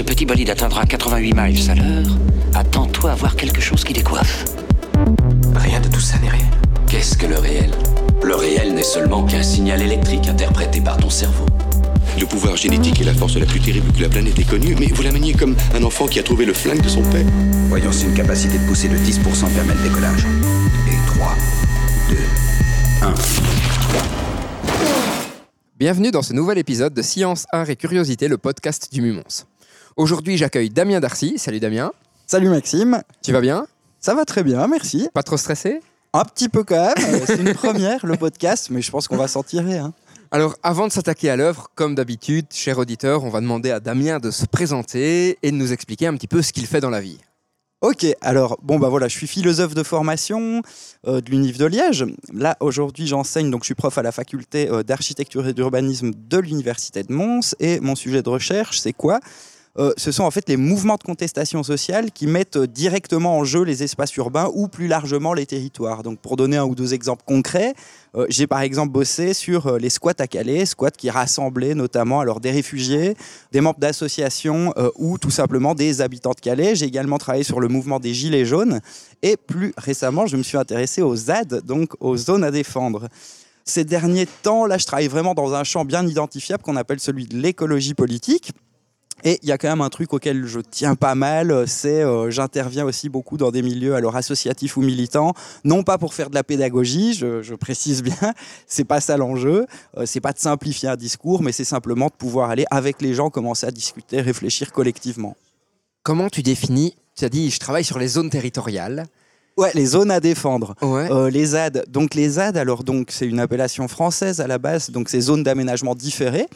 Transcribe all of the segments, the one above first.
ce petit bolide atteindra 88 miles à l'heure, attends-toi à voir quelque chose qui décoiffe. Rien de tout ça n'est réel. Qu'est-ce que le réel? Le réel n'est seulement qu'un signal électrique interprété par ton cerveau. Le pouvoir génétique est la force la plus terrible que la planète ait connue, mais vous la maniez comme un enfant qui a trouvé le flingue de son père. Voyons, c'est une capacité de pousser de 10% permet le décollage. Et 3, 2, 1. Bienvenue dans ce nouvel épisode de Science, Art et Curiosité, le podcast du Mumons. Aujourd'hui, j'accueille Damien Darcy. Salut Damien. Salut Maxime. Tu vas bien? Ça va très bien, merci. Pas trop stressé? Un petit peu quand même. euh, C'est une première, le podcast, mais je pense qu'on va s'en tirer. hein. Alors, avant de s'attaquer à l'œuvre, comme d'habitude, cher auditeur, on va demander à Damien de se présenter et de nous expliquer un petit peu ce qu'il fait dans la vie. Ok, alors bon bah voilà, je suis philosophe de formation euh, de l'Univ de Liège. Là aujourd'hui j'enseigne, donc je suis prof à la faculté euh, d'architecture et d'urbanisme de l'Université de Mons et mon sujet de recherche c'est quoi? Euh, Ce sont en fait les mouvements de contestation sociale qui mettent euh, directement en jeu les espaces urbains ou plus largement les territoires. Donc pour donner un ou deux exemples concrets, euh, j'ai par exemple bossé sur les squats à Calais, squats qui rassemblaient notamment alors des réfugiés, des membres d'associations ou tout simplement des habitants de Calais. J'ai également travaillé sur le mouvement des Gilets jaunes et plus récemment, je me suis intéressé aux ZAD, donc aux zones à défendre. Ces derniers temps, là, je travaille vraiment dans un champ bien identifiable qu'on appelle celui de l'écologie politique. Et il y a quand même un truc auquel je tiens pas mal, euh, c'est euh, j'interviens aussi beaucoup dans des milieux alors associatifs ou militants, non pas pour faire de la pédagogie, je, précise bien, c'est pas ça l'enjeu, euh, c'est pas de simplifier un discours, mais c'est simplement de pouvoir aller avec les gens commencer à discuter, réfléchir collectivement. Comment tu définis Tu as dit, je travaille sur les zones territoriales. Ouais, les zones à défendre. Ouais. Euh, les ZAD, donc les ZAD, alors donc c'est une appellation française à la base, donc c'est zones d'aménagement différées.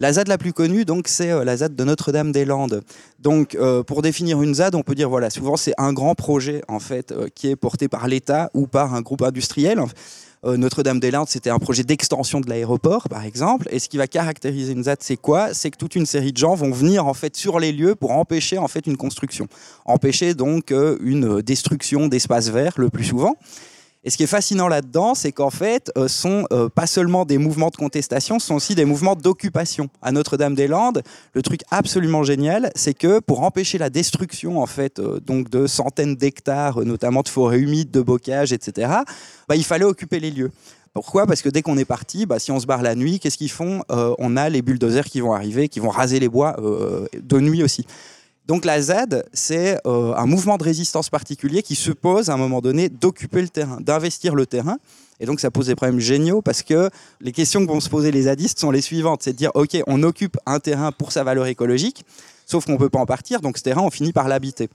La ZAD la plus connue, donc c'est euh, la ZAD de Notre-Dame-des-Landes. Donc euh, pour définir une ZAD, on peut dire voilà, souvent c'est un grand projet en fait qui est porté par l'État ou par un groupe industriel. Euh, Notre-Dame-des-Landes, c'était un projet d'extension de l'aéroport, par exemple. Et ce qui va caractériser une ZAD, c'est quoi? C'est que toute une série de gens vont venir en fait sur les lieux pour empêcher en fait une construction, empêcher donc euh, une destruction d'espaces verts le plus souvent. Et ce qui est fascinant là-dedans, c'est qu'en fait, euh, sont euh, pas seulement des mouvements de contestation, sont aussi des mouvements d'occupation. À Notre-Dame-des-Landes, le truc absolument génial, c'est que pour empêcher la destruction en fait, euh, donc de centaines d'hectares, euh, notamment de forêts humides, de bocage, etc., bah, il fallait occuper les lieux. Pourquoi? Parce que dès qu'on est parti, bah, si on se barre la nuit, qu'est-ce qu'ils font? On a les bulldozers qui vont arriver, qui vont raser les bois de nuit aussi. Donc la ZAD, c'est euh, un mouvement de résistance particulier qui suppose à un moment donné d'occuper le terrain, d'investir le terrain. Et donc ça pose des problèmes géniaux parce que les questions que vont se poser les zadistes sont les suivantes. C'est de dire, OK, on occupe un terrain pour sa valeur écologique, sauf qu'on ne peut pas en partir, donc ce terrain, on finit par l'habiter.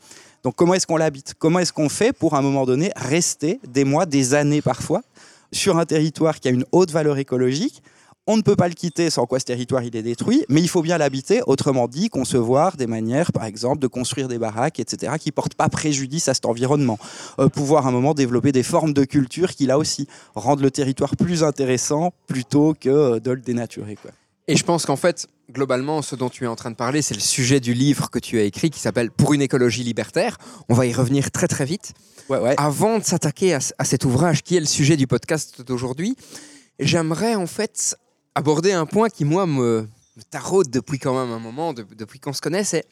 Donc comment est-ce qu'on l'habite? Comment est-ce qu'on fait pour à un moment donné rester des mois, des années parfois, sur un territoire qui a une haute valeur écologique on ne peut pas le quitter sans quoi ce territoire il est détruit, mais il faut bien l'habiter, autrement dit concevoir des manières, par exemple, de construire des baraques, etc., qui portent pas préjudice à cet environnement. Euh, pouvoir à un moment développer des formes de culture qui, là aussi, rendent le territoire plus intéressant plutôt que euh, de le dénaturer. Quoi. Et je pense qu'en fait, globalement, ce dont tu es en train de parler, c'est le sujet du livre que tu as écrit qui s'appelle Pour une écologie libertaire. On va y revenir très très vite. Ouais, ouais. Avant de s'attaquer à cet ouvrage qui est le sujet du podcast d'aujourd'hui, j'aimerais en fait aborder un point qui, moi, me, me taraude depuis quand même un moment, de- depuis qu'on se connaît. C'est,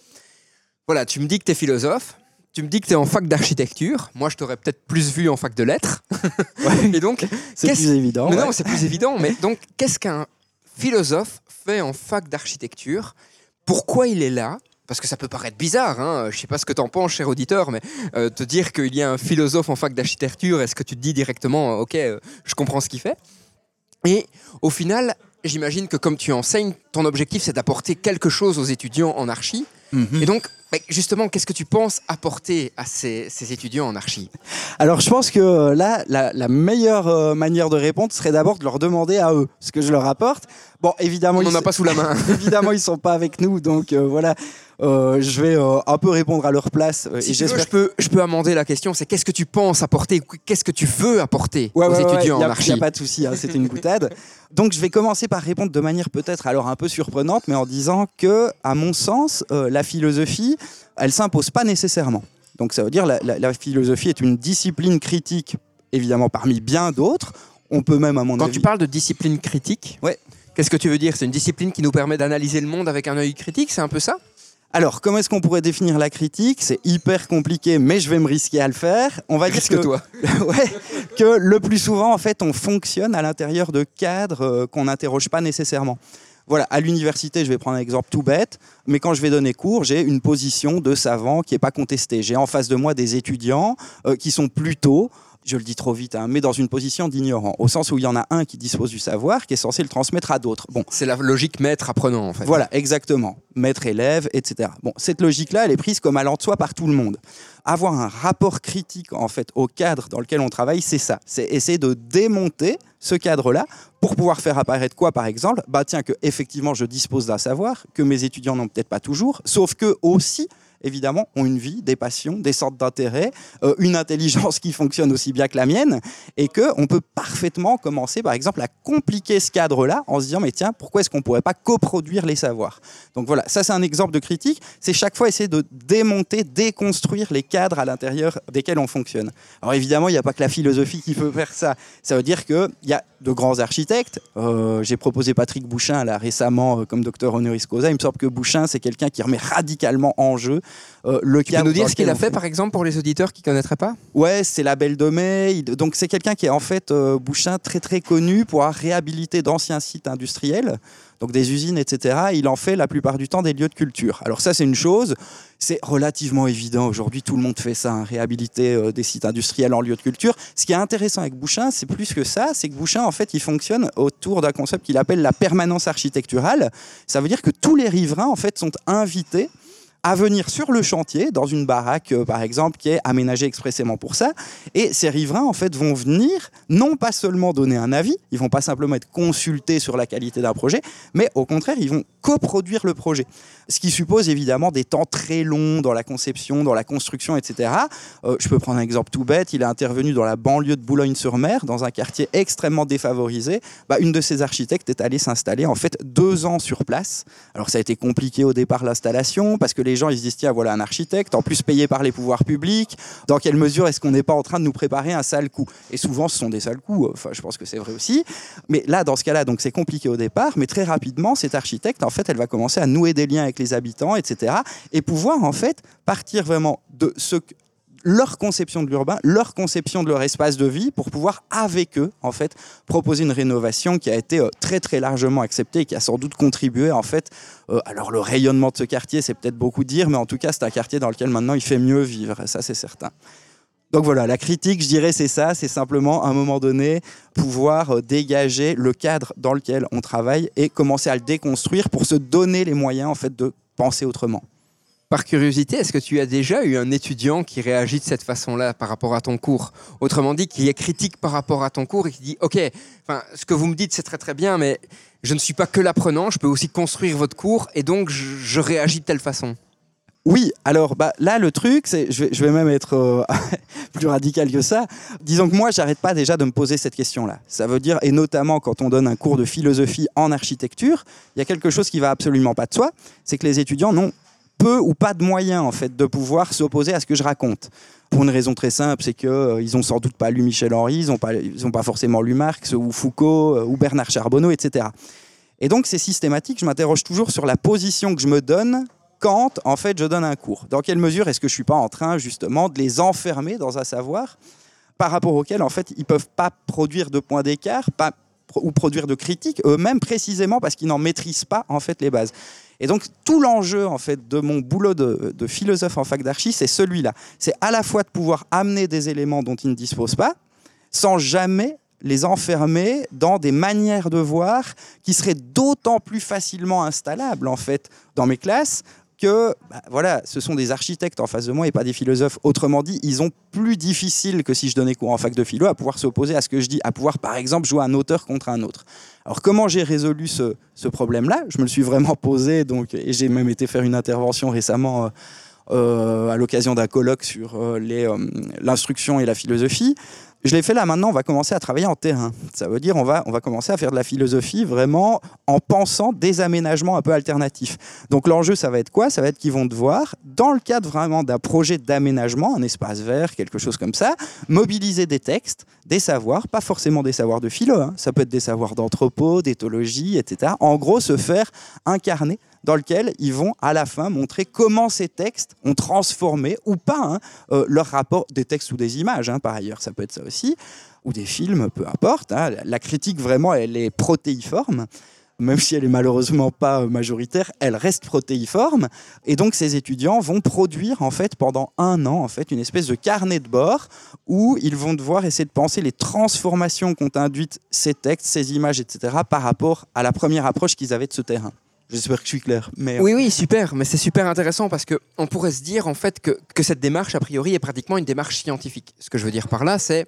voilà, tu me dis que tu es philosophe, tu me dis que tu es en fac d'architecture. Moi, je t'aurais peut-être plus vu en fac de lettres. Et donc, c'est plus évident. mais ouais. non, c'est plus évident. Mais donc, qu'est-ce qu'un philosophe fait en fac d'architecture? Pourquoi il est là? Parce que ça peut paraître bizarre, hein. je sais pas ce que t'en penses, cher auditeur, mais euh, te dire qu'il y a un philosophe en fac d'architecture, est-ce que tu te dis directement, euh, ok, euh, je comprends ce qu'il fait? Et au final, j'imagine que comme tu enseignes, ton objectif c'est d'apporter quelque chose aux étudiants en archi. Mhm. Et donc, bah, justement, qu'est-ce que tu penses apporter à ces, ces étudiants en archi? Alors je pense que là, la, la meilleure euh, manière de répondre serait d'abord de leur demander à eux ce que je leur apporte. Bon, évidemment, On ils n'en a pas sous la main. évidemment, ils sont pas avec nous, donc euh, voilà. Euh, je vais euh, un peu répondre à leur place. Si et j'espère je peux, je peux amender la question, c'est qu'est-ce que tu penses apporter, qu'est-ce que tu veux apporter Ouais, aux ouais, étudiants en archi? a pas de souci, hein, c'était une boutade. Donc je vais commencer par répondre de manière peut-être alors un peu surprenante, mais en disant que, à mon sens, la philosophie, elle s'impose pas nécessairement. Donc ça veut dire la, la, la philosophie est une discipline critique, évidemment parmi bien d'autres. On peut même, à mon Quand avis, tu parles de discipline critique, Ouais. qu'est-ce que tu veux dire? C'est une discipline qui nous permet d'analyser le monde avec un œil critique, c'est un peu ça? Alors, comment est-ce qu'on pourrait définir la critique? C'est hyper compliqué, mais je vais me risquer à le faire. On va dire que, ouais, que le plus souvent, en fait, on fonctionne à l'intérieur de cadres euh, qu'on n'interroge pas nécessairement. Voilà, à l'université, je vais prendre un exemple tout bête, mais quand je vais donner cours, j'ai une position de savant qui n'est pas contestée. J'ai en face de moi des étudiants euh, qui sont plutôt, je le dis trop vite, hein, mais dans une position d'ignorant, au sens où il y en a un qui dispose du savoir, qui est censé le transmettre à d'autres. Bon, C'est la logique maître-apprenant, en fait. voilà, exactement. Maître-élève, etc. Bon, cette logique-là, elle est prise comme allant de soi par tout le monde. Avoir un rapport critique, en fait, au cadre dans lequel on travaille, c'est ça. C'est essayer de démonter ce cadre-là pour pouvoir faire apparaître quoi, par exemple? Bah tiens, que effectivement, je dispose d'un savoir, que mes étudiants n'ont peut-être pas toujours, sauf que aussi, évidemment, ont une vie, des passions, des sortes d'intérêts, euh, une intelligence qui fonctionne aussi bien que la mienne, et que on peut parfaitement commencer, par exemple, à compliquer ce cadre-là en se disant, mais tiens, pourquoi est-ce qu'on ne pourrait pas coproduire les savoirs? Donc voilà, ça c'est un exemple de critique, c'est chaque fois essayer de démonter, déconstruire les cadres à l'intérieur desquels on fonctionne. Alors évidemment, il n'y a pas que la philosophie qui peut faire ça. Ça veut dire qu'il y a de grands architectes. Euh, J'ai proposé Patrick Bouchin là récemment euh, comme docteur honoris causa. Il me semble que Bouchin, c'est quelqu'un qui remet radicalement en jeu euh, le Tu peux nous dire ce qu'il a fait, par exemple, pour les auditeurs qui ne connaîtraient pas? Ouais, c'est la Belle de Mai. Il- Donc c'est quelqu'un qui est en fait euh, Bouchin très très connu pour avoir réhabilité d'anciens sites industriels, donc des usines, etc. Il en fait la plupart du temps des lieux de culture. Alors ça c'est une chose, c'est relativement évident aujourd'hui, tout le monde fait ça, hein, réhabiliter euh, des sites industriels en lieu de culture. Ce qui est intéressant avec Bouchin, c'est plus que ça, c'est que Bouchin en fait il fonctionne autour d'un concept qu'il appelle la permanence architecturale. Ça veut dire que tous les riverains en fait sont invités à venir sur le chantier, dans une baraque, euh, par exemple, qui est aménagée expressément pour ça. Et ces riverains, en fait, vont venir non pas seulement donner un avis, ils vont pas simplement être consultés sur la qualité d'un projet, mais au contraire, ils vont coproduire le projet. Ce qui suppose évidemment des temps très longs dans la conception, dans la construction, etc. Euh, je peux prendre un exemple tout bête. Il est intervenu dans la banlieue de Boulogne-sur-Mer, dans un quartier extrêmement défavorisé. Bah, une de ses architectes est allée s'installer en fait deux ans sur place. Alors ça a été compliqué au départ l'installation parce que les gens ils se disent tiens voilà un architecte, en plus payé par les pouvoirs publics. Dans quelle mesure est-ce qu'on n'est pas en train de nous préparer un sale coup? Et souvent ce sont des sales coups. Enfin je pense que c'est vrai aussi. Mais là dans ce cas-là c'est compliqué au départ, mais très rapidement cette architecte en fait elle va commencer à nouer des liens avec les habitants, etc. Et pouvoir en fait partir vraiment de ce leur conception de l'urbain, leur conception de leur espace de vie pour pouvoir avec eux en fait proposer une rénovation qui a été euh, très très largement acceptée et qui a sans doute contribué en fait euh, alors le rayonnement de ce quartier c'est peut-être beaucoup dire mais en tout cas c'est un quartier dans lequel maintenant il fait mieux vivre ça c'est certain. Donc voilà, la critique, je dirais, c'est ça, c'est simplement à un moment donné pouvoir euh, dégager le cadre dans lequel on travaille et commencer à le déconstruire pour se donner les moyens en fait de penser autrement. Par curiosité, est-ce que tu as déjà eu un étudiant qui réagit de cette façon-là par rapport à ton cours? Autrement dit, qui est critique par rapport à ton cours et qui dit Ok, ce que vous me dites, c'est très très bien, mais je ne suis pas que l'apprenant, je peux aussi construire votre cours et donc je, réagis de telle façon. Oui, alors bah, là, le truc, c'est, je vais, je vais même être euh, plus radical que ça. Disons que moi, j'arrête pas déjà de me poser cette question-là. Ça veut dire, et notamment quand on donne un cours de philosophie en architecture, il y a quelque chose qui va absolument pas de soi, c'est que les étudiants n'ont peu ou pas de moyens en fait de pouvoir s'opposer à ce que je raconte. Pour une raison très simple, c'est que euh, ils ont sans doute pas lu Michel Henry, ils n'ont pas, pas forcément lu Marx ou Foucault euh, ou Bernard Charbonneau, etc. Et donc c'est systématique. Je m'interroge toujours sur la position que je me donne quand en fait je donne un cours. Dans quelle mesure est-ce que je suis pas en train justement de les enfermer dans un savoir par rapport auquel en fait ils peuvent pas produire de points d'écart, pas ou produire de critiques eux-mêmes précisément parce qu'ils n'en maîtrisent pas en fait les bases. Et donc tout l'enjeu en fait de mon boulot de, philosophe en fac d'archi, c'est celui-là. C'est à la fois de pouvoir amener des éléments dont ils ne disposent pas, sans jamais les enfermer dans des manières de voir qui seraient d'autant plus facilement installables en fait dans mes classes que bah, voilà, ce sont des architectes en face de moi et pas des philosophes. Autrement dit, ils ont plus difficile que si je donnais cours en fac de philo à pouvoir s'opposer à ce que je dis, à pouvoir par exemple jouer un auteur contre un autre. Alors comment j'ai résolu ce, problème-là? Je me le suis vraiment posé, donc, et j'ai même été faire une intervention récemment euh, euh, à l'occasion d'un colloque sur euh, l'instruction et la philosophie. Je l'ai fait là maintenant, on va commencer à travailler en terrain. Ça veut dire on va, on va commencer à faire de la philosophie vraiment en pensant des aménagements un peu alternatifs. Donc l'enjeu, ça va être quoi? Ça va être qu'ils vont devoir, dans le cadre vraiment d'un projet d'aménagement, un espace vert, quelque chose comme ça, mobiliser des textes, des savoirs, pas forcément des savoirs de philo, hein. ça peut être des savoirs d'anthropo, d'éthologie, etc. En gros, se faire incarner dans lequel ils vont à la fin montrer comment ces textes ont transformé ou pas hein, euh, leur rapport des textes ou des images, hein, par ailleurs, ça peut être ça aussi, ou des films, peu importe. hein. La critique, vraiment, elle est protéiforme même si elle est malheureusement pas euh, majoritaire, elle reste protéiforme. Et donc ces étudiants vont produire en fait pendant un an en fait une espèce de carnet de bord où ils vont devoir essayer de penser les transformations qu'ont induites ces textes, ces images, etc. par rapport à la première approche qu'ils avaient de ce terrain. J'espère que je suis clair. Mais euh, Oui, oui, super, mais c'est super intéressant parce que on pourrait se dire en fait que, que cette démarche, a priori, est pratiquement une démarche scientifique. Ce que je veux dire par là, c'est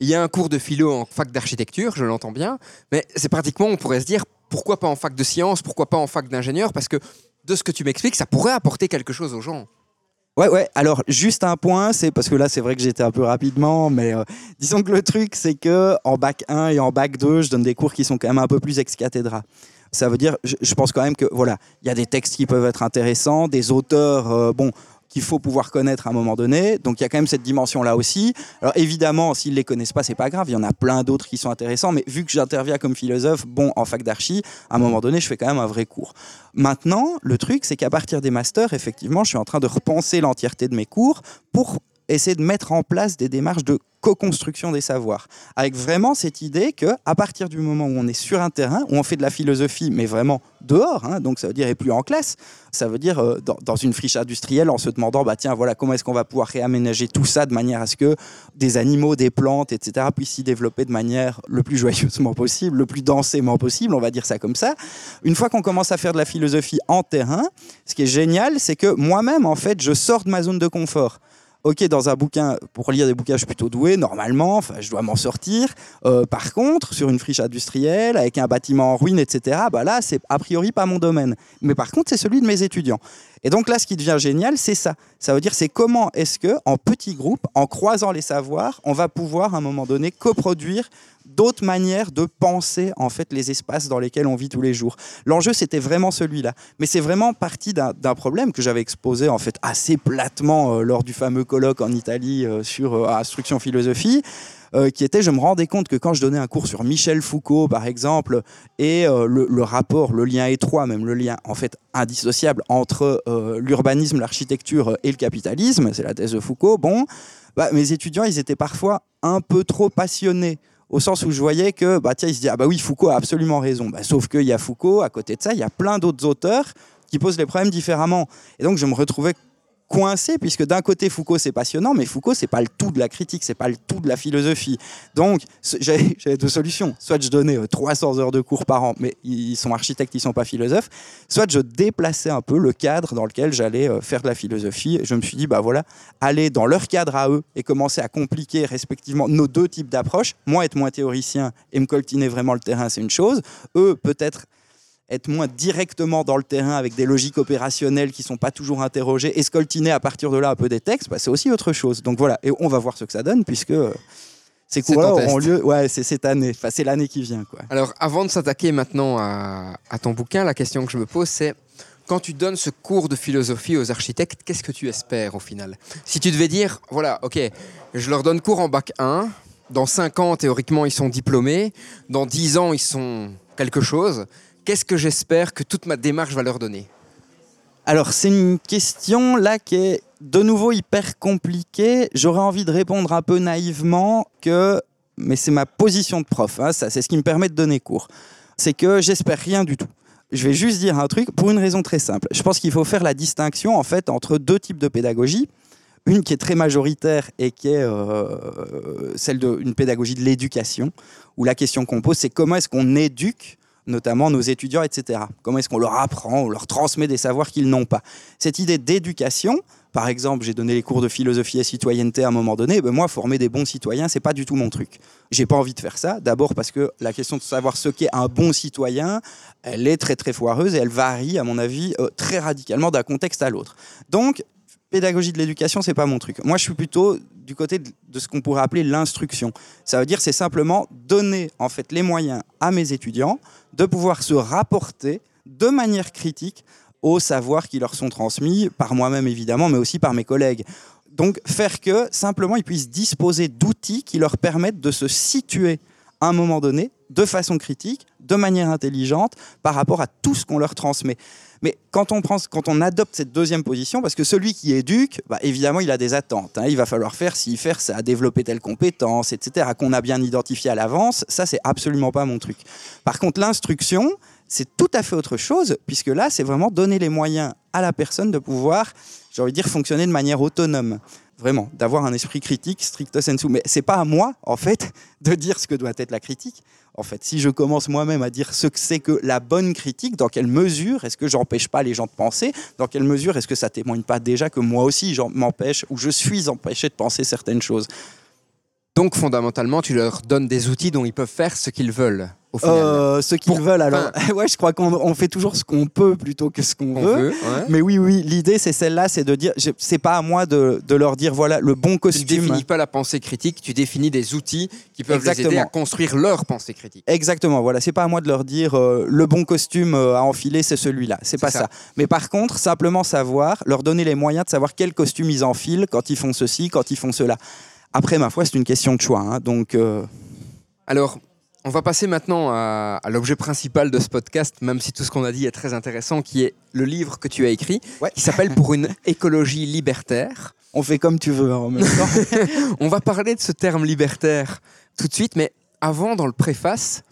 il y a un cours de philo en fac d'architecture, je l'entends bien, mais c'est pratiquement, on pourrait se dire, pourquoi pas en fac de sciences, pourquoi pas en fac d'ingénieur, parce que de ce que tu m'expliques, ça pourrait apporter quelque chose aux gens. Ouais, ouais. Alors, juste un point, c'est parce que là, c'est vrai que j'étais un peu rapidement, mais euh, disons que le truc, c'est que en bac 1 et en bac 2, je donne des cours qui sont quand même un peu plus ex cathedra. Ça veut dire, je, pense quand même que, voilà, il y a des textes qui peuvent être intéressants, des auteurs, euh, bon, qu'il faut pouvoir connaître à un moment donné. Donc, il y a quand même cette dimension-là aussi. Alors, évidemment, s'ils les connaissent pas, c'est pas grave. Il y en a plein d'autres qui sont intéressants. Mais vu que j'interviens comme philosophe, bon, en fac d'archi, à un moment donné, je fais quand même un vrai cours. Maintenant, le truc, c'est qu'à partir des masters, effectivement, je suis en train de repenser l'entièreté de mes cours pour essayer de mettre en place des démarches de co-construction des savoirs, avec vraiment cette idée que à partir du moment où on est sur un terrain, où on fait de la philosophie, mais vraiment dehors, hein, donc ça veut dire et plus en classe, ça veut dire euh, dans, une friche industrielle en se demandant bah tiens voilà comment est-ce qu'on va pouvoir réaménager tout ça de manière à ce que des animaux, des plantes, etc. puissent s'y développer de manière le plus joyeusement possible, le plus densément possible, on va dire ça comme ça. Une fois qu'on commence à faire de la philosophie en terrain, ce qui est génial, c'est que moi-même en fait je sors de ma zone de confort. Ok, dans un bouquin, pour lire des bouquins, je suis plutôt doué, normalement, je dois m'en sortir. Euh, par contre, sur une friche industrielle, avec un bâtiment en ruine, etc., bah là, c'est a priori pas mon domaine. Mais par contre, c'est celui de mes étudiants. Et donc là, ce qui devient génial, c'est ça. Ça veut dire, c'est comment est-ce que, en petits groupes, en croisant les savoirs, on va pouvoir, à un moment donné, coproduire d'autres manières de penser en fait les espaces dans lesquels on vit tous les jours. L'enjeu c'était vraiment celui-là, mais c'est vraiment parti d'un problème que j'avais exposé en fait assez platement euh, lors du fameux colloque en Italie euh, sur euh, instruction philosophie. qui était, je me rendais compte que quand je donnais un cours sur Michel Foucault, par exemple, et le, rapport, le lien étroit, même le lien en fait indissociable entre l'urbanisme, l'architecture et le capitalisme, c'est la thèse de Foucault, bon, bah, mes étudiants, ils étaient parfois un peu trop passionnés au sens où je voyais que, bah, tiens, ils se disaient, ah bah oui, Foucault a absolument raison. Bah, sauf qu'il y a Foucault, à côté de ça, il y a plein d'autres auteurs qui posent les problèmes différemment. Et donc, je me retrouvais coincé puisque d'un côté Foucault c'est passionnant mais Foucault c'est pas le tout de la critique c'est pas le tout de la philosophie. Donc j'avais deux solutions. Soit je donnais euh, 300 heures de cours par an mais ils sont architectes ils sont pas philosophes. Soit je déplaçais un peu le cadre dans lequel j'allais euh, faire de la philosophie. Et je me suis dit bah voilà aller dans leur cadre à eux et commencer à compliquer respectivement nos deux types d'approches. Moi être moins théoricien et me coltiner vraiment le terrain c'est une chose. Eux peut-être être moins directement dans le terrain avec des logiques opérationnelles qui sont pas toujours interrogées et scoltiner à partir de là un peu des textes, bah, c'est aussi autre chose. Donc voilà, et on va voir ce que ça donne puisque euh, ces cours-là auront lieu. Ouais, c'est cette année. Enfin, c'est l'année qui vient, quoi. Alors, avant de s'attaquer maintenant à, à ton bouquin, la question que je me pose, c'est quand tu donnes ce cours de philosophie aux architectes, qu'est-ce que tu espères au final? Si tu devais dire, voilà, ok, je leur donne cours en bac 1, dans 5 ans, théoriquement, ils sont diplômés, dans 10 ans, ils sont quelque chose, qu'est-ce que j'espère que toute ma démarche va leur donner Alors, c'est une question là qui est de nouveau hyper compliquée. J'aurais envie de répondre un peu naïvement que, mais c'est ma position de prof, hein, ça, c'est ce qui me permet de donner cours. C'est que j'espère rien du tout. Je vais juste dire un truc pour une raison très simple. Je pense qu'il faut faire la distinction en fait entre deux types de pédagogie. Une qui est très majoritaire et qui est euh, celle d'une pédagogie de l'éducation, où la question qu'on pose, c'est comment est-ce qu'on éduque notamment nos étudiants, etc. Comment est-ce qu'on leur apprend, on leur transmet des savoirs qu'ils n'ont pas? Cette idée d'éducation, par exemple, j'ai donné les cours de philosophie et citoyenneté à un moment donné, ben moi, former des bons citoyens, c'est pas du tout mon truc. J'ai pas envie de faire ça. D'abord parce que la question de savoir ce qu'est un bon citoyen, elle est très très foireuse et elle varie, à mon avis, euh, très radicalement d'un contexte à l'autre. Donc, pédagogie de l'éducation, c'est pas mon truc. Moi, je suis plutôt du côté de, ce qu'on pourrait appeler l'instruction. Ça veut dire, c'est simplement donner en fait les moyens à mes étudiants de pouvoir se rapporter de manière critique aux savoirs qui leur sont transmis par moi-même évidemment, mais aussi par mes collègues. Donc, faire que simplement ils puissent disposer d'outils qui leur permettent de se situer à un moment donné de façon critique, de manière intelligente, par rapport à tout ce qu'on leur transmet. Mais quand on, prend, quand on adopte cette deuxième position, parce que celui qui éduque, bah, évidemment, il a des attentes. hein. Il va falloir faire ci, faire ça, développer telle compétence, etc., qu'on a bien identifié à l'avance. Ça, c'est absolument pas mon truc. Par contre, l'instruction, c'est tout à fait autre chose, puisque là, c'est vraiment donner les moyens à la personne de pouvoir, j'ai envie de dire, fonctionner de manière autonome. Vraiment, d'avoir un esprit critique stricto sensu. Mais c'est pas à moi, en fait, de dire ce que doit être la critique. En fait, si je commence moi-même à dire ce que c'est que la bonne critique, dans quelle mesure est-ce que j'empêche pas les gens de penser? Dans quelle mesure est-ce que ça témoigne pas déjà que moi aussi j'en m'empêche ou je suis empêché de penser certaines choses? Donc fondamentalement, tu leur donnes des outils dont ils peuvent faire ce qu'ils veulent. Au final. Euh, Ce qu'ils veulent, alors. ouais, je crois qu'on on fait toujours ce qu'on peut plutôt que ce qu'on On veut. veut, ouais. Mais oui, oui, l'idée c'est celle-là, c'est de dire, c'est pas à moi de, de leur dire voilà le bon Tu ne costume. définis pas la pensée critique, tu définis des outils qui peuvent les aider à construire leur pensée critique. Exactement, voilà, c'est pas à moi de leur dire euh, le bon costume euh, à enfiler, c'est celui-là. C'est pas ça. ça. Mais par contre, simplement savoir, leur donner les moyens de savoir quel costume ils enfilent quand ils font ceci, quand ils font cela. Après, ma foi, c'est une question de choix. hein, donc, euh, Alors, on va passer maintenant à, à l'objet principal de ce podcast, même si tout ce qu'on a dit est très intéressant, qui est le livre que tu as écrit, Ouais. qui s'appelle Pour une écologie libertaire. on fait comme tu veux hein, en même temps. On va parler de ce terme libertaire tout de suite, mais avant, dans le préface,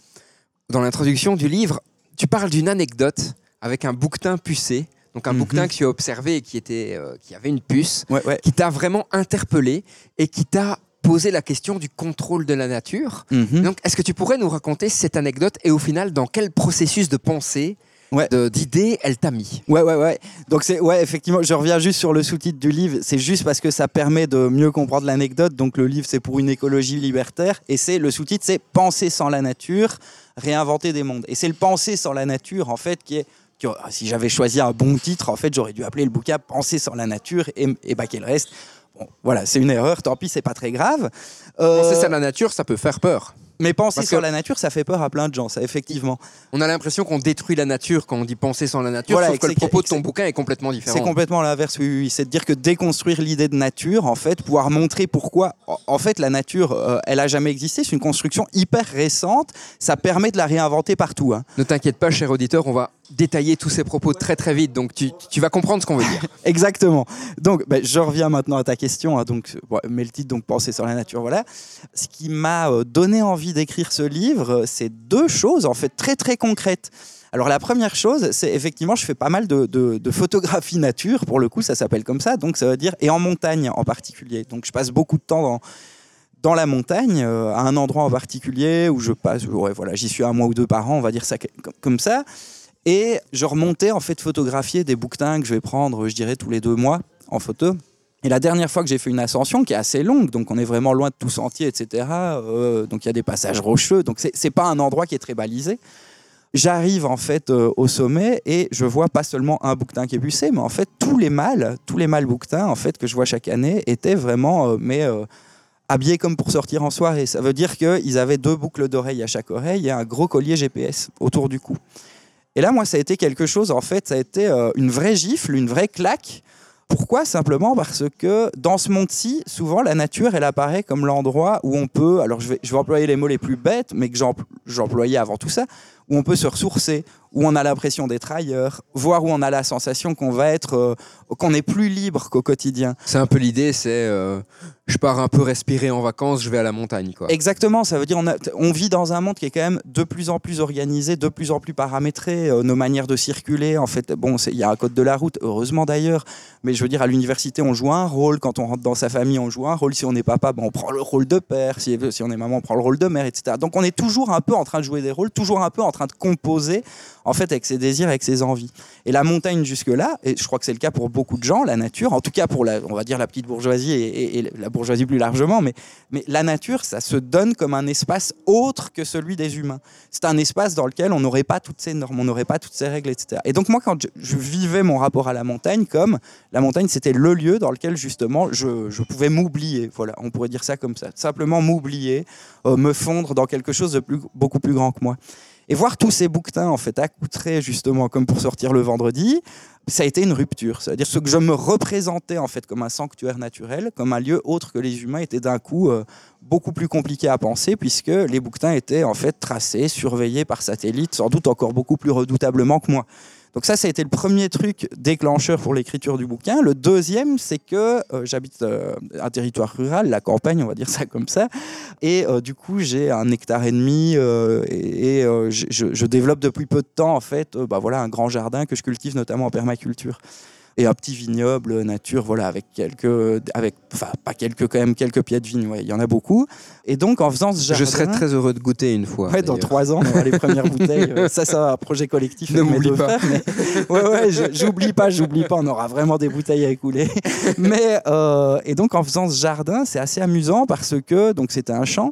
dans l'introduction du livre, tu parles d'une anecdote avec un bouquetin pucé, donc un Mhm. bouquetin que tu as observé et qui, était, euh, qui avait une puce, ouais, ouais. qui t'a vraiment interpellé et qui t'a posé la question du contrôle de la nature. Mhm. Donc, est-ce que tu pourrais nous raconter cette anecdote et au final, dans quel processus de pensée, Ouais. d'idées, elle t'a mis? Ouais, ouais, ouais. Donc, c'est, ouais, effectivement, je reviens juste sur le sous-titre du livre. C'est juste parce que ça permet de mieux comprendre l'anecdote. Donc, le livre, c'est pour une écologie libertaire. Et c'est, le sous-titre, c'est Penser sans la nature, réinventer des mondes. Et c'est le penser sans la nature, en fait, qui est. qui- si j'avais choisi un bon titre, en fait, j'aurais dû appeler le bouquin Penser sans la nature et, et baquer le reste. Bon, voilà, c'est une erreur, tant pis, c'est pas très grave. Euh, Penser à la nature, ça peut faire peur. mais penser parce sur que- la nature, ça fait peur à plein de gens, ça, effectivement. On a l'impression qu'on détruit la nature quand on dit penser sans la nature, Voilà, sauf que le propos de ton bouquin est complètement différent. C'est complètement l'inverse, oui, oui, oui. C'est de dire que déconstruire l'idée de nature, en fait, pouvoir montrer pourquoi, en- en fait, la nature, euh, elle a jamais existé. C'est une construction hyper récente. Ça permet de la réinventer partout. hein. Ne t'inquiète pas, cher auditeur, on va détailler tous ces propos très très vite, donc tu, tu vas comprendre ce qu'on veut dire. Exactement. Donc, ben, je reviens maintenant à ta question. hein. donc, mais le titre, donc, penser sur la nature, voilà. Ce qui m'a euh, donné envie d'écrire ce livre, euh, c'est deux choses, en fait, très très concrètes. Alors la première chose, c'est effectivement, je fais pas mal de, de, de photographie nature, pour le coup, ça s'appelle comme ça, donc ça veut dire, et en montagne en particulier. Donc je passe beaucoup de temps dans, dans la montagne, euh, à un endroit en particulier où je passe, voilà, j'y suis un mois ou deux par an, on va dire ça comme ça. Et je remontais en fait photographier des bouquetins que je vais prendre, je dirais, tous les deux mois en photo. Et la dernière fois que j'ai fait une ascension, qui est assez longue, donc on est vraiment loin de tout sentier, etc. euh, donc il y a des passages rocheux, donc c'est pas un endroit qui est très balisé. J'arrive en fait euh, au sommet et je vois pas seulement un bouquetin qui est bucé, mais en fait tous les mâles, tous les mâles bouquetins en fait que je vois chaque année étaient vraiment, euh, mais habillés comme pour sortir en soirée. Ça veut dire qu'ils avaient deux boucles d'oreilles à chaque oreille et un gros collier GPS autour du cou. Et là, moi, ça a été quelque chose, en fait, ça a été euh, une vraie gifle, une vraie claque. Pourquoi? Simplement parce que dans ce monde-ci, souvent, la nature, elle apparaît comme l'endroit où on peut, alors je vais, je vais employer les mots les plus bêtes, mais que j'empl- j'employais avant tout ça, où on peut se ressourcer, où on a l'impression d'être ailleurs, voire où on a la sensation qu'on va être, euh, qu'on est plus libre qu'au quotidien. C'est un peu l'idée, c'est euh, je pars un peu respirer en vacances, je vais à la montagne. Quoi. Exactement, ça veut dire on, a- on vit dans un monde qui est quand même de plus en plus organisé, de plus en plus paramétré, euh, nos manières de circuler, en fait, bon, il y a un code de la route, heureusement d'ailleurs, mais je veux dire, à l'université, on joue un rôle, quand on rentre dans sa famille, on joue un rôle, si on n'est papa, ben, on prend le rôle de père, si, si on est maman, on prend le rôle de mère, etc. Donc on est toujours un peu en train de jouer des rôles, toujours un peu en train de composer, en fait, avec ses désirs, avec ses envies. Et la montagne jusque-là, et je crois que c'est le cas pour beaucoup de gens, la nature, en tout cas pour la, on va dire la petite bourgeoisie et, la bourgeoisie plus largement, mais, mais la nature, ça se donne comme un espace autre que celui des humains. C'est un espace dans lequel on n'aurait pas toutes ces normes, on n'aurait pas toutes ces règles, etc. Et donc moi, quand je, vivais mon rapport à la montagne, comme la montagne, c'était le lieu dans lequel justement je, pouvais m'oublier. Voilà, on pourrait dire ça comme ça. Simplement m'oublier, euh, me fondre dans quelque chose de beaucoup plus grand que moi. Et voir tous ces bouquetins en fait accoutrés justement comme pour sortir le vendredi, ça a été une rupture. C'est-à-dire ce que je me représentais en fait comme un sanctuaire naturel, comme un lieu autre que les humains, était d'un coup euh, beaucoup plus compliqué à penser puisque les bouquetins étaient en fait tracés, surveillés par satellite, sans doute encore beaucoup plus redoutablement que moi. Donc ça, ça a été le premier truc déclencheur pour l'écriture du bouquin. Le deuxième, c'est que euh, j'habite euh, un territoire rural, la campagne, on va dire ça comme ça, et euh, du coup, j'ai un hectare et demi et, je, développe depuis peu de temps en fait, bah un grand jardin que je cultive notamment en permaculture et un petit vignoble nature, voilà, avec quelques, avec, enfin pas quelques quand même quelques pieds de vigne, ouais, il y en a beaucoup. Et donc en faisant ce jardin, Je serais très heureux de goûter une fois. Ouais, dans trois ans, on aura les premières bouteilles. Ça, c'est un projet collectif. Ne m'oublie pas. mais- Ouais, ouais, j'oublie pas, j'oublie pas. On aura vraiment des bouteilles à écouler. Mais euh, et donc en faisant ce jardin, c'est assez amusant parce que donc c'était un champ.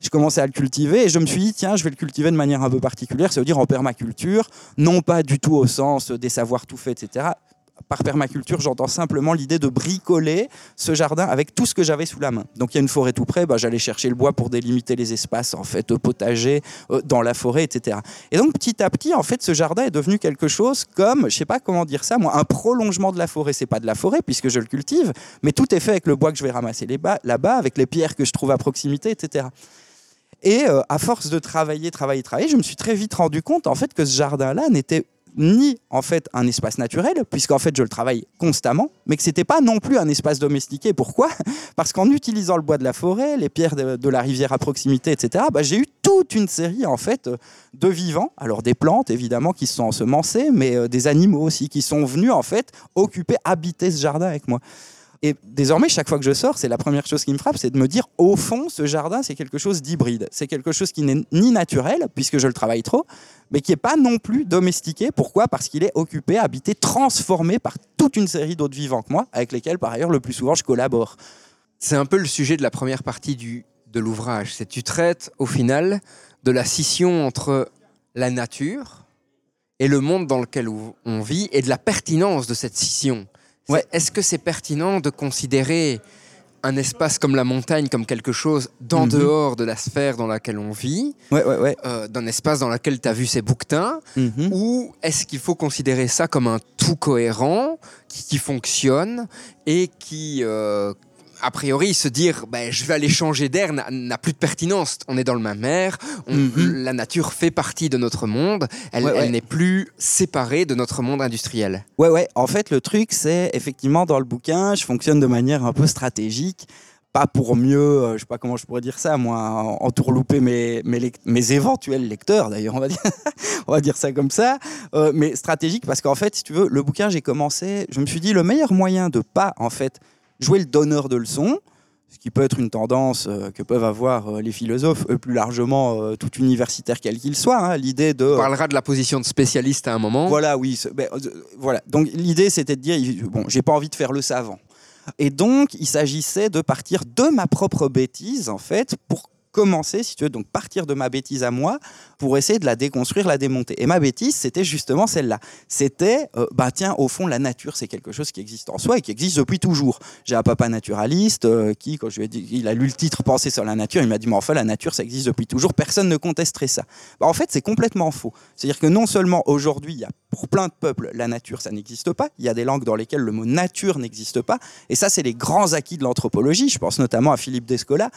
Je commençais à le cultiver et je me suis dit tiens, je vais le cultiver de manière un peu particulière, ça veut dire en permaculture, non pas du tout au sens des savoirs tout faits, etc. Par permaculture, j'entends simplement l'idée de bricoler ce jardin avec tout ce que j'avais sous la main. Donc il y a une forêt tout près, bah, j'allais chercher le bois pour délimiter les espaces en fait potagers euh, dans la forêt, etc. Et donc petit à petit, en fait, ce jardin est devenu quelque chose comme, je sais pas comment dire ça, moi, un prolongement de la forêt. C'est pas de la forêt puisque je le cultive, mais tout est fait avec le bois que je vais ramasser là-bas, avec les pierres que je trouve à proximité, etc. Et euh, à force de travailler, travailler, travailler, je me suis très vite rendu compte en fait que ce jardin-là n'était ni en fait un espace naturel, puisqu'en fait je le travaille constamment, mais que c'était pas non plus un espace domestiqué. Pourquoi? Parce qu'en utilisant le bois de la forêt, les pierres de, la rivière à proximité, etc., bah, j'ai eu toute une série en fait de vivants, alors des plantes évidemment qui se sont ensemencées, mais euh, des animaux aussi qui sont venus en fait occuper, habiter ce jardin avec moi. Et désormais, chaque fois que je sors, c'est la première chose qui me frappe, c'est de me dire, au fond, ce jardin, c'est quelque chose d'hybride. C'est quelque chose qui n'est ni naturel, puisque je le travaille trop, mais qui n'est pas non plus domestiqué. Pourquoi? Parce qu'il est occupé, habité, transformé par toute une série d'autres vivants que moi, avec lesquels, par ailleurs, le plus souvent, je collabore. C'est un peu le sujet de la première partie du, de l'ouvrage. C'est tu traites au final de la scission entre la nature et le monde dans lequel on vit et de la pertinence de cette scission. Ouais. Est-ce que c'est pertinent de considérer un espace comme la montagne comme quelque chose d'en Mhm. dehors de la sphère dans laquelle on vit, Ouais, ouais, ouais. euh, d'un espace dans lequel tu as vu ces bouquetins, Mhm. ou est-ce qu'il faut considérer ça comme un tout cohérent, qui, qui fonctionne et qui, euh, a priori, se dire ben, je vais aller changer d'air n'a- plus de pertinence. On est dans le même air, on- Mhm. la nature fait partie de notre monde, elle, Ouais, ouais. elle n'est plus séparée de notre monde industriel. Ouais, ouais. En fait, le truc, c'est effectivement dans le bouquin, je fonctionne de manière un peu stratégique. Pas pour mieux, euh, je sais pas comment je pourrais dire ça, moi, en- entourlouper mes, mes éventuels lecteurs, d'ailleurs, on va dire, on va dire ça comme ça. Euh, mais stratégique parce qu'en fait, si tu veux, le bouquin, j'ai commencé, je me suis dit, le meilleur moyen de pas, en fait, jouer le donneur de leçons, ce qui peut être une tendance euh, que peuvent avoir euh, les philosophes, eux, plus largement, euh, tout universitaire quel qu'il soit, hein, l'idée de... On parlera de la position de spécialiste à un moment. Voilà, oui. ben, euh, voilà. Donc l'idée, c'était de dire, bon, j'ai pas envie de faire le savant. Et donc, il s'agissait de partir de ma propre bêtise, en fait, pour commencer, si tu veux, donc partir de ma bêtise à moi pour essayer de la déconstruire, la démonter. Et ma bêtise, c'était justement celle-là. C'était, euh, bah tiens, au fond, la nature, c'est quelque chose qui existe en soi et qui existe depuis toujours. J'ai un papa naturaliste euh, qui, quand je lui ai dit, il a lu le titre Penser sur la nature, il m'a dit, mais enfin, la nature, ça existe depuis toujours, personne ne contesterait ça. Bah, en fait, c'est complètement faux. C'est-à-dire que non seulement aujourd'hui, il y a pour plein de peuples, la nature, ça n'existe pas. Il y a des langues dans lesquelles le mot nature n'existe pas. Et ça, c'est les grands acquis de l'anthropologie. Je pense notamment à Philippe Descola,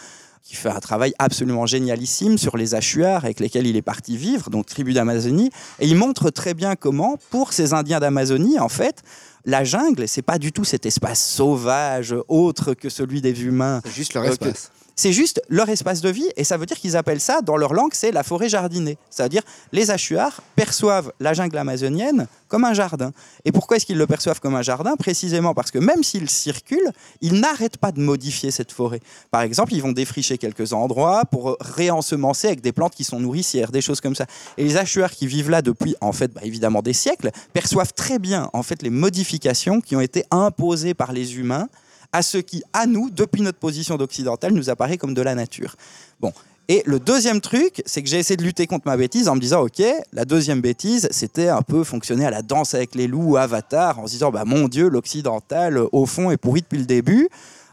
qui fait un travail absolument génialissime sur les Achuars avec lesquels il est parti vivre, donc tribu d'Amazonie. Et il montre très bien comment, pour ces Indiens d'Amazonie, en fait, la jungle, c'est pas du tout cet espace sauvage, autre que celui des humains. C'est juste leur espace. C'est juste leur espace de vie et ça veut dire qu'ils appellent ça, dans leur langue, c'est la forêt jardinée. C'est-à-dire, les Achuars perçoivent la jungle amazonienne comme un jardin. Et pourquoi est-ce qu'ils le perçoivent comme un jardin? Précisément parce que même s'ils circulent, ils n'arrêtent pas de modifier cette forêt. Par exemple, ils vont défricher quelques endroits pour réensemencer avec des plantes qui sont nourricières, des choses comme ça. Et les Achuars qui vivent là depuis, en fait, bah, évidemment des siècles, perçoivent très bien, en fait, les modifications qui ont été imposées par les humains à ce qui, à nous, depuis notre position d'occidental, nous apparaît comme de la nature. Bon. Et le deuxième truc, c'est que j'ai essayé de lutter contre ma bêtise en me disant, ok, la deuxième bêtise, c'était un peu fonctionner à la danse avec les loups ou Avatar, en se disant, bah mon Dieu, l'occidental, au fond, est pourri depuis le début.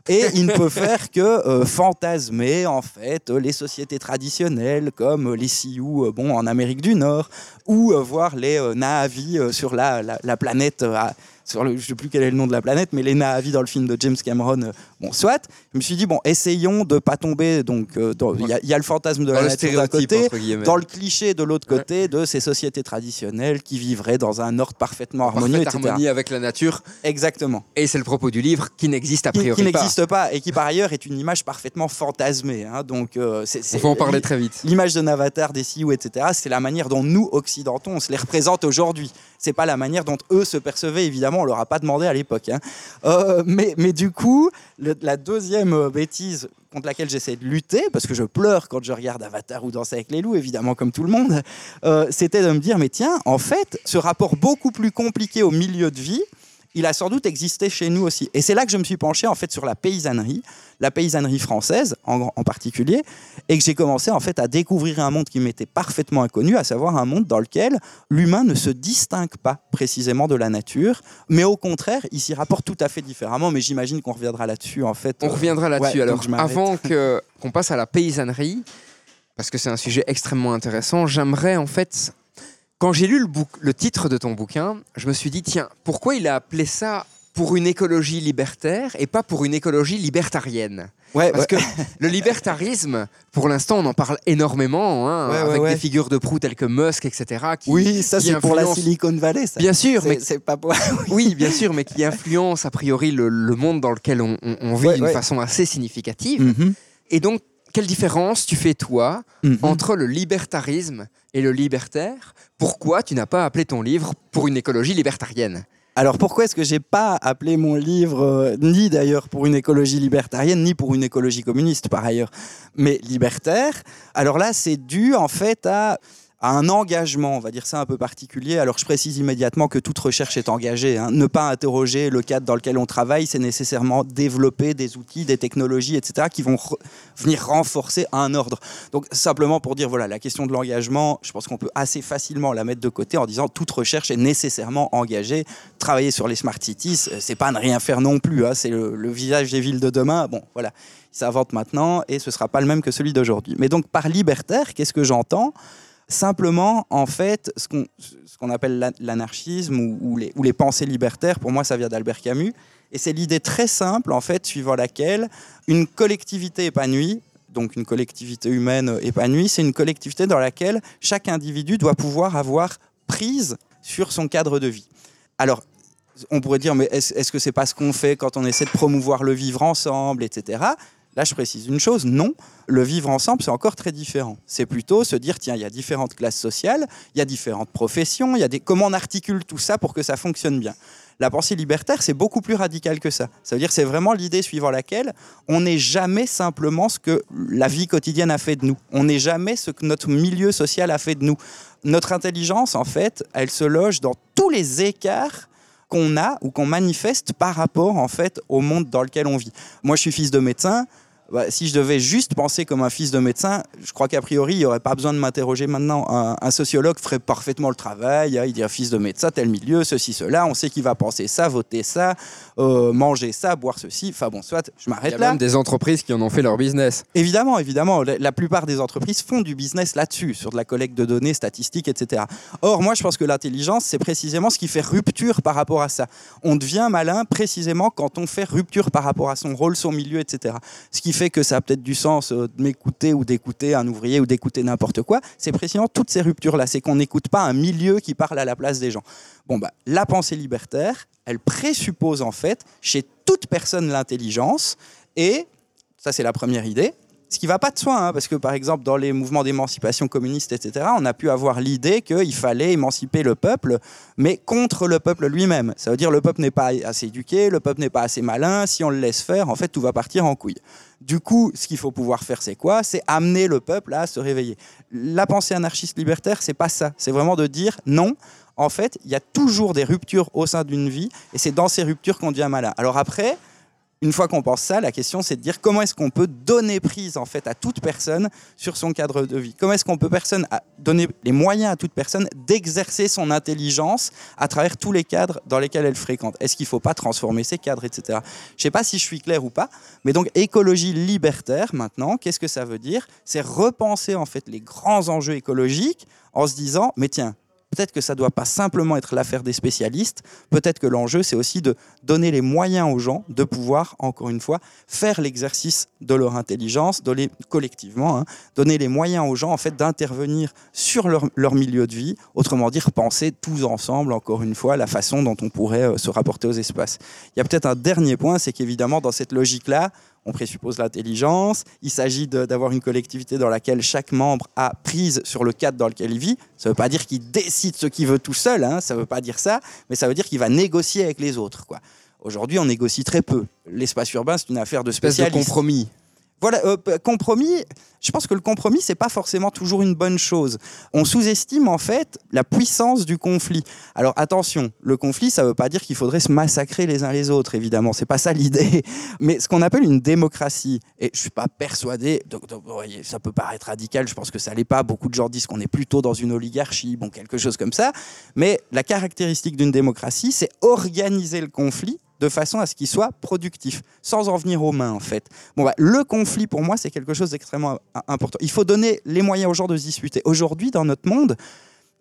Et il ne peut faire que euh, fantasmer en fait les sociétés traditionnelles comme les Sioux euh, bon, en Amérique du Nord ou euh, voir les Na'vi euh, sur la, la- la planète sur le, je sais plus quel est le nom de la planète, mais Lena a vie dans le film de James Cameron. Bon, soit. Je me suis dit bon, essayons de pas tomber. Donc, euh, il y, a- il y a le fantasme de la nature d'un côté, dans le cliché de l'autre côté de ces sociétés traditionnelles qui vivraient dans un ordre parfaitement harmonieux, Parfaite etc. harmonie avec la nature. Exactement. Et c'est le propos du livre qui n'existe a Qui, priori qui pas. n'existe pas. et qui par ailleurs est une image parfaitement fantasmée. hein. donc, euh, c'est, On va en parler très vite. L'image d'un avatar, des Sioux, etc., c'est la manière dont nous, occidentaux, on se les représente aujourd'hui. C'est pas la manière dont eux se percevaient, évidemment, on leur a pas demandé à l'époque. hein. Euh, mais, mais du coup, le- la deuxième euh, bêtise contre laquelle j'essaie de lutter, parce que je pleure quand je regarde Avatar ou Danser avec les loups, évidemment, comme tout le monde, euh, c'était de me dire, mais tiens, en fait, ce rapport beaucoup plus compliqué au milieu de vie, il a sans doute existé chez nous aussi. Et c'est là que je me suis penché en fait sur la paysannerie, la paysannerie française en, en particulier, et que j'ai commencé en fait à découvrir un monde qui m'était parfaitement inconnu, à savoir un monde dans lequel l'humain ne se distingue pas précisément de la nature, mais au contraire, il s'y rapporte tout à fait différemment. Mais j'imagine qu'on reviendra là-dessus en fait. On reviendra là-dessus. ouais, Alors, avant que- qu'on passe à la paysannerie, parce que c'est un sujet extrêmement intéressant, j'aimerais en fait. Quand j'ai lu le, titre de ton bouquin, je me suis dit, tiens, pourquoi il a appelé ça pour une écologie libertaire et pas pour une écologie libertarienne? Ouais, Parce ouais. que le libertarisme, pour l'instant, on en parle énormément, hein, Ouais, avec des figures de proue telles que Musk, etc. Qui, oui, ça c'est pour la Silicon Valley. Ça. Bien sûr, mais c'est pas pour. oui, bien sûr, mais qui influence a priori le, le monde dans lequel on, on- on vit d'une façon assez significative. Mhm. Et donc, quelle différence tu fais, toi, Mhm. entre le libertarisme et le libertaire? Pourquoi tu n'as pas appelé ton livre pour une écologie libertarienne Alors pourquoi est-ce que j'ai pas appelé mon livre euh, ni d'ailleurs pour une écologie libertarienne ni pour une écologie communiste par ailleurs, mais libertaire? Alors là, c'est dû en fait à à un engagement, on va dire ça un peu particulier. Alors je précise immédiatement que toute recherche est engagée. hein. Ne pas interroger le cadre dans lequel on travaille, c'est nécessairement développer des outils, des technologies, etc., qui vont venir renforcer un ordre. Donc simplement pour dire, voilà, la question de l'engagement, je pense qu'on peut assez facilement la mettre de côté en disant toute recherche est nécessairement engagée. Travailler sur les smart cities, euh, c'est pas ne rien faire non plus. hein. C'est le, le visage des villes de demain. Bon, voilà, il s'invente maintenant et ce sera pas le même que celui d'aujourd'hui. Mais donc par libertaire, qu'est-ce que j'entends? Simplement, en fait, ce qu'on ce appelle l'an- l'anarchisme ou, les, pensées libertaires, pour moi, ça vient d'Albert Camus. Et c'est l'idée très simple, en fait, suivant laquelle une collectivité épanouie, donc une collectivité humaine épanouie, c'est une collectivité dans laquelle chaque individu doit pouvoir avoir prise sur son cadre de vie. Alors, on pourrait dire, mais est-ce est-ce que c'est pas ce qu'on fait quand on essaie de promouvoir le vivre ensemble, etc. Là, je précise une chose, non, le vivre ensemble, c'est encore très différent. C'est plutôt se dire, tiens, il y a différentes classes sociales, il y a différentes professions, il y a des... comment on articule tout ça pour que ça fonctionne bien. La pensée libertaire, c'est beaucoup plus radical que ça. Ça veut dire, c'est vraiment l'idée suivant laquelle on n'est jamais simplement ce que la vie quotidienne a fait de nous. On n'est jamais ce que notre milieu social a fait de nous. Notre intelligence, en fait, elle se loge dans tous les écarts qu'on a ou qu'on manifeste par rapport en fait au monde dans lequel on vit. Moi, je suis fils de médecin. Bah, si je devais juste penser comme un fils de médecin, je crois qu'a priori, il n'y aurait pas besoin de m'interroger maintenant. Un, un sociologue ferait parfaitement le travail. hein, il dirait fils de médecin, tel milieu, ceci, cela. On sait qu'il va penser ça, voter ça, euh, manger ça, boire ceci. Enfin bon, soit, je Il y m'arrête a là. même des entreprises qui en ont fait leur business. Évidemment, évidemment, la, la plupart des entreprises font du business là-dessus, sur de la collecte de données, statistiques, etc. Or, moi, je pense que l'intelligence, c'est précisément ce qui fait rupture par rapport à ça. On devient malin précisément quand on fait rupture par rapport à son rôle, son milieu, etc. Ce qui fait que ça a peut-être du sens euh, de m'écouter ou d'écouter un ouvrier ou d'écouter n'importe quoi. C'est précisément toutes ces ruptures-là. C'est qu'on n'écoute pas un milieu qui parle à la place des gens. Bon, bah, la pensée libertaire, elle présuppose en fait chez toute personne l'intelligence et ça, c'est la première idée. Ce qui va pas de soi, hein, parce que par exemple, dans les mouvements d'émancipation communiste, etc., on a pu avoir l'idée qu'il fallait émanciper le peuple, mais contre le peuple lui-même. Ça veut dire le peuple n'est pas assez éduqué, le peuple n'est pas assez malin, si on le laisse faire, en fait, tout va partir en couille. Du coup, ce qu'il faut pouvoir faire, c'est quoi? C'est amener le peuple à se réveiller. La pensée anarchiste libertaire, c'est pas ça. C'est vraiment de dire non. En fait, il y a toujours des ruptures au sein d'une vie, et c'est dans ces ruptures qu'on devient malin. Alors après, une fois qu'on pense ça, la question c'est de dire comment est-ce qu'on peut donner prise en fait à toute personne sur son cadre de vie? Comment est-ce qu'on peut personne donner les moyens à toute personne d'exercer son intelligence à travers tous les cadres dans lesquels elle fréquente? Est-ce qu'il ne faut pas transformer ces cadres, etc. Je ne sais pas si je suis clair ou pas, mais donc écologie libertaire maintenant, qu'est-ce que ça veut dire? C'est repenser en fait les grands enjeux écologiques en se disant mais tiens peut-être que ça ne doit pas simplement être l'affaire des spécialistes, peut-être que l'enjeu, c'est aussi de donner les moyens aux gens de pouvoir, encore une fois, faire l'exercice de leur intelligence, de les, collectivement, hein, donner les moyens aux gens, en fait, d'intervenir sur leur, milieu de vie, autrement dire, penser tous ensemble, encore une fois, la façon dont on pourrait euh, se rapporter aux espaces. Il y a peut-être un dernier point, c'est qu'évidemment, dans cette logique-là, on présuppose l'intelligence, il s'agit d'avoir une collectivité dans laquelle chaque membre a prise sur le cadre dans lequel il vit. Ça ne veut pas dire qu'il décide ce qu'il veut tout seul, hein, ça ne veut pas dire ça, mais ça veut dire qu'il va négocier avec les autres. quoi. Aujourd'hui, on négocie très peu. L'espace urbain, c'est une affaire de Espèce de spécialistes. compromis. Voilà, euh, compromis, je pense que le compromis, c'est pas forcément toujours une bonne chose. On sous-estime en fait la puissance du conflit. Alors attention, le conflit, ça veut pas dire qu'il faudrait se massacrer les uns les autres, évidemment, c'est pas ça l'idée. Mais ce qu'on appelle une démocratie, et je suis pas persuadé, donc, voyez, ça peut paraître radical, je pense que ça l'est pas, beaucoup de gens disent qu'on est plutôt dans une oligarchie, bon, quelque chose comme ça, mais la caractéristique d'une démocratie, c'est organiser le conflit de façon à ce qu'il soit productif, sans en venir aux mains en fait. Bon, bah, le conflit, pour moi, c'est quelque chose d'extrêmement im- important. Il faut donner les moyens aux gens de se disputer. Aujourd'hui, dans notre monde,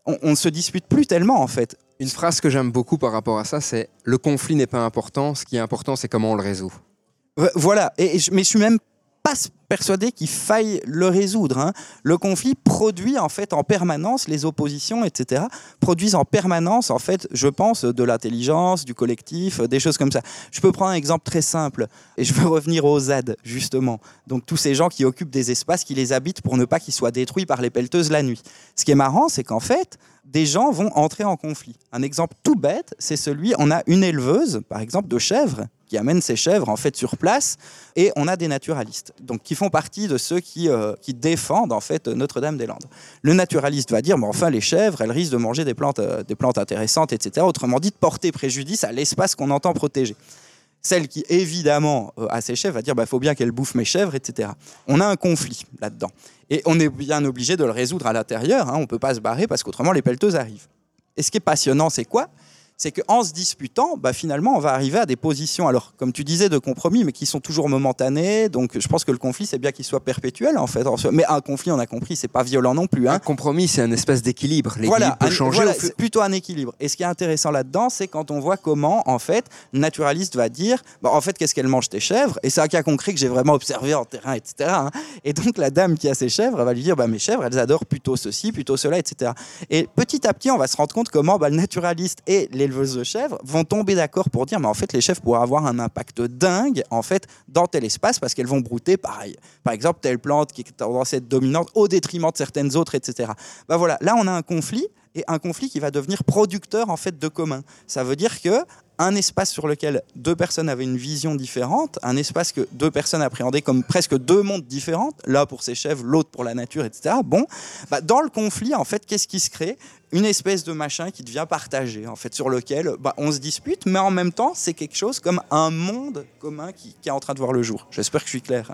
on ne se dispute plus tellement, en fait. Une phrase que j'aime beaucoup par rapport à ça, c'est le conflit n'est pas important, ce qui est important, c'est comment on le résout. Voilà, et, mais je suis même pas persuadé qu'il faille le résoudre. hein. Le conflit produit en fait en permanence les oppositions, etc. Produisent en permanence, en fait, je pense, de l'intelligence, du collectif, euh, des choses comme ça. Je peux prendre un exemple très simple, et je veux revenir aux ZAD, justement. Donc tous ces gens qui occupent des espaces, qui les habitent pour ne pas qu'ils soient détruits par les pelleteuses la nuit. Ce qui est marrant, c'est qu'en fait, des gens vont entrer en conflit. Un exemple tout bête, c'est celui, on a une éleveuse, par exemple, de chèvres, qui amène ses chèvres en fait sur place, et on a des naturalistes, donc qui font partie de ceux qui, euh, qui défendent en fait Notre-Dame-des-Landes. Le naturaliste va dire, mais enfin les chèvres, elles risquent de manger des plantes, euh, des plantes intéressantes, etc. Autrement dit, de porter préjudice à l'espace qu'on entend protéger. Celle qui, évidemment, euh, a ses chèvres, va dire il faut bien qu'elle bouffe mes chèvres, etc. On a un conflit là-dedans. Et on est bien obligé de le résoudre à l'intérieur. hein. On ne peut pas se barrer parce qu'autrement, les pelleteuses arrivent. Et ce qui est passionnant, c'est quoi? C'est qu'en se disputant, bah, finalement, on va arriver à des positions, alors comme tu disais, de compromis, mais qui sont toujours momentanées. Donc, je pense que le conflit, c'est bien qu'il soit perpétuel, en fait. Mais un conflit, on a compris, c'est pas violent non plus. hein. Un compromis, c'est une espèce d'équilibre. L'équilibre Voilà, peut un- changer. voilà, c'est plutôt un équilibre. Et ce qui est intéressant là-dedans, c'est quand on voit comment, en fait, le naturaliste va dire, bah, en fait, qu'est-ce qu'elle mange tes chèvres? Et c'est un cas concret que j'ai vraiment observé en terrain, etc. hein. Et donc la dame qui a ses chèvres, elle va lui dire, bah, mes chèvres, elles adorent plutôt ceci, plutôt cela, etc. Et petit à petit, on va se rendre compte comment bah, le naturaliste et l'éleveuse de chèvres vont tomber d'accord pour dire, mais en fait, les chèvres pourraient avoir un impact dingue, en fait, dans tel espace, parce qu'elles vont brouter, pareil. Par exemple, telle plante qui est tendance à être dominante au détriment de certaines autres, etc. Bah voilà, là, on a un conflit et un conflit qui va devenir producteur en fait de commun. Ça veut dire que un espace sur lequel deux personnes avaient une vision différente, un espace que deux personnes appréhendaient comme presque deux mondes différents, là pour ses chèvres, l'autre pour la nature, etc. Bon, bah, dans le conflit, en fait, qu'est-ce qui se crée? Une espèce de machin qui devient partagé, en fait, sur lequel bah, on se dispute, mais en même temps, c'est quelque chose comme un monde commun qui, est en train de voir le jour. J'espère que je suis clair.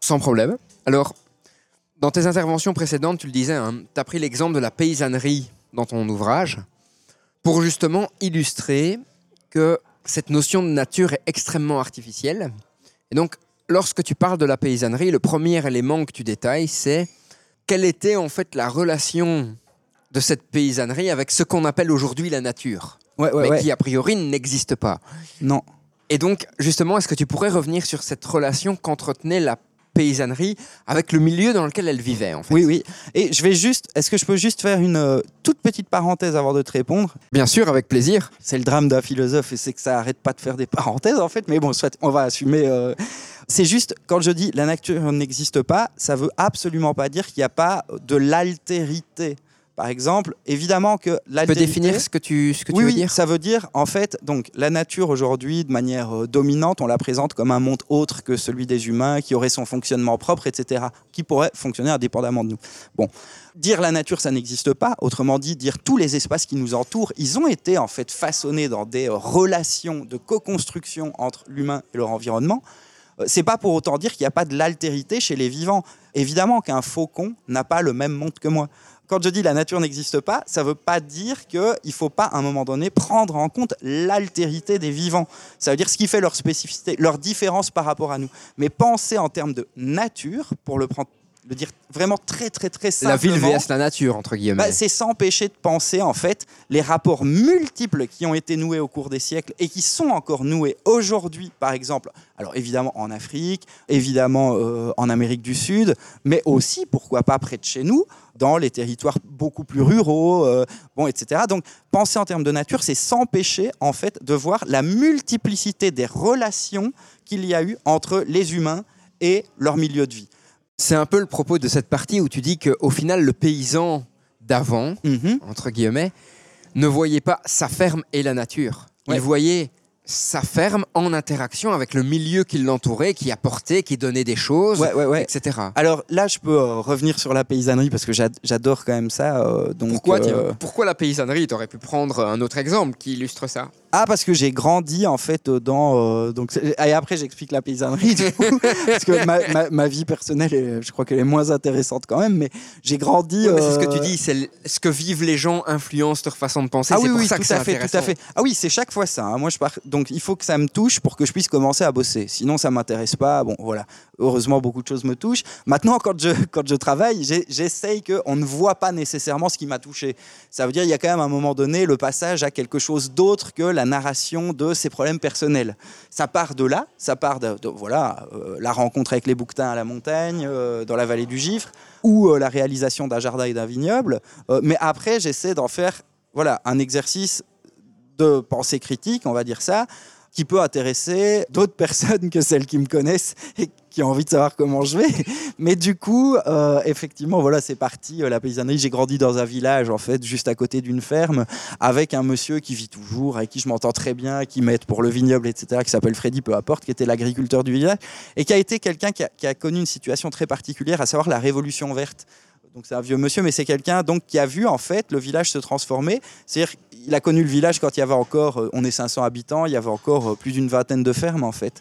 Sans problème. Alors, dans tes interventions précédentes, tu le disais, tu as pris l'exemple de la paysannerie dans ton ouvrage pour justement illustrer que cette notion de nature est extrêmement artificielle. Et donc, lorsque tu parles de la paysannerie, le premier élément que tu détailles, c'est quelle était en fait la relation de cette paysannerie avec ce qu'on appelle aujourd'hui la nature, Ouais, ouais, mais ouais. qui a priori n'existe pas. Non. Et donc, justement, est-ce que tu pourrais revenir sur cette relation qu'entretenait la paysannerie avec le milieu dans lequel elle vivait, en fait Oui, oui. Et je vais juste, est-ce que je peux juste faire une euh, toute petite parenthèse avant de te répondre? Bien sûr, avec plaisir. C'est le drame d'un philosophe et c'est que ça arrête pas de faire des parenthèses en fait. Mais bon, soit, on va assumer. euh, C'est juste, quand je dis la nature n'existe pas, ça veut absolument pas dire qu'il n'y a pas de l'altérité. Par exemple, évidemment que Tu peux définir ce que tu, ce que tu oui, veux oui, dire ça veut dire, en fait, donc la nature aujourd'hui, de manière euh, dominante, on la présente comme un monde autre que celui des humains, qui aurait son fonctionnement propre, etc., qui pourrait fonctionner indépendamment de nous. Bon, dire la nature, ça n'existe pas. Autrement dit, dire tous les espaces qui nous entourent, ils ont été en fait façonnés dans des euh, relations de co-construction entre l'humain et leur environnement. Euh, C'est pas pour autant dire qu'il n'y a pas de l'altérité chez les vivants. Évidemment qu'un faucon n'a pas le même monde que moi. Quand je dis la nature n'existe pas, ça ne veut pas dire qu'il ne faut pas à un moment donné prendre en compte l'altérité des vivants. Ça veut dire ce qui fait leur spécificité, leur différence par rapport à nous. Mais penser en termes de nature, pour le prendre le dire vraiment très très très La ville simplement. vs la nature, entre guillemets. Bah, c'est s'empêcher de penser en fait les rapports multiples qui ont été noués au cours des siècles et qui sont encore noués aujourd'hui, par exemple. Alors évidemment en Afrique, évidemment euh, en Amérique du Sud, mais aussi pourquoi pas près de chez nous, dans les territoires beaucoup plus ruraux, euh, bon, etc. Donc penser en termes de nature, c'est s'empêcher en fait de voir la multiplicité des relations qu'il y a eu entre les humains et leur milieu de vie. C'est un peu le propos de cette partie où tu dis qu'au final, le paysan d'avant, Mhm. entre guillemets, ne voyait pas sa ferme et la nature. Ouais. Il voyait sa ferme en interaction avec le milieu qui l'entourait, qui apportait, qui donnait des choses, Ouais, ouais, ouais. etc. Alors là, je peux euh, revenir sur la paysannerie parce que j'ad- j'adore quand même ça. euh, donc, Pourquoi, euh, pourquoi la paysannerie? Tu aurais pu prendre un autre exemple qui illustre ça. Ah, parce que j'ai grandi en fait euh, dans. euh, donc, et après, j'explique la paysannerie, du coup, parce que ma, ma- ma vie personnelle, est- je crois qu'elle est moins intéressante quand même, mais j'ai grandi. C'est ce que euh, tu dis, c'est ce que vivent les gens influence leur façon de penser. Ah oui, pour oui, ça tout que à fait, tout à fait. Ah oui, c'est chaque fois ça. hein. Moi, je pars... donc il faut que ça me touche pour que je puisse commencer à bosser. Sinon, ça m'intéresse pas. Bon, voilà. Heureusement, beaucoup de choses me touchent. Maintenant, quand je quand je travaille, j'essaye que on ne voit pas nécessairement ce qui m'a touché. Ça veut dire il y a quand même à un moment donné le passage à quelque chose d'autre que la narration de ses problèmes personnels. Ça part de là. Ça part de, voilà euh, la rencontre avec les bouquetins à la montagne, euh, dans la vallée du Gifre, ou euh, la réalisation d'un jardin et d'un vignoble. Mais après, j'essaie d'en faire voilà un exercice de pensée critique, on va dire ça, qui peut intéresser d'autres personnes que celles qui me connaissent et qui ont envie de savoir comment je vais. Mais du coup, euh, effectivement, voilà, c'est parti, euh, la paysannerie. J'ai grandi dans un village, en fait, juste à côté d'une ferme, avec un monsieur qui vit toujours, avec qui je m'entends très bien, qui m'aide pour le vignoble, etc., qui s'appelle Freddy, peu importe, qui était l'agriculteur du village, et qui a été quelqu'un qui a, qui a connu une situation très particulière, à savoir la révolution verte. Donc c'est un vieux monsieur, mais c'est quelqu'un donc qui a vu en fait le village se transformer. C'est-à-dire il a connu le village quand il y avait encore, euh, on est 500 habitants, il y avait encore euh, plus d'une vingtaine de fermes en fait,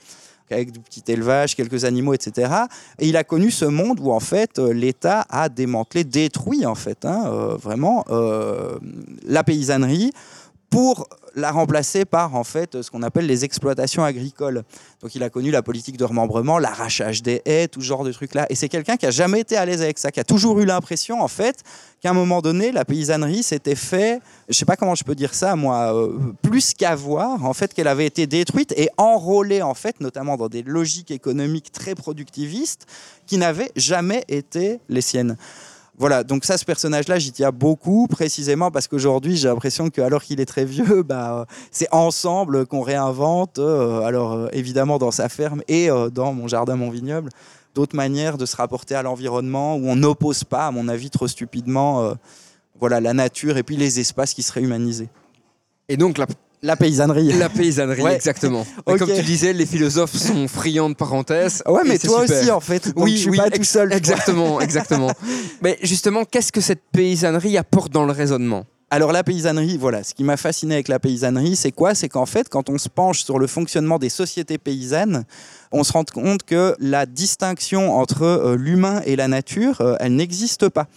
avec du petit élevage, quelques animaux, etc. Et il a connu ce monde où en fait euh, l'État a démantelé, détruit en fait, hein, vraiment la paysannerie pour la remplacer par en fait ce qu'on appelle les exploitations agricoles. Donc il a connu la politique de remembrement, l'arrachage des haies, tout genre de trucs là. Et c'est quelqu'un qui a jamais été à l'aise avec ça, qui a toujours eu l'impression en fait qu'à un moment donné la paysannerie s'était fait, je sais pas comment je peux dire ça moi, euh, plus qu'avoir en fait qu'elle avait été détruite et enrôlée en fait notamment dans des logiques économiques très productivistes qui n'avaient jamais été les siennes. Voilà, donc ça, ce personnage-là, j'y tiens beaucoup, précisément parce qu'aujourd'hui, j'ai l'impression que alors qu'il est très vieux, bah, euh, c'est ensemble qu'on réinvente, euh, alors euh, évidemment dans sa ferme et dans mon jardin, mon vignoble, d'autres manières de se rapporter à l'environnement où on n'oppose pas, à mon avis, trop stupidement, voilà, la nature et puis les espaces qui seraient humanisés. Et donc la, La paysannerie. la paysannerie, Ouais. exactement. Comme tu disais, les philosophes sont friands de parenthèses. Ouais, mais toi super. aussi, en fait. Donc Oui, je suis oui, pas tout seul. Exactement, exactement. Mais justement, qu'est-ce que cette paysannerie apporte dans le raisonnement? Alors la paysannerie, voilà, ce qui m'a fasciné avec la paysannerie, c'est quoi? C'est qu'en fait, quand on se penche sur le fonctionnement des sociétés paysannes, on se rend compte que la distinction entre euh, l'humain et la nature, euh, elle n'existe pas.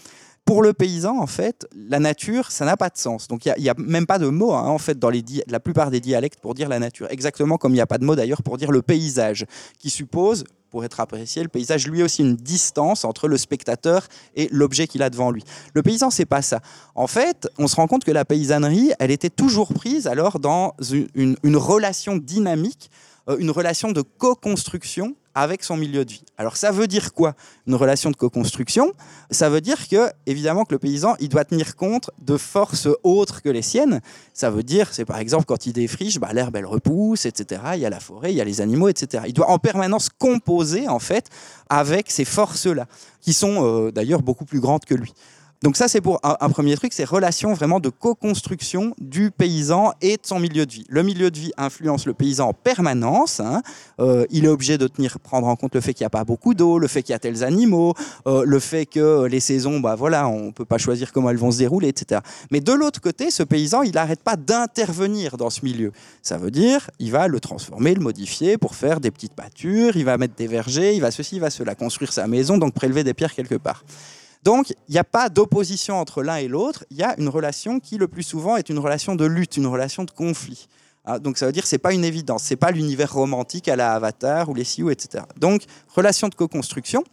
Pour le paysan, en fait, la nature, ça n'a pas de sens. Donc, il n'y a, même pas de mot, hein, en fait, dans la plupart des dialectes pour dire la nature. Exactement comme il n'y a pas de mot, d'ailleurs, pour dire le paysage, qui suppose, pour être apprécié, le paysage, lui aussi, une distance entre le spectateur et l'objet qu'il a devant lui. Le paysan, c'est pas ça. En fait, on se rend compte que la paysannerie, elle était toujours prise alors dans une, une- une relation dynamique, euh, une relation de co-construction avec son milieu de vie. Alors ça veut dire quoi Une relation de co-construction, ça veut dire que évidemment que le paysan, il doit tenir compte de forces autres que les siennes. Ça veut dire, c'est par exemple quand il défriche, bah, l'herbe elle repousse, etc. Il y a la forêt, il y a les animaux, etc. Il doit en permanence composer en fait avec ces forces-là, qui sont euh, d'ailleurs beaucoup plus grandes que lui. Donc ça, c'est pour un, premier truc, c'est relation vraiment de co-construction du paysan et de son milieu de vie. Le milieu de vie influence le paysan en permanence. hein. Euh, il est obligé de tenir, prendre en compte le fait qu'il n'y a pas beaucoup d'eau, le fait qu'il y a tels animaux, euh, le fait que les saisons, bah voilà, on ne peut pas choisir comment elles vont se dérouler, etc. Mais de l'autre côté, ce paysan, il n'arrête pas d'intervenir dans ce milieu. Ça veut dire, il va le transformer, le modifier pour faire des petites pâtures, il va mettre des vergers, il va ceci, il va cela, construire sa maison, donc prélever des pierres quelque part. Donc, il n'y a pas d'opposition entre l'un et l'autre, il y a une relation qui, le plus souvent, est une relation de lutte, une relation de conflit. Ah, donc, ça veut dire que ce n'est pas une évidence, ce n'est pas l'univers romantique à la Avatar ou les Sioux, etc. Donc, relation de co-construction.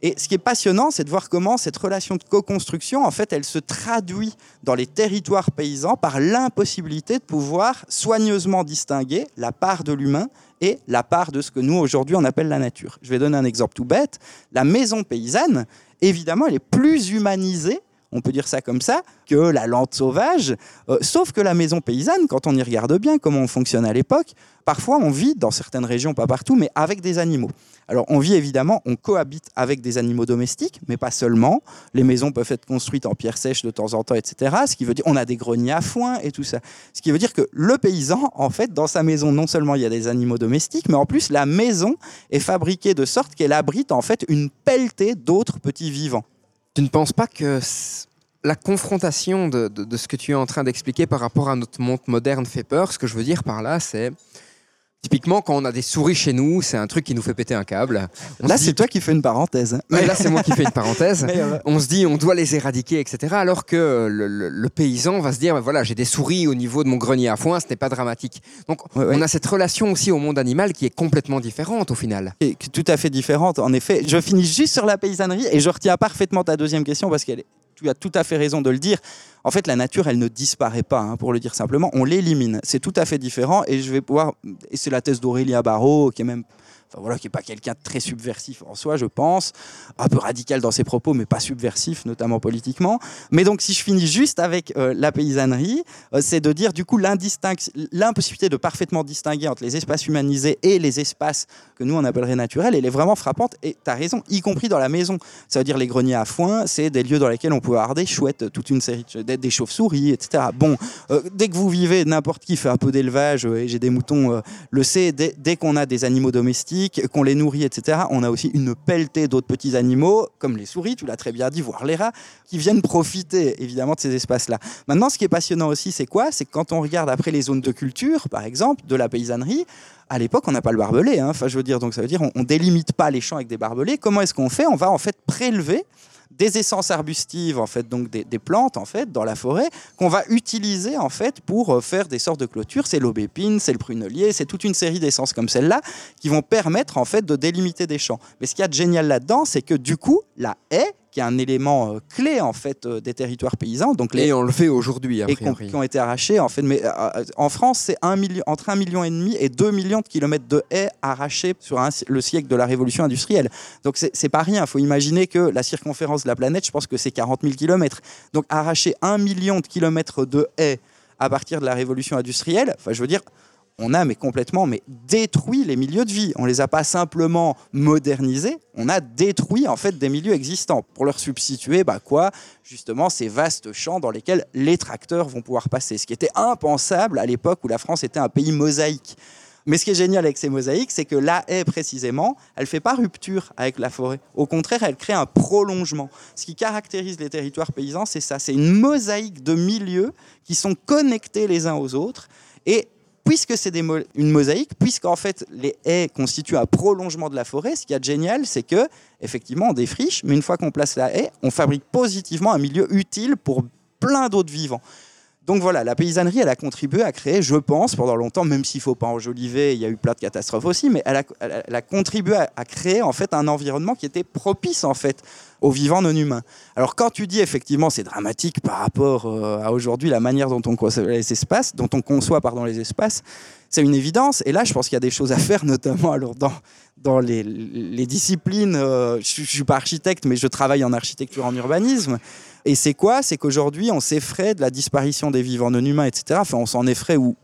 Et ce qui est passionnant, c'est de voir comment cette relation de co-construction, en fait, elle se traduit dans les territoires paysans par l'impossibilité de pouvoir soigneusement distinguer la part de l'humain et la part de ce que nous, aujourd'hui, on appelle la nature. Je vais donner un exemple tout bête. La maison paysanne, évidemment, elle est plus humanisée on peut dire ça comme ça, que la lente sauvage. Euh, sauf que la maison paysanne, quand on y regarde bien comment on fonctionne à l'époque, parfois on vit dans certaines régions, pas partout, mais avec des animaux. Alors on vit évidemment, on cohabite avec des animaux domestiques, mais pas seulement. Les maisons peuvent être construites en pierre sèche de temps en temps, etc. Ce qui veut dire, on a des greniers à foin et tout ça. Ce qui veut dire que le paysan, en fait, dans sa maison, non seulement il y a des animaux domestiques, mais en plus la maison est fabriquée de sorte qu'elle abrite en fait une pelletée d'autres petits vivants. Tu ne penses pas que la confrontation de, ce que tu es en train d'expliquer par rapport à notre monde moderne fait peur? Ce que je veux dire par là, c'est Typiquement, quand on a des souris chez nous, c'est un truc qui nous fait péter un câble. là, c'est toi qui fais une parenthèse. Mais là, c'est moi qui fais une parenthèse. Euh, on se dit, on doit les éradiquer, etc. Alors que le, paysan va se dire, voilà, j'ai des souris au niveau de mon grenier à foin, ce n'est pas dramatique. Donc, on a cette relation aussi au monde animal qui est complètement différente au final. Et tout à fait différente, en effet. Je finis juste sur la paysannerie et je retiens parfaitement ta deuxième question parce qu'elle est tu as tout à fait raison de le dire. En fait, la nature, elle ne disparaît pas, hein, pour le dire simplement, on l'élimine. C'est tout à fait différent et je vais pouvoir, et c'est la thèse d'Aurélia Barrault, qui est même enfin voilà, qui n'est pas quelqu'un de très subversif en soi, je pense, un peu radical dans ses propos, mais pas subversif, notamment politiquement. Mais donc, si je finis juste avec euh, la paysannerie, euh, c'est de dire du coup l'impossibilité de parfaitement distinguer entre les espaces humanisés et les espaces que nous on appellerait naturels, elle est vraiment frappante. Et tu as raison, y compris dans la maison. Ça veut dire les greniers à foin, c'est des lieux dans lesquels on peut avoir des chouettes, toute une série, de, des chauves-souris, etc. Bon, euh, dès que vous vivez, n'importe qui fait un peu d'élevage, et j'ai des moutons, le sait, dès qu'on a des animaux domestiques, qu'on les nourrit, etc., on a aussi une pelletée d'autres petits animaux, comme les souris, tu l'as très bien dit, voire les rats, qui viennent profiter évidemment de ces espaces-là. Maintenant, ce qui est passionnant aussi, c'est quoi? C'est quand on regarde après les zones de culture, par exemple, de la paysannerie, à l'époque, on n'a pas le barbelé. Hein. Je veux dire, donc ça veut dire on, on délimite pas les champs avec des barbelés. Comment est-ce qu'on fait? On va en fait prélever des essences arbustives, en fait, donc des, plantes en fait, dans la forêt, qu'on va utiliser en fait pour euh, faire des sortes de clôtures. C'est l'aubépine, c'est le prunelier, c'est toute une série d'essences comme celle-là qui vont permettre en fait de délimiter des champs. Mais ce qu'il y a de génial là-dedans, c'est que du coup, la haie qui est un élément euh, clé en fait euh, des territoires paysans. Donc les, et on le fait aujourd'hui. Et qui ont été arrachés en fait. Mais euh, en France, c'est un million, entre 1 million et demi et 2 millions de kilomètres de haies arrachés sur le siècle de la révolution industrielle. Donc c'est pas rien. Il faut imaginer que la circonférence de la planète, je pense que c'est 40 000 kilomètres. Donc arracher 1 million de kilomètres de haies à partir de la révolution industrielle, enfin je veux dire, on a mais complètement mais détruit les milieux de vie. On les a pas simplement modernisés, on a détruit en fait des milieux existants pour leur substituer bah quoi justement ces vastes champs dans lesquels les tracteurs vont pouvoir passer. Ce qui était impensable à l'époque où la France était un pays mosaïque. Mais ce qui est génial avec ces mosaïques, c'est que la haie, précisément, elle ne fait pas rupture avec la forêt. Au contraire, elle crée un prolongement. Ce qui caractérise les territoires paysans, c'est ça. C'est une mosaïque de milieux qui sont connectés les uns aux autres. Et puisque c'est une mosaïque, puisqu'en fait les haies constituent un prolongement de la forêt, ce qui est génial, c'est que effectivement on défriche, mais une fois qu'on place la haie, on fabrique positivement un milieu utile pour plein d'autres vivants. Donc voilà, la paysannerie, elle a contribué à créer, je pense, pendant longtemps, même s'il ne faut pas enjoliver, il y a eu plein de catastrophes aussi, mais elle a, contribué à, créer en fait un environnement qui était propice en fait aux vivants non humains. Alors quand tu dis effectivement c'est dramatique par rapport euh, à aujourd'hui la manière dont on conçoit les espaces, dont on conçoit pardon les espaces, c'est une évidence. Et là, je pense qu'il y a des choses à faire, notamment alors dans dans les, disciplines. Euh, je, ne suis pas architecte, mais je travaille en architecture en urbanisme. Et c'est quoi? C'est qu'aujourd'hui, on s'effraie de la disparition des vivants non humains, etc. Enfin, on s'en effraie, ou,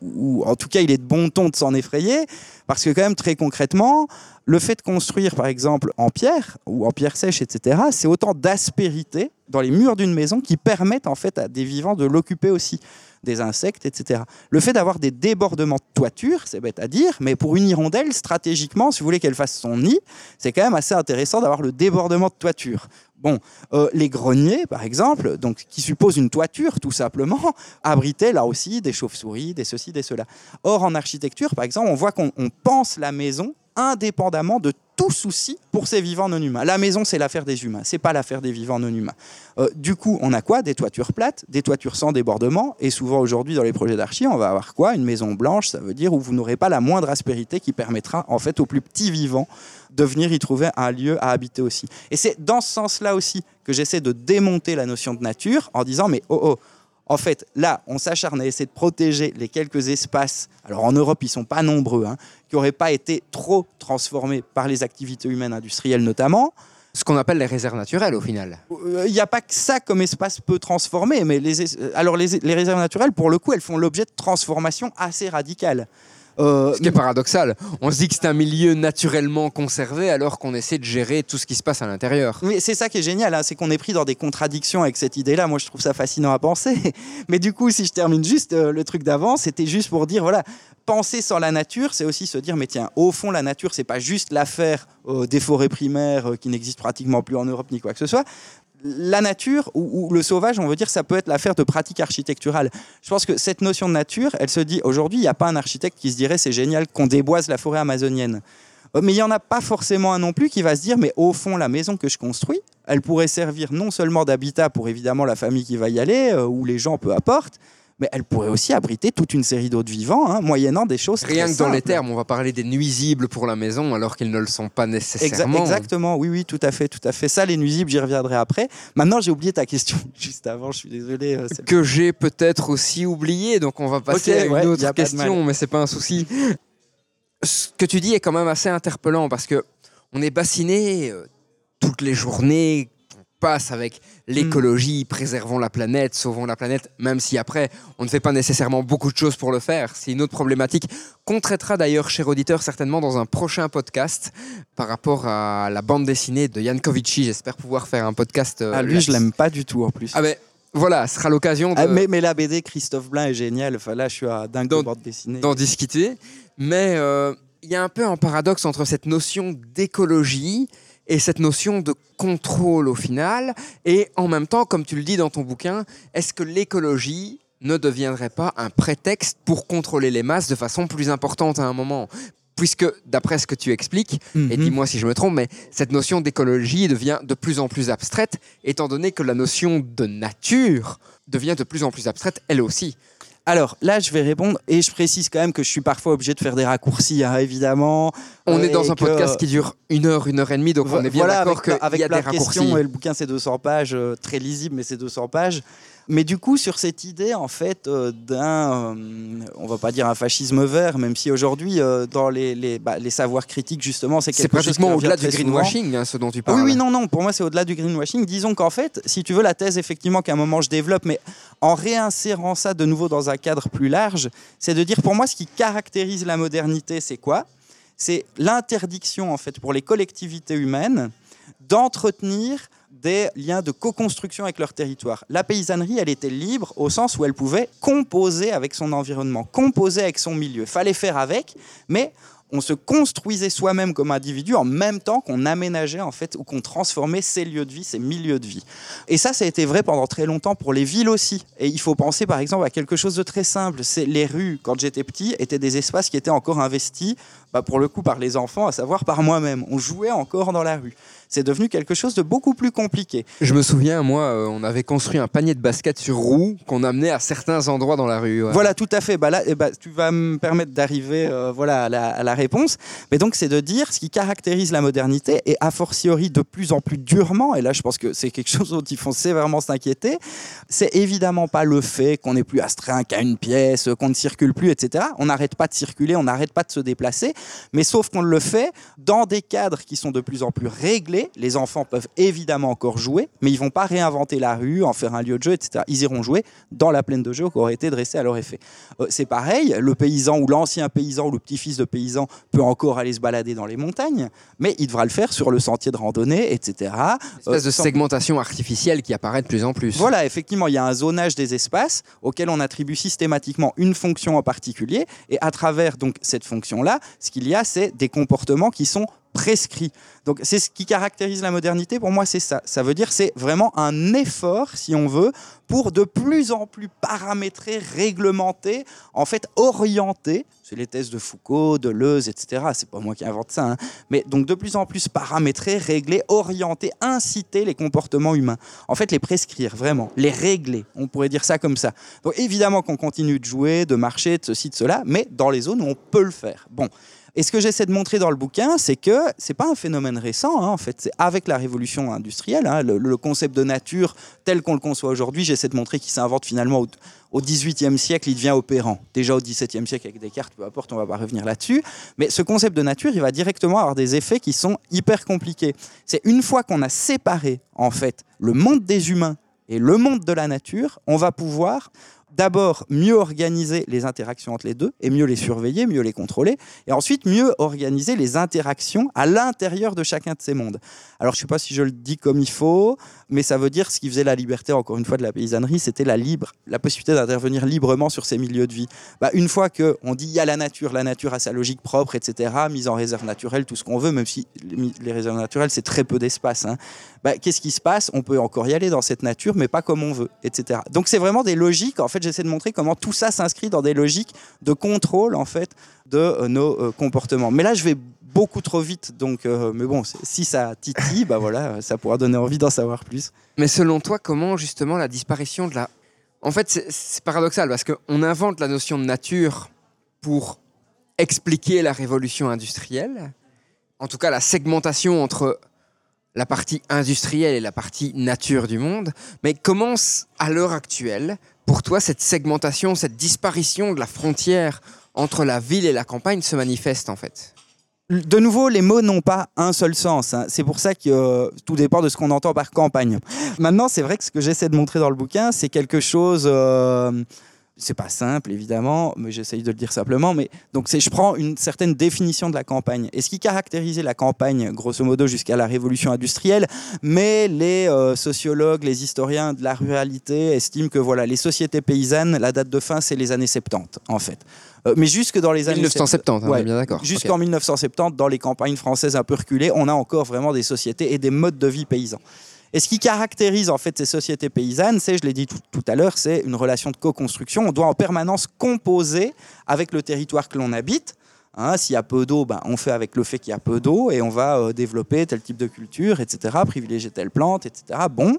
en tout cas, il est de bon ton de s'en effrayer, parce que quand même, très concrètement, le fait de construire, par exemple, en pierre, ou en pierre sèche, etc., c'est autant d'aspérité dans les murs d'une maison qui permettent, en fait, à des vivants de l'occuper aussi des insectes, etc. Le fait d'avoir des débordements de toiture, c'est bête à dire, mais pour une hirondelle, stratégiquement, si vous voulez qu'elle fasse son nid, c'est quand même assez intéressant d'avoir le débordement de toiture. Bon, euh, les greniers, par exemple, donc, qui supposent une toiture, tout simplement, abritaient là aussi des chauves-souris, des ceci, des cela. Or, en architecture, par exemple, on voit qu'on pense la maison indépendamment de tout souci pour ces vivants non humains. La maison, c'est l'affaire des humains, c'est pas l'affaire des vivants non humains. Euh, du coup, on a quoi? Des toitures plates, des toitures sans débordement, et souvent aujourd'hui dans les projets d'archi, on va avoir quoi? Une maison blanche, ça veut dire où vous n'aurez pas la moindre aspérité qui permettra en fait aux plus petits vivants de venir y trouver un lieu à habiter aussi. Et c'est dans ce sens-là aussi que j'essaie de démonter la notion de nature en disant mais oh oh en fait, là, on s'acharne à essayer de protéger les quelques espaces, alors en Europe, ils ne sont pas nombreux, hein, qui n'auraient pas été trop transformés par les activités humaines industrielles notamment. Ce qu'on appelle les réserves naturelles au final. Euh, Il n'y a pas que ça comme espace peu transformé, mais les, es- alors les, les réserves naturelles, pour le coup, elles font l'objet de transformations assez radicales. Euh, Ce qui est paradoxal. On se dit que c'est un milieu naturellement conservé alors qu'on essaie de gérer tout ce qui se passe à l'intérieur. Oui, c'est ça qui est génial, hein, c'est qu'on est pris dans des contradictions avec cette idée-là. Moi, je trouve ça fascinant à penser. Mais du coup, si je termine juste euh, le truc d'avant, c'était juste pour dire, voilà, penser sans la nature, c'est aussi se dire, mais tiens, au fond, la nature, c'est pas juste l'affaire euh, des forêts primaires euh, qui n'existent pratiquement plus en Europe ni quoi que ce soit. La nature ou, le sauvage, on veut dire, ça peut être l'affaire de pratiques architecturales. Je pense que cette notion de nature, elle se dit, aujourd'hui, il n'y a pas un architecte qui se dirait, c'est génial qu'on déboise la forêt amazonienne. Euh, Mais il n'y en a pas forcément un non plus qui va se dire, mais au fond, la maison que je construis, elle pourrait servir non seulement d'habitat pour évidemment la famille qui va y aller, euh, ou les gens peu importe, mais elle pourrait aussi abriter toute une série d'autres vivants, hein, moyennant des choses Rien très que dans les termes, on va parler des nuisibles pour la maison alors qu'ils ne le sont pas Exa- nécessairement. exactement, oui, oui, tout à fait, tout à fait. Ça, les nuisibles, j'y reviendrai après. Maintenant, j'ai oublié ta question juste avant, je suis désolé. euh, Que j'ai peut-être aussi oublié, donc on va passer à une ouais, autre question, mais c'est pas un souci. Ce que tu dis est quand même assez interpellant parce que on est bassiné euh, toutes les journées, passe avec l'écologie, préservons la planète, sauvons la planète, même si après on ne fait pas nécessairement beaucoup de choses pour le faire. C'est une autre problématique qu'on traitera d'ailleurs, cher auditeur, certainement dans un prochain podcast par rapport à la bande dessinée de Jan Kovici. J'espère pouvoir faire un podcast. euh, Ah, lui, je là-dessus. l'aime pas du tout en plus. Ah ben voilà, ce sera l'occasion de- Ah, mais, mais la BD Christophe Blain est géniale. Enfin, là, je suis à dingue de bande dessinée. d'en discuter. Mais euh, il y a un peu un paradoxe entre cette notion d'écologie et cette notion de contrôle au final. Et en même temps, comme tu le dis dans ton bouquin, est-ce que l'écologie ne deviendrait pas un prétexte pour contrôler les masses de façon plus importante à un moment? Puisque, d'après ce que tu expliques, et Mhm. dis-moi si je me trompe, mais cette notion d'écologie devient de plus en plus abstraite, étant donné que la notion de nature devient de plus en plus abstraite, elle aussi. Alors là, je vais répondre et je précise quand même que je suis parfois obligé de faire des raccourcis, hein, évidemment. On Euh, est dans un que- podcast qui dure une heure, une heure et demie, donc on est bien voilà, d'accord avec, qu'il y a des de raccourcis. et le bouquin c'est 200 pages, euh, très lisible, mais c'est 200 pages. Mais du coup, sur cette idée en fait euh, d'un, euh, on va pas dire un fascisme vert, même si aujourd'hui euh, dans les, les, bah, les savoirs critiques justement, c'est C'est quelque chose qui pratiquement au-delà du greenwashing, hein, ce dont tu Ah parles. Oui, oui, non, non. Pour moi, c'est au-delà du greenwashing. Disons qu'en fait, si tu veux, la thèse, effectivement, qu'à un moment je développe, mais en réinsérant ça de nouveau dans un cadre plus large, c'est de dire pour moi, ce qui caractérise la modernité, c'est quoi? C'est l'interdiction, en fait, pour les collectivités humaines d'entretenir des liens de co-construction avec leur territoire. La paysannerie, elle était libre au sens où elle pouvait composer avec son environnement, composer avec son milieu. Fallait faire avec, mais on se construisait soi-même comme individu en même temps qu'on aménageait en fait ou qu'on transformait ses lieux de vie, ses milieux de vie. Et ça, ça a été vrai pendant très longtemps pour les villes aussi. Et il faut penser par exemple à quelque chose de très simple. C'est les rues, quand j'étais petit, étaient des espaces qui étaient encore investis, bah, pour le coup par les enfants, à savoir par moi-même. On jouait encore dans la rue. C'est devenu quelque chose de beaucoup plus compliqué. Je me souviens, moi, euh, on avait construit un panier de basket sur roue qu'on amenait à certains endroits dans la rue. ouais. Voilà, tout à fait. Bah là, eh bah, tu vas me permettre d'arriver euh, voilà, à, la, à la réponse. Mais donc, c'est de dire ce qui caractérise la modernité, et a fortiori de plus en plus durement, et là, je pense que c'est quelque chose dont il faut sévèrement s'inquiéter, c'est évidemment pas le fait qu'on n'est plus astreint qu'à une pièce, qu'on ne circule plus, etc. On n'arrête pas de circuler, on n'arrête pas de se déplacer, mais sauf qu'on le fait dans des cadres qui sont de plus en plus réglés. Les enfants peuvent évidemment encore jouer, mais ils vont pas réinventer la rue, en faire un lieu de jeu, etc. Ils iront jouer dans la plaine de jeu qui aurait été dressée à leur effet. Euh, c'est pareil, le paysan ou l'ancien paysan ou le petit-fils de paysan peut encore aller se balader dans les montagnes, mais il devra le faire sur le sentier de randonnée, etc. Une espèce de Euh, sans- segmentation artificielle qui apparaît de plus en plus. voilà, effectivement, il y a un zonage des espaces auquel on attribue systématiquement une fonction en particulier. Et à travers donc cette fonction-là, ce qu'il y a, c'est des comportements qui sont prescrit. Donc c'est ce qui caractérise la modernité, pour moi c'est ça. Ça veut dire c'est vraiment un effort, si on veut, pour de plus en plus paramétrer, réglementer, en fait orienter, c'est les thèses de Foucault, de Leuze, etc. C'est pas moi qui invente ça, hein. mais donc de plus en plus paramétrer, régler, orienter, inciter les comportements humains. En fait les prescrire, vraiment, les régler, on pourrait dire ça comme ça. Donc évidemment qu'on continue de jouer, de marcher, de ceci, de cela, mais dans les zones où on peut le faire. Bon. Et ce que j'essaie de montrer dans le bouquin, c'est que c'est pas un phénomène récent. hein, en fait, c'est avec la révolution industrielle, hein, le, concept de nature tel qu'on le conçoit aujourd'hui, j'essaie de montrer qu'il s'invente finalement au, au 18e siècle, il devient opérant. Déjà au 17e siècle avec Descartes, peu importe, on va pas revenir là-dessus. Mais ce concept de nature, il va directement avoir des effets qui sont hyper compliqués. C'est une fois qu'on a séparé en fait le monde des humains et le monde de la nature, on va pouvoir d'abord mieux organiser les interactions entre les deux et mieux les surveiller, mieux les contrôler, et ensuite mieux organiser les interactions à l'intérieur de chacun de ces mondes. Alors je ne sais pas si je le dis comme il faut, mais ça veut dire ce qui faisait la liberté, encore une fois, de la paysannerie, c'était la, libre, la possibilité d'intervenir librement sur ces milieux de vie. Bah, une fois qu'on dit il y a la nature, la nature a sa logique propre, etc., mise en réserve naturelle, tout ce qu'on veut, même si les réserves naturelles, c'est très peu d'espace. Hein. Bah, Qu'est-ce qui se passe? On peut encore y aller dans cette nature, mais pas comme on veut, etc. Donc c'est vraiment des logiques, en fait, j'essaie de montrer comment tout ça s'inscrit dans des logiques de contrôle, en fait, de euh, nos euh, comportements. Mais là, je vais beaucoup trop vite, donc, euh, mais bon, si ça titille, bah voilà, ça pourra donner envie d'en savoir plus. Mais selon toi, comment justement la disparition de la... En fait, c'est- paradoxal parce qu'on invente la notion de nature pour expliquer la révolution industrielle, en tout cas la segmentation entre la partie industrielle et la partie nature du monde. Mais comment, à l'heure actuelle, pour toi, cette segmentation, cette disparition de la frontière entre la ville et la campagne se manifeste en fait De nouveau, les mots n'ont pas un seul sens. hein. C'est pour ça que euh, tout dépend de ce qu'on entend par campagne. Maintenant, c'est vrai que ce que j'essaie de montrer dans le bouquin, c'est quelque chose. euh, c'est pas simple, évidemment, mais j'essaye de le dire simplement. Mais donc, je prends une certaine définition de la campagne. Et ce qui caractérisait la campagne, grosso modo, jusqu'à la révolution industrielle, mais les euh, sociologues, les historiens de la ruralité estiment que voilà, les sociétés paysannes, la date de fin, c'est les années 70, en fait. Euh, mais jusque dans les années 1970, hein, Ouais. bien d'accord. Jusqu'en 1970, dans les campagnes françaises un peu reculées, on a encore vraiment des sociétés et des modes de vie paysans. Et ce qui caractérise en fait ces sociétés paysannes, c'est, je l'ai dit tout, à l'heure, c'est une relation de co-construction. On doit en permanence composer avec le territoire que l'on habite. Hein, S'il y a peu d'eau, ben, on fait avec le fait qu'il y a peu d'eau et on va euh, développer tel type de culture, etc., privilégier telle plante, etc. Bon,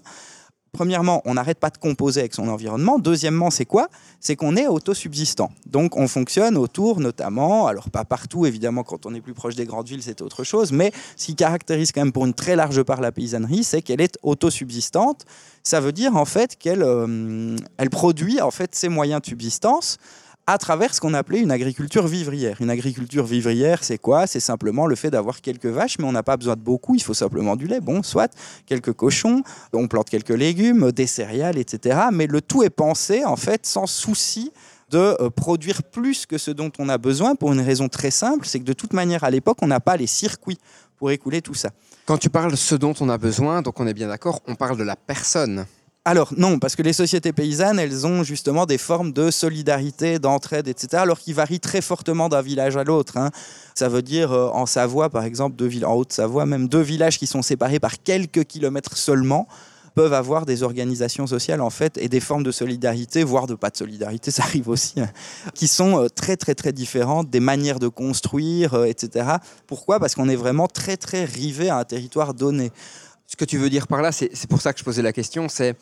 Premièrement, on n'arrête pas de composer avec son environnement. Deuxièmement, c'est quoi? C'est qu'on est autosubsistant. Donc, on fonctionne autour, notamment, alors pas partout, évidemment, quand on est plus proche des grandes villes, c'est autre chose, mais ce qui caractérise quand même pour une très large part la paysannerie, c'est qu'elle est autosubsistante. Ça veut dire, en fait, qu'elle euh, elle produit, en fait, ses moyens de subsistance à travers ce qu'on appelait une agriculture vivrière. Une agriculture vivrière, c'est quoi? C'est simplement le fait d'avoir quelques vaches, mais on n'a pas besoin de beaucoup, il faut simplement du lait, bon, soit, quelques cochons, on plante quelques légumes, des céréales, etc. Mais le tout est pensé, en fait, sans souci de euh, produire plus que ce dont on a besoin, pour une raison très simple, c'est que de toute manière, à l'époque, on n'a pas les circuits pour écouler tout ça. Quand tu parles ce dont on a besoin, donc on est bien d'accord, on parle de la personne. Alors non, parce que les sociétés paysannes, elles ont justement des formes de solidarité, d'entraide, etc., alors qui varient très fortement d'un village à l'autre. hein. Ça veut dire euh, en Savoie, par exemple, deux villes, en Haute-Savoie, même deux villages qui sont séparés par quelques kilomètres seulement peuvent avoir des organisations sociales en fait et des formes de solidarité, voire de pas de solidarité, ça arrive aussi, hein, qui sont euh, très très très différentes, des manières de construire, euh, etc. Pourquoi? Parce qu'on est vraiment très très rivé à un territoire donné. Ce que tu veux dire par là, c'est pour ça que je posais la question, c'est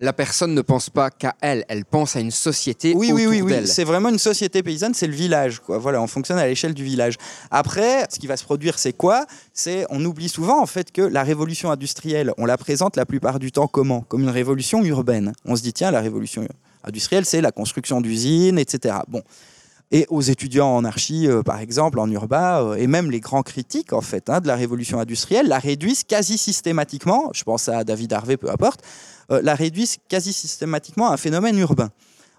la personne ne pense pas qu'à elle, elle pense à une société Oui, oui, autour oui, oui. d'elle. C'est vraiment une société paysanne, c'est le village. Quoi. Voilà, on fonctionne à l'échelle du village. Après, ce qui va se produire, c'est quoi? C'est, on oublie souvent en fait que la révolution industrielle, on la présente la plupart du temps comment? Comme une révolution urbaine. On se dit tiens, la révolution industrielle, c'est la construction d'usines, etc. Bon. Et aux étudiants en archi, euh, par exemple, en urba, euh, et même les grands critiques en fait hein, de la révolution industrielle, la réduisent quasi systématiquement. Je pense à David Harvey, peu importe, euh, la réduisent quasi systématiquement à un phénomène urbain.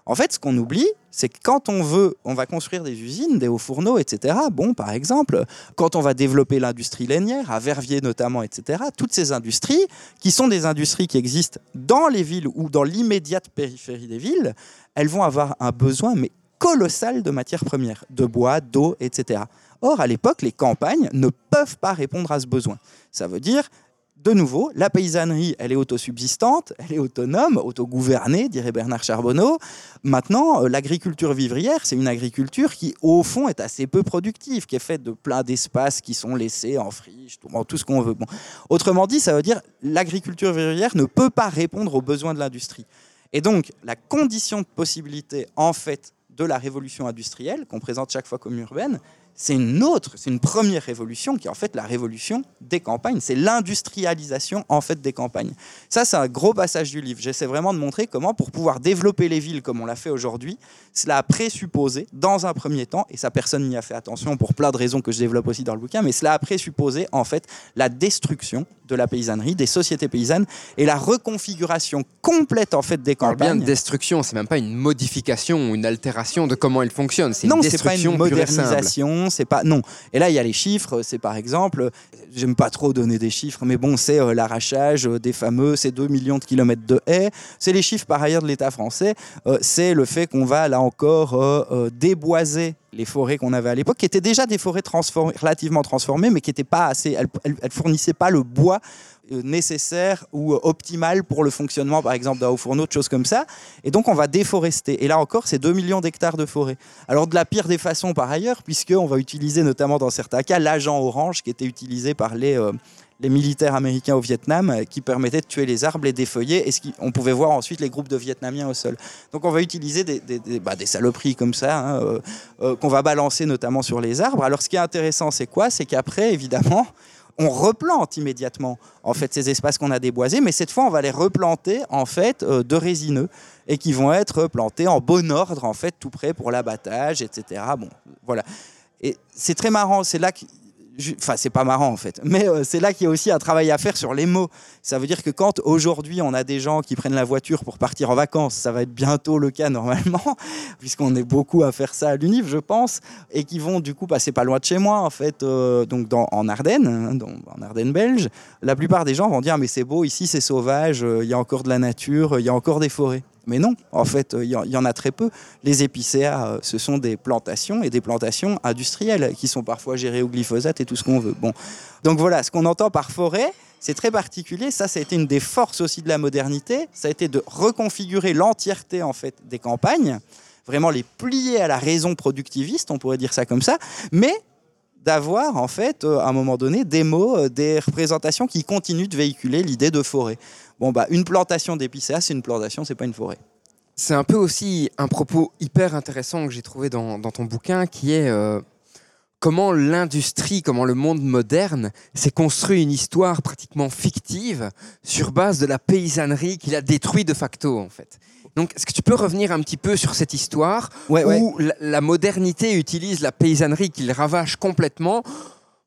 En fait, ce qu'on oublie, c'est que quand on veut, on va construire des usines, des hauts fourneaux, etc. Bon, par exemple, quand on va développer l'industrie lainière, à Verviers notamment, etc. Toutes ces industries, qui sont des industries qui existent dans les villes ou dans l'immédiate périphérie des villes, elles vont avoir un besoin, mais colossal de matières premières, de bois, d'eau, etc. Or, à l'époque, les campagnes ne peuvent pas répondre à ce besoin. Ça veut dire de nouveau, la paysannerie, elle est autosubsistante, elle est autonome, autogouvernée, dirait Bernard Charbonneau. Maintenant, euh, l'agriculture vivrière, c'est une agriculture qui, au fond, est assez peu productive, qui est faite de plein d'espaces qui sont laissés en friche, tout, tout ce qu'on veut. Autrement dit, ça veut dire l'agriculture vivrière ne peut pas répondre aux besoins de l'industrie. Et donc, la condition de possibilité, en fait, de la révolution industrielle, qu'on présente chaque fois comme urbaine, c'est une autre, c'est une première révolution qui est en fait la révolution des campagnes. C'est l'industrialisation en fait des campagnes. Ça, c'est un gros passage du livre. J'essaie vraiment de montrer comment, pour pouvoir développer les villes comme on l'a fait aujourd'hui, cela a présupposé, dans un premier temps, et ça personne n'y a fait attention pour plein de raisons que je développe aussi dans le bouquin, mais cela a présupposé en fait la destruction de la paysannerie, des sociétés paysannes et la reconfiguration complète en fait des campagnes. bien de destruction, c'est même pas une modification ou une altération de comment elles fonctionnent, c'est non, une destruction pas une modernisation, c'est pas non. Et là il y a les chiffres, c'est par exemple, j'aime pas trop donner des chiffres, mais bon, c'est euh, l'arrachage des fameux ces 2 millions de kilomètres de haies, c'est les chiffres par ailleurs de l'État français, euh, c'est le fait qu'on va là encore euh, déboiser les forêts qu'on avait à l'époque, qui étaient déjà des forêts relativement transformées, mais qui n'étaient pas assez, elles, elles, fournissaient pas le bois euh, nécessaire ou euh, optimal pour le fonctionnement, par exemple, d'un haut fourneau, de choses comme ça. Et donc, on va déforester. Et là encore, c'est 2 millions d'hectares de forêt. Alors, de la pire des façons, par ailleurs, puisqu'on va utiliser notamment dans certains cas l'agent orange qui était utilisé par les, euh, les militaires américains au Vietnam euh, qui permettaient de tuer les arbres, les défeuiller, et ce on pouvait voir ensuite les groupes de Vietnamiens au sol. Donc on va utiliser des, des, bah, saloperies comme ça, hein, euh, euh, qu'on va balancer notamment sur les arbres. Alors ce qui est intéressant, c'est quoi? C'est qu'après, évidemment, on replante immédiatement en fait ces espaces qu'on a déboisés, mais cette fois on va les replanter en fait de résineux et qui vont être plantés en bon ordre en fait tout près pour l'abattage, etc. Bon, voilà. Et c'est très marrant, c'est là que Enfin, c'est pas marrant en fait. Mais euh, c'est là qu'il y a aussi un travail à faire sur les mots. Ça veut dire que quand aujourd'hui on a des gens qui prennent la voiture pour partir en vacances, ça va être bientôt le cas normalement, puisqu'on est beaucoup à faire ça à l'UNIF, je pense, et qui vont du coup passer pas loin de chez moi en fait, euh, donc en Ardennes, hein, en Ardennes belge. La plupart des gens vont dire mais c'est beau ici, c'est sauvage, euh, il y a encore de la nature, il y a encore des forêts. Mais non, en fait, il y, en a très peu. Les épicéas, euh, ce sont des plantations et des plantations industrielles qui sont parfois gérées au glyphosate et tout ce qu'on veut. Bon. Donc voilà, ce qu'on entend par forêt, c'est très particulier. Ça, ça a été une des forces aussi de la modernité. Ça a été de reconfigurer l'entièreté en fait des campagnes, vraiment les plier à la raison productiviste, on pourrait dire ça comme ça, mais d'avoir en fait euh, à un moment donné des mots, euh, des représentations qui continuent de véhiculer l'idée de forêt. Bon bah une plantation d'épicéas, c'est une plantation, c'est pas une forêt. C'est un peu aussi un propos hyper intéressant que j'ai trouvé dans, ton bouquin qui est euh, comment l'industrie, comment le monde moderne s'est construit une histoire pratiquement fictive sur base de la paysannerie qu'il a détruit de facto en fait. Donc, est-ce que tu peux revenir un petit peu sur cette histoire où La, modernité utilise la paysannerie qu'il ravage complètement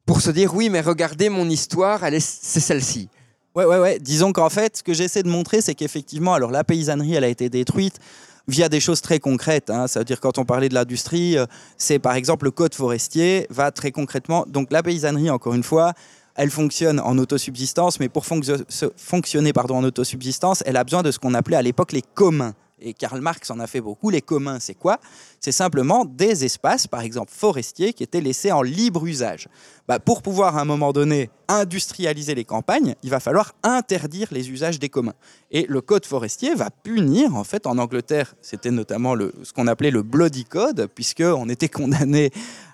pour se dire oui, mais regardez mon histoire, elle est, c'est celle-ci. Ouais, ouais, ouais. Disons qu'en fait, ce que j'essaie de montrer, c'est qu'effectivement, alors la paysannerie, elle a été détruite via des choses très concrètes. Hein. Ça veut dire quand on parlait de l'industrie, euh, c'est par exemple le code forestier va très concrètement. Donc la paysannerie, encore une fois, elle fonctionne en autosubsistance, mais pour fonctionner pardon, en autosubsistance, elle a besoin de ce qu'on appelait à l'époque les communs. Et Karl Marx en a fait beaucoup. Les communs, c'est quoi? C'est simplement des espaces, par exemple forestiers, qui étaient laissés en libre usage. Bah, pour pouvoir à un moment donné industrialiser les campagnes, il va falloir interdire les usages des communs. Et le code forestier va punir, en fait, en Angleterre, c'était notamment ce qu'on appelait le Bloody Code, puisqu'on était condamné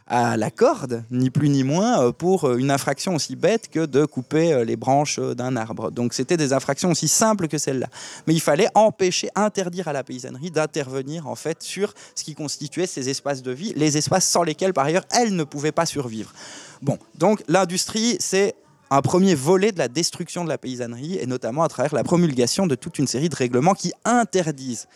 à la corde, ni plus ni moins, euh, pour euh, une infraction aussi bête que de couper euh, les branches d'un arbre. Donc c'était des infractions aussi simples que celle-là. Mais il fallait empêcher, interdire à la paysannerie d'intervenir en fait sur ce qui constituait ces espaces de vie, les espaces sans lesquels par ailleurs elle ne pouvait pas survivre. Bon, donc l'industrie, c'est un premier volet de la destruction de la paysannerie, et notamment à travers la promulgation de toute une série de règlements qui interdisent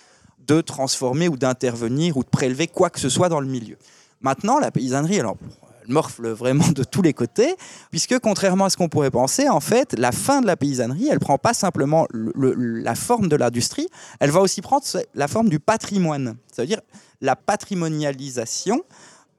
de transformer ou d'intervenir ou de prélever quoi que ce soit dans le milieu. Maintenant, la paysannerie, alors, elle morfle vraiment de tous les côtés, puisque contrairement à ce qu'on pourrait penser, en fait, la fin de la paysannerie, elle prend pas simplement la forme de l'industrie, elle va aussi prendre la forme du patrimoine. Ça veut dire la patrimonialisation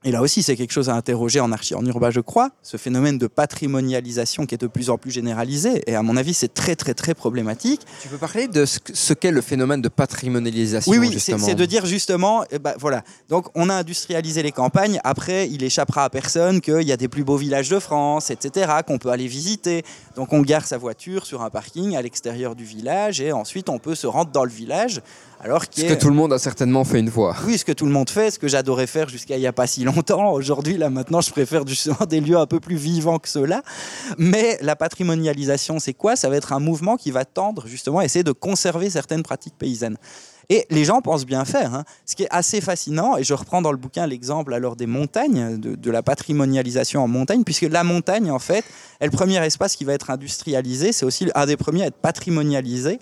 Et là aussi, c'est quelque chose à interroger en archi en urbain, je crois, ce phénomène de patrimonialisation qui est de plus en plus généralisé. Et à mon avis, c'est très, très, très problématique. Tu peux parler de ce que- ce qu'est le phénomène de patrimonialisation Oui, oui, c'est de dire justement, eh ben, voilà. Donc, on a industrialisé les campagnes. Après, il échappera à personne qu'il y a des plus beaux villages de France, etc., qu'on peut aller visiter. Donc, on gare sa voiture sur un parking à l'extérieur du village et ensuite, on peut se rendre dans le village. Alors Ce qu'il que tout le monde a certainement fait une fois. oui, ce que tout le monde fait, ce que j'adorais faire jusqu'à il n'y a pas si longtemps. Aujourd'hui, là, maintenant, je préfère justement des lieux un peu plus vivants que ceux-là. Mais la patrimonialisation, c'est quoi? Ça va être un mouvement qui va tendre justement à essayer de conserver certaines pratiques paysannes. Et les gens pensent bien faire. hein. Ce qui est assez fascinant, et je reprends dans le bouquin l'exemple alors des montagnes, de, la patrimonialisation en montagne, puisque la montagne, en fait, est le premier espace qui va être industrialisé, c'est aussi un des premiers à être patrimonialisé.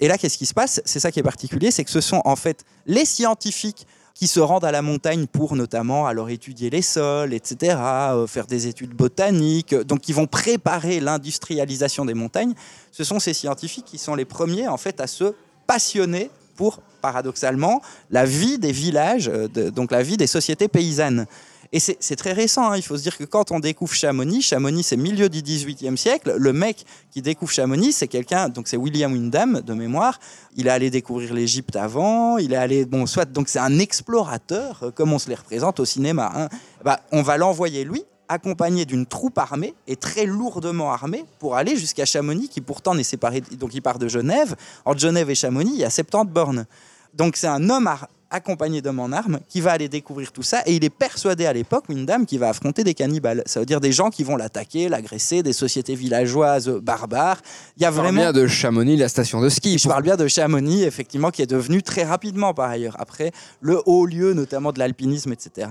Et là, qu'est-ce qui se passe? C'est ça qui est particulier, c'est que ce sont en fait les scientifiques qui se rendent à la montagne pour notamment alors étudier les sols, etc., euh, faire des études botaniques, donc qui vont préparer l'industrialisation des montagnes. Ce sont ces scientifiques qui sont les premiers en fait à se passionner pour, paradoxalement, la vie des villages, euh, donc la vie des sociétés paysannes. Et c'est c'est très récent, hein. il faut se dire que quand on découvre Chamonix, Chamonix c'est milieu du XVIIIe siècle, le mec qui découvre Chamonix, c'est quelqu'un, donc c'est William Windham de mémoire, il est allé découvrir l'Égypte avant, il est allé, bon, soit, donc c'est un explorateur, euh, comme on se les représente au cinéma. hein. Bah, on va l'envoyer lui, accompagné d'une troupe armée et très lourdement armée pour aller jusqu'à Chamonix, qui pourtant n'est séparé, donc il part de Genève. Entre Genève et Chamonix, il y a 70 bornes. Donc c'est un homme accompagné d'hommes en armes qui va aller découvrir tout ça et il est persuadé à l'époque, Windham, qu'il va affronter des cannibales. Ça veut dire des gens qui vont l'attaquer, l'agresser, des sociétés villageoises barbares. Il y a On parle bien de Chamonix, la station de ski. je parle bien de Chamonix, effectivement, qui est devenu très rapidement, par ailleurs, après le haut lieu, notamment de l'alpinisme, etc.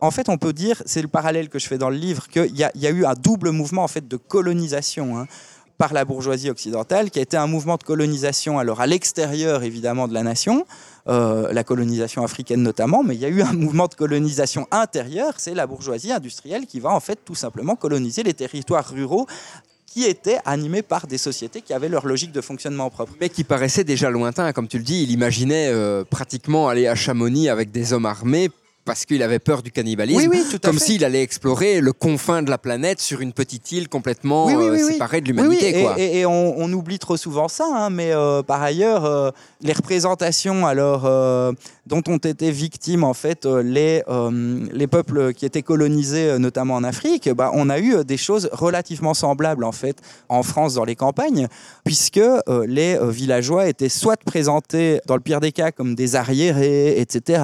En fait, on peut dire, c'est le parallèle que je fais dans le livre, qu'il y, a- eu un double mouvement en fait de colonisation. hein, par la bourgeoisie occidentale, qui a été un mouvement de colonisation, alors à l'extérieur évidemment de la nation, euh, la colonisation africaine notamment, mais il y a eu un mouvement de colonisation intérieure, c'est la bourgeoisie industrielle qui va en fait tout simplement coloniser les territoires ruraux qui étaient animés par des sociétés qui avaient leur logique de fonctionnement propre. Mais qui paraissait déjà lointain, comme tu le dis, il imaginait euh, pratiquement aller à Chamonix avec des hommes armés parce qu'il avait peur du cannibalisme. Oui, oui, tout à comme s'il allait explorer le confin de la planète sur une petite île complètement Oui, euh, séparée de l'humanité. et, et- et on, on oublie trop souvent ça, hein, mais euh, par ailleurs, euh, les représentations alors, dont ont été victimes en fait les, les peuples qui étaient colonisés, notamment en Afrique, bah, on a eu des choses relativement semblables en fait en France dans les campagnes, puisque les villageois étaient soit présentés dans le pire des cas comme des arriérés, etc.,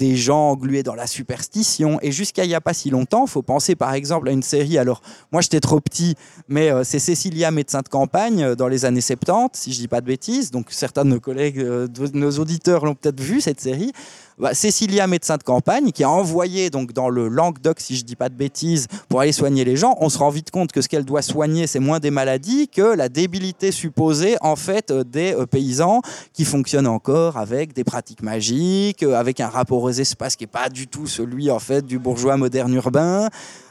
des gens englués dans la superstition, et jusqu'à il n'y a pas si longtemps, faut penser par exemple à une série, alors moi j'étais trop petit, mais euh, c'est Cécilia, médecin de campagne, euh, dans les années 70, si je dis pas de bêtises. Donc certains de nos collègues, euh, de nos auditeurs l'ont peut-être vu cette série. Bah, Cécilia, médecin de campagne, qui a envoyé donc dans le Languedoc, si je dis pas de bêtises, pour aller soigner les gens. On se rend vite compte que ce qu'elle doit soigner, c'est moins des maladies que la débilité supposée en fait euh, des euh, paysans qui fonctionnent encore avec des pratiques magiques, euh, avec un rapport aux espaces qui est pas du tout celui en fait du bourgeois moderne urbain.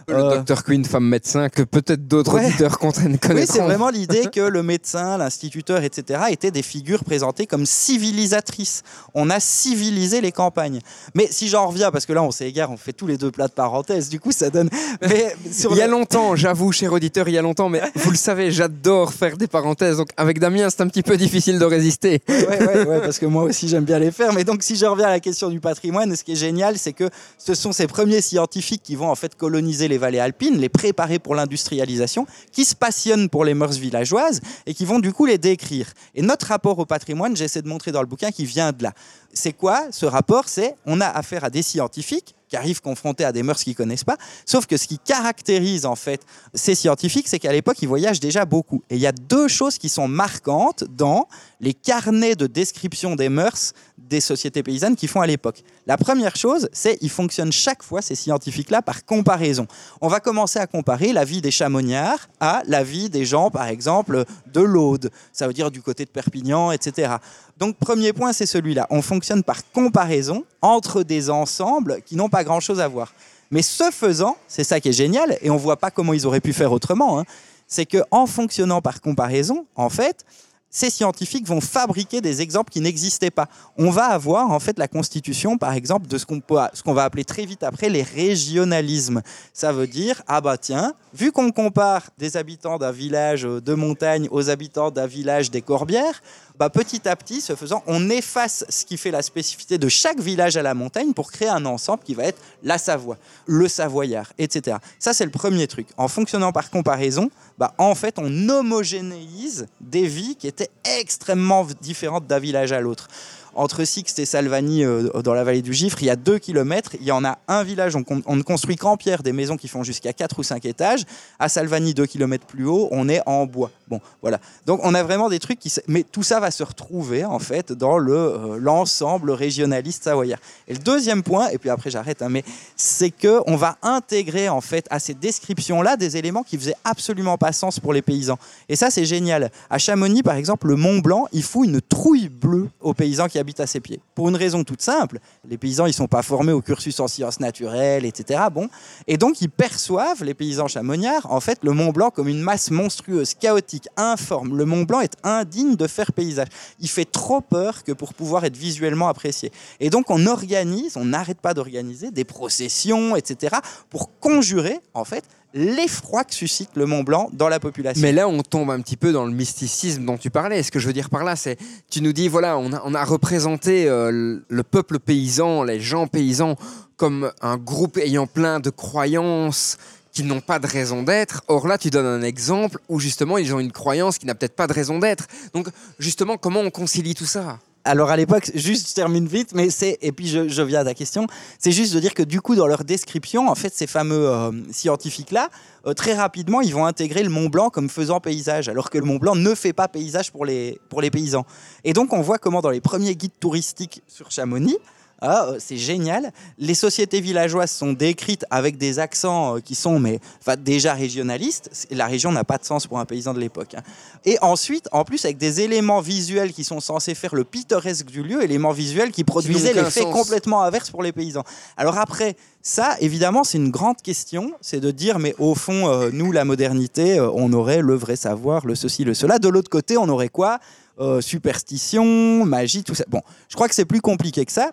Le Euh, docteur Queen, femme médecin, que peut-être d'autres Ouais. auditeurs connaîtront. Oui, c'est vraiment l'idée que le médecin, l'instituteur, etc., étaient des figures présentées comme civilisatrices. On a civilisé les campagnes. Mais si j'en reviens, parce que là on s'égare, on fait tous les deux plats de parenthèse, du coup ça donne. Mais sur Il y a longtemps, j'avoue, cher auditeur, il y a longtemps, mais vous le savez, j'adore faire des parenthèses. Donc avec Damien, c'est un petit peu difficile de résister. Ouais, ouais, ouais, parce que moi aussi j'aime bien les faire. Mais donc si je reviens à la question du patrimoine, ce qui est génial, c'est que ce sont ces premiers scientifiques qui vont en fait coloniser les vallées alpines, les préparer pour l'industrialisation, qui se passionnent pour les mœurs villageoises et qui vont du coup les décrire. Et notre rapport au patrimoine, j'essaie de montrer dans le bouquin, qui vient de là. C'est quoi ce rapport? C'est on a affaire à des scientifiques qui arrivent confrontés à des mœurs qu'ils connaissent pas. Sauf que ce qui caractérise en fait ces scientifiques, c'est qu'à l'époque, ils voyagent déjà beaucoup. Et il y a deux choses qui sont marquantes dans les carnets de description des mœurs des sociétés paysannes qu'ils font à l'époque. La première chose, c'est qu'ils fonctionnent chaque fois, ces scientifiques-là, par comparaison. On va commencer à comparer la vie des chamoniards à la vie des gens, par exemple, de l'Aude. Ça veut dire du côté de Perpignan, etc. Donc, premier point, c'est celui-là. On fonctionne par comparaison entre des ensembles qui n'ont pas grand-chose à voir. Mais ce faisant, c'est ça qui est génial, et on voit pas comment ils auraient pu faire autrement, hein, c'est que en fonctionnant par comparaison, en fait, ces scientifiques vont fabriquer des exemples qui n'existaient pas. On va avoir en fait la constitution, par exemple, de ce qu'on va appeler très vite après les régionalismes. Ça veut dire, ah bah tiens, vu qu'on compare des habitants d'un village de montagne aux habitants d'un village des Corbières, bah petit à petit, ce faisant, on efface ce qui fait la spécificité de chaque village à la montagne pour créer un ensemble qui va être la Savoie, le Savoyard, etc. Ça, c'est le premier truc. En fonctionnant par comparaison, bah, en fait, on homogénéise des vies qui étaient extrêmement différentes d'un village à l'autre. Entre Sixte et Salvani, euh, dans la vallée du Gifre, il y a deux kilomètres. Il y en a un village, on, ne construit qu'en pierre des maisons qui font jusqu'à 4 ou 5 étages. À Salvani, deux kilomètres plus haut, on est en bois. Bon, voilà. Donc on a vraiment des trucs qui... Mais tout ça va se retrouver, en fait, dans euh, l'ensemble régionaliste savoyard. Et le deuxième point, et puis après j'arrête, hein, mais c'est que on va intégrer, en fait, à ces descriptions-là des éléments qui faisaient absolument pas sens pour les paysans. Et ça, c'est génial. À Chamonix, par exemple, le Mont Blanc, il fout une trouille bleue aux paysans qui habitent à ses pieds. Pour une raison toute simple, les paysans, ils sont pas formés au cursus en sciences naturelles, etc. Bon, et donc ils perçoivent, les paysans chamoniards, en fait, le Mont Blanc comme une masse monstrueuse, chaotique, informe. Le Mont Blanc est indigne de faire paysage. Il fait trop peur que pour pouvoir être visuellement apprécié. Et donc on organise, on n'arrête pas d'organiser des processions, etc. pour conjurer, en fait, l'effroi que suscite le Mont Blanc dans la population. Mais là, on tombe un petit peu dans le mysticisme dont tu parlais. Ce que je veux dire par là, c'est, tu nous dis, voilà, on a, représenté euh, le peuple paysan, les gens paysans, comme un groupe ayant plein de croyances qui n'ont pas de raison d'être. Or là, tu donnes un exemple où justement, ils ont une croyance qui n'a peut-être pas de raison d'être. Donc, justement, comment on concilie tout ça? Alors à l'époque, juste je termine vite, mais c'est et puis je, viens à ta question, c'est juste de dire que du coup dans leur description, en fait, ces fameux euh, scientifiques là, très rapidement, ils vont intégrer le Mont Blanc comme faisant paysage, alors que le Mont Blanc ne fait pas paysage pour les pour les paysans. Et donc on voit comment dans les premiers guides touristiques sur Chamonix, ah, euh, c'est génial. Les sociétés villageoises sont décrites avec des accents euh, qui sont mais, enfin, déjà régionalistes. La région n'a pas de sens pour un paysan de l'époque. hein. Et ensuite, en plus, avec des éléments visuels qui sont censés faire le pittoresque du lieu, éléments visuels qui produisaient l'effet complètement inverse pour les paysans. Alors après, ça, évidemment, c'est une grande question. C'est de dire, mais au fond, euh, nous, la modernité, euh, on aurait le vrai savoir, le ceci, le cela. De l'autre côté, on aurait quoi? Euh, Superstition, magie, tout ça. Bon, je crois que c'est plus compliqué que ça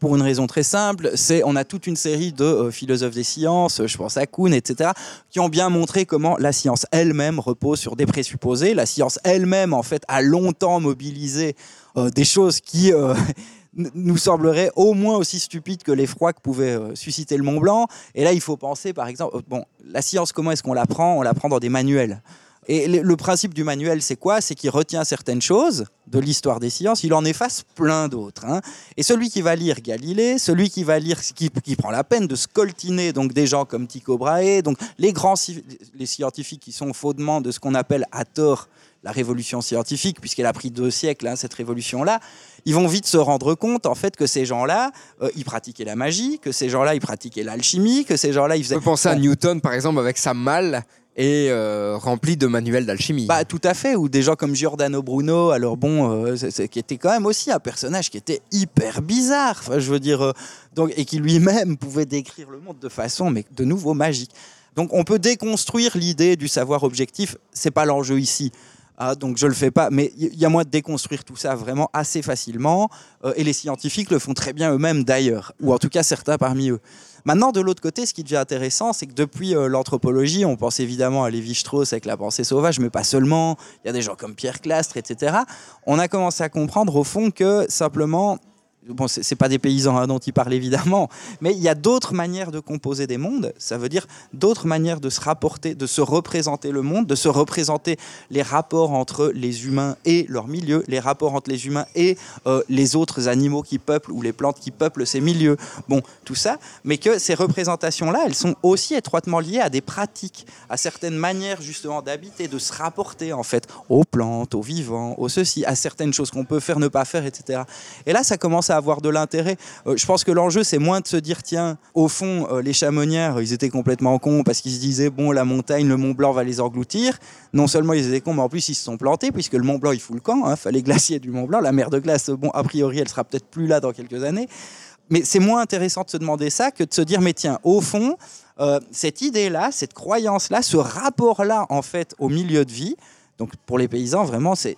pour une raison très simple, c'est on a toute une série de euh, philosophes des sciences, je pense à Kuhn, etc., qui ont bien montré comment la science elle-même repose sur des présupposés. La science elle-même, en fait, a longtemps mobilisé euh, des choses qui euh, nous sembleraient au moins aussi stupides que l'effroi que pouvait euh, susciter le Mont Blanc. Et là, il faut penser, par exemple, euh, bon, la science, comment est-ce qu'on l'apprend On l'apprend dans des manuels. Et le, principe du manuel, c'est quoi? C'est qu'il retient certaines choses de l'histoire des sciences, il en efface plein d'autres. hein. Et celui qui va lire Galilée, celui qui va lire, qui, qui prend la peine de scoltiner donc des gens comme Tycho Brahe, donc les grands les scientifiques qui sont au fondement de ce qu'on appelle à tort la révolution scientifique, puisqu'elle a pris deux siècles, hein, cette révolution-là, ils vont vite se rendre compte en fait que ces gens-là, euh, ils pratiquaient la magie, que ces gens-là, ils pratiquaient l'alchimie, que ces gens-là, ils On faisaient... peut penser à Newton, par exemple, avec sa malle et euh, remplie de manuels d'alchimie. Bah, tout à fait, ou des gens comme Giordano Bruno, alors bon, euh, qui était quand même aussi un personnage qui était hyper bizarre, je veux dire, euh, donc, et qui lui-même pouvait décrire le monde de façon, mais de nouveau magique. Donc on peut déconstruire l'idée du savoir objectif, c'est pas l'enjeu ici. Ah, donc je le fais pas, mais il y a moyen de déconstruire tout ça vraiment assez facilement, et les scientifiques le font très bien eux-mêmes d'ailleurs, ou en tout cas certains parmi eux. Maintenant, de l'autre côté, ce qui devient intéressant, c'est que depuis euh, l'anthropologie, on pense évidemment à Lévi-Strauss avec la pensée sauvage, mais pas seulement. Il y a des gens comme Pierre Clastre, etc. On a commencé à comprendre au fond que simplement, bon, c'est pas des paysans hein, dont il parle évidemment, mais il y a d'autres manières de composer des mondes. Ça veut dire d'autres manières de se rapporter, de se représenter le monde, de se représenter les rapports entre les humains et leur milieu, les rapports entre les humains et euh, les autres animaux qui peuplent ou les plantes qui peuplent ces milieux. Bon, tout ça, mais que ces représentations-là, elles sont aussi étroitement liées à des pratiques, à certaines manières justement d'habiter, de se rapporter en fait aux plantes, aux vivants, aux ceci, à certaines choses qu'on peut faire, ne pas faire, etc. Et là, ça commence à avoir de l'intérêt. Euh, je pense que l'enjeu, c'est moins de se dire, tiens, au fond, euh, les chamonières, ils étaient complètement cons parce qu'ils se disaient, bon, la montagne, le Mont Blanc va les engloutir. Non seulement ils étaient cons, mais en plus, ils se sont plantés puisque le Mont Blanc, il fout le camp. Hein, fallait glacier du Mont Blanc. La mer de glace, bon, a priori, elle sera peut-être plus là dans quelques années. Mais c'est moins intéressant de se demander ça que de se dire, mais tiens, au fond, euh, cette idée-là, cette croyance-là, ce rapport-là, en fait, au milieu de vie, Donc pour les paysans, vraiment, c'est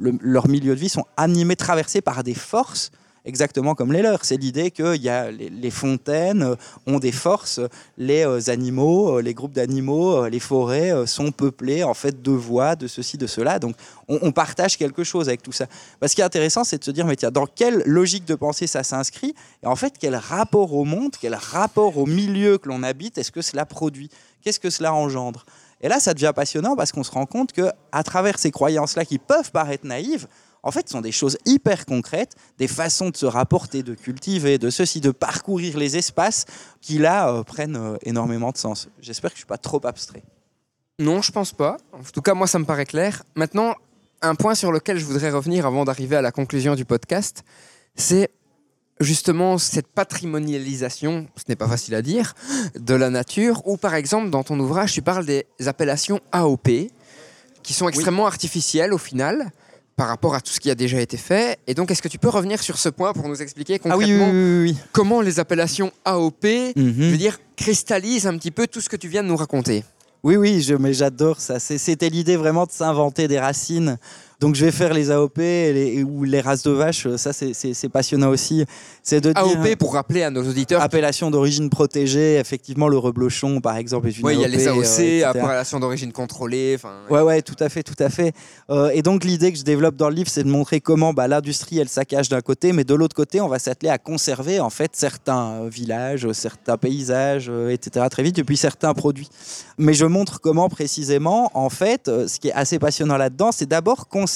le- leur milieu de vie sont animés, traversés par des forces exactement comme les leurs. C'est l'idée que y a les, fontaines euh, ont des forces, les euh, animaux, euh, les groupes d'animaux, les forêts sont peuplés en fait de voix, de ceci, de cela. Donc on, partage quelque chose avec tout ça. Ce qui est intéressant, c'est de se dire, mais tiens, dans quelle logique de pensée ça s'inscrit Et en fait, quel rapport au monde, quel rapport au milieu que l'on habite, est-ce que cela produit? Qu'est-ce que cela engendre? Et là, ça devient passionnant parce qu'on se rend compte que à travers ces croyances-là qui peuvent paraître naïves, en fait, ce sont des choses hyper concrètes, des façons de se rapporter, de cultiver, de ceci, de parcourir les espaces qui là euh, prennent euh, énormément de sens. J'espère que je suis pas trop abstrait. Non, je pense pas. En tout cas, moi, ça me paraît clair. Maintenant, un point sur lequel je voudrais revenir avant d'arriver à la conclusion du podcast, c'est justement cette patrimonialisation, ce n'est pas facile à dire, de la nature, ou par exemple, dans ton ouvrage, tu parles des appellations AOP, qui sont extrêmement artificielles au final par rapport à tout ce qui a déjà été fait. Et donc, est-ce que tu peux revenir sur ce point pour nous expliquer Ah oui, concrètement oui, oui. comment les appellations AOP, je Mhm. veux dire, cristallisent un petit peu tout ce que tu viens de nous raconter? Oui, oui, je, mais j'adore ça. C'était l'idée vraiment de s'inventer des racines. Donc je vais faire les AOP et les- ou les races de vaches. Ça, c'est- passionnant aussi. C'est de dire AOP, pour rappeler à nos auditeurs, appellation d'origine protégée. Effectivement, le reblochon, par exemple, est une Oui, il y a les euh, AOC, etc. appellation d'origine contrôlée. Ouais, ouais, tout à fait, tout à fait. Euh, et donc l'idée que je développe dans le livre, c'est de montrer comment bah, l'industrie, elle saccage d'un côté, mais de l'autre côté, on va s'atteler à conserver en fait certains euh, villages, euh, certains paysages, euh, etc. Très vite, et puis certains produits. Mais je montre comment précisément, en fait, euh, ce qui est assez passionnant là-dedans, c'est d'abord conserver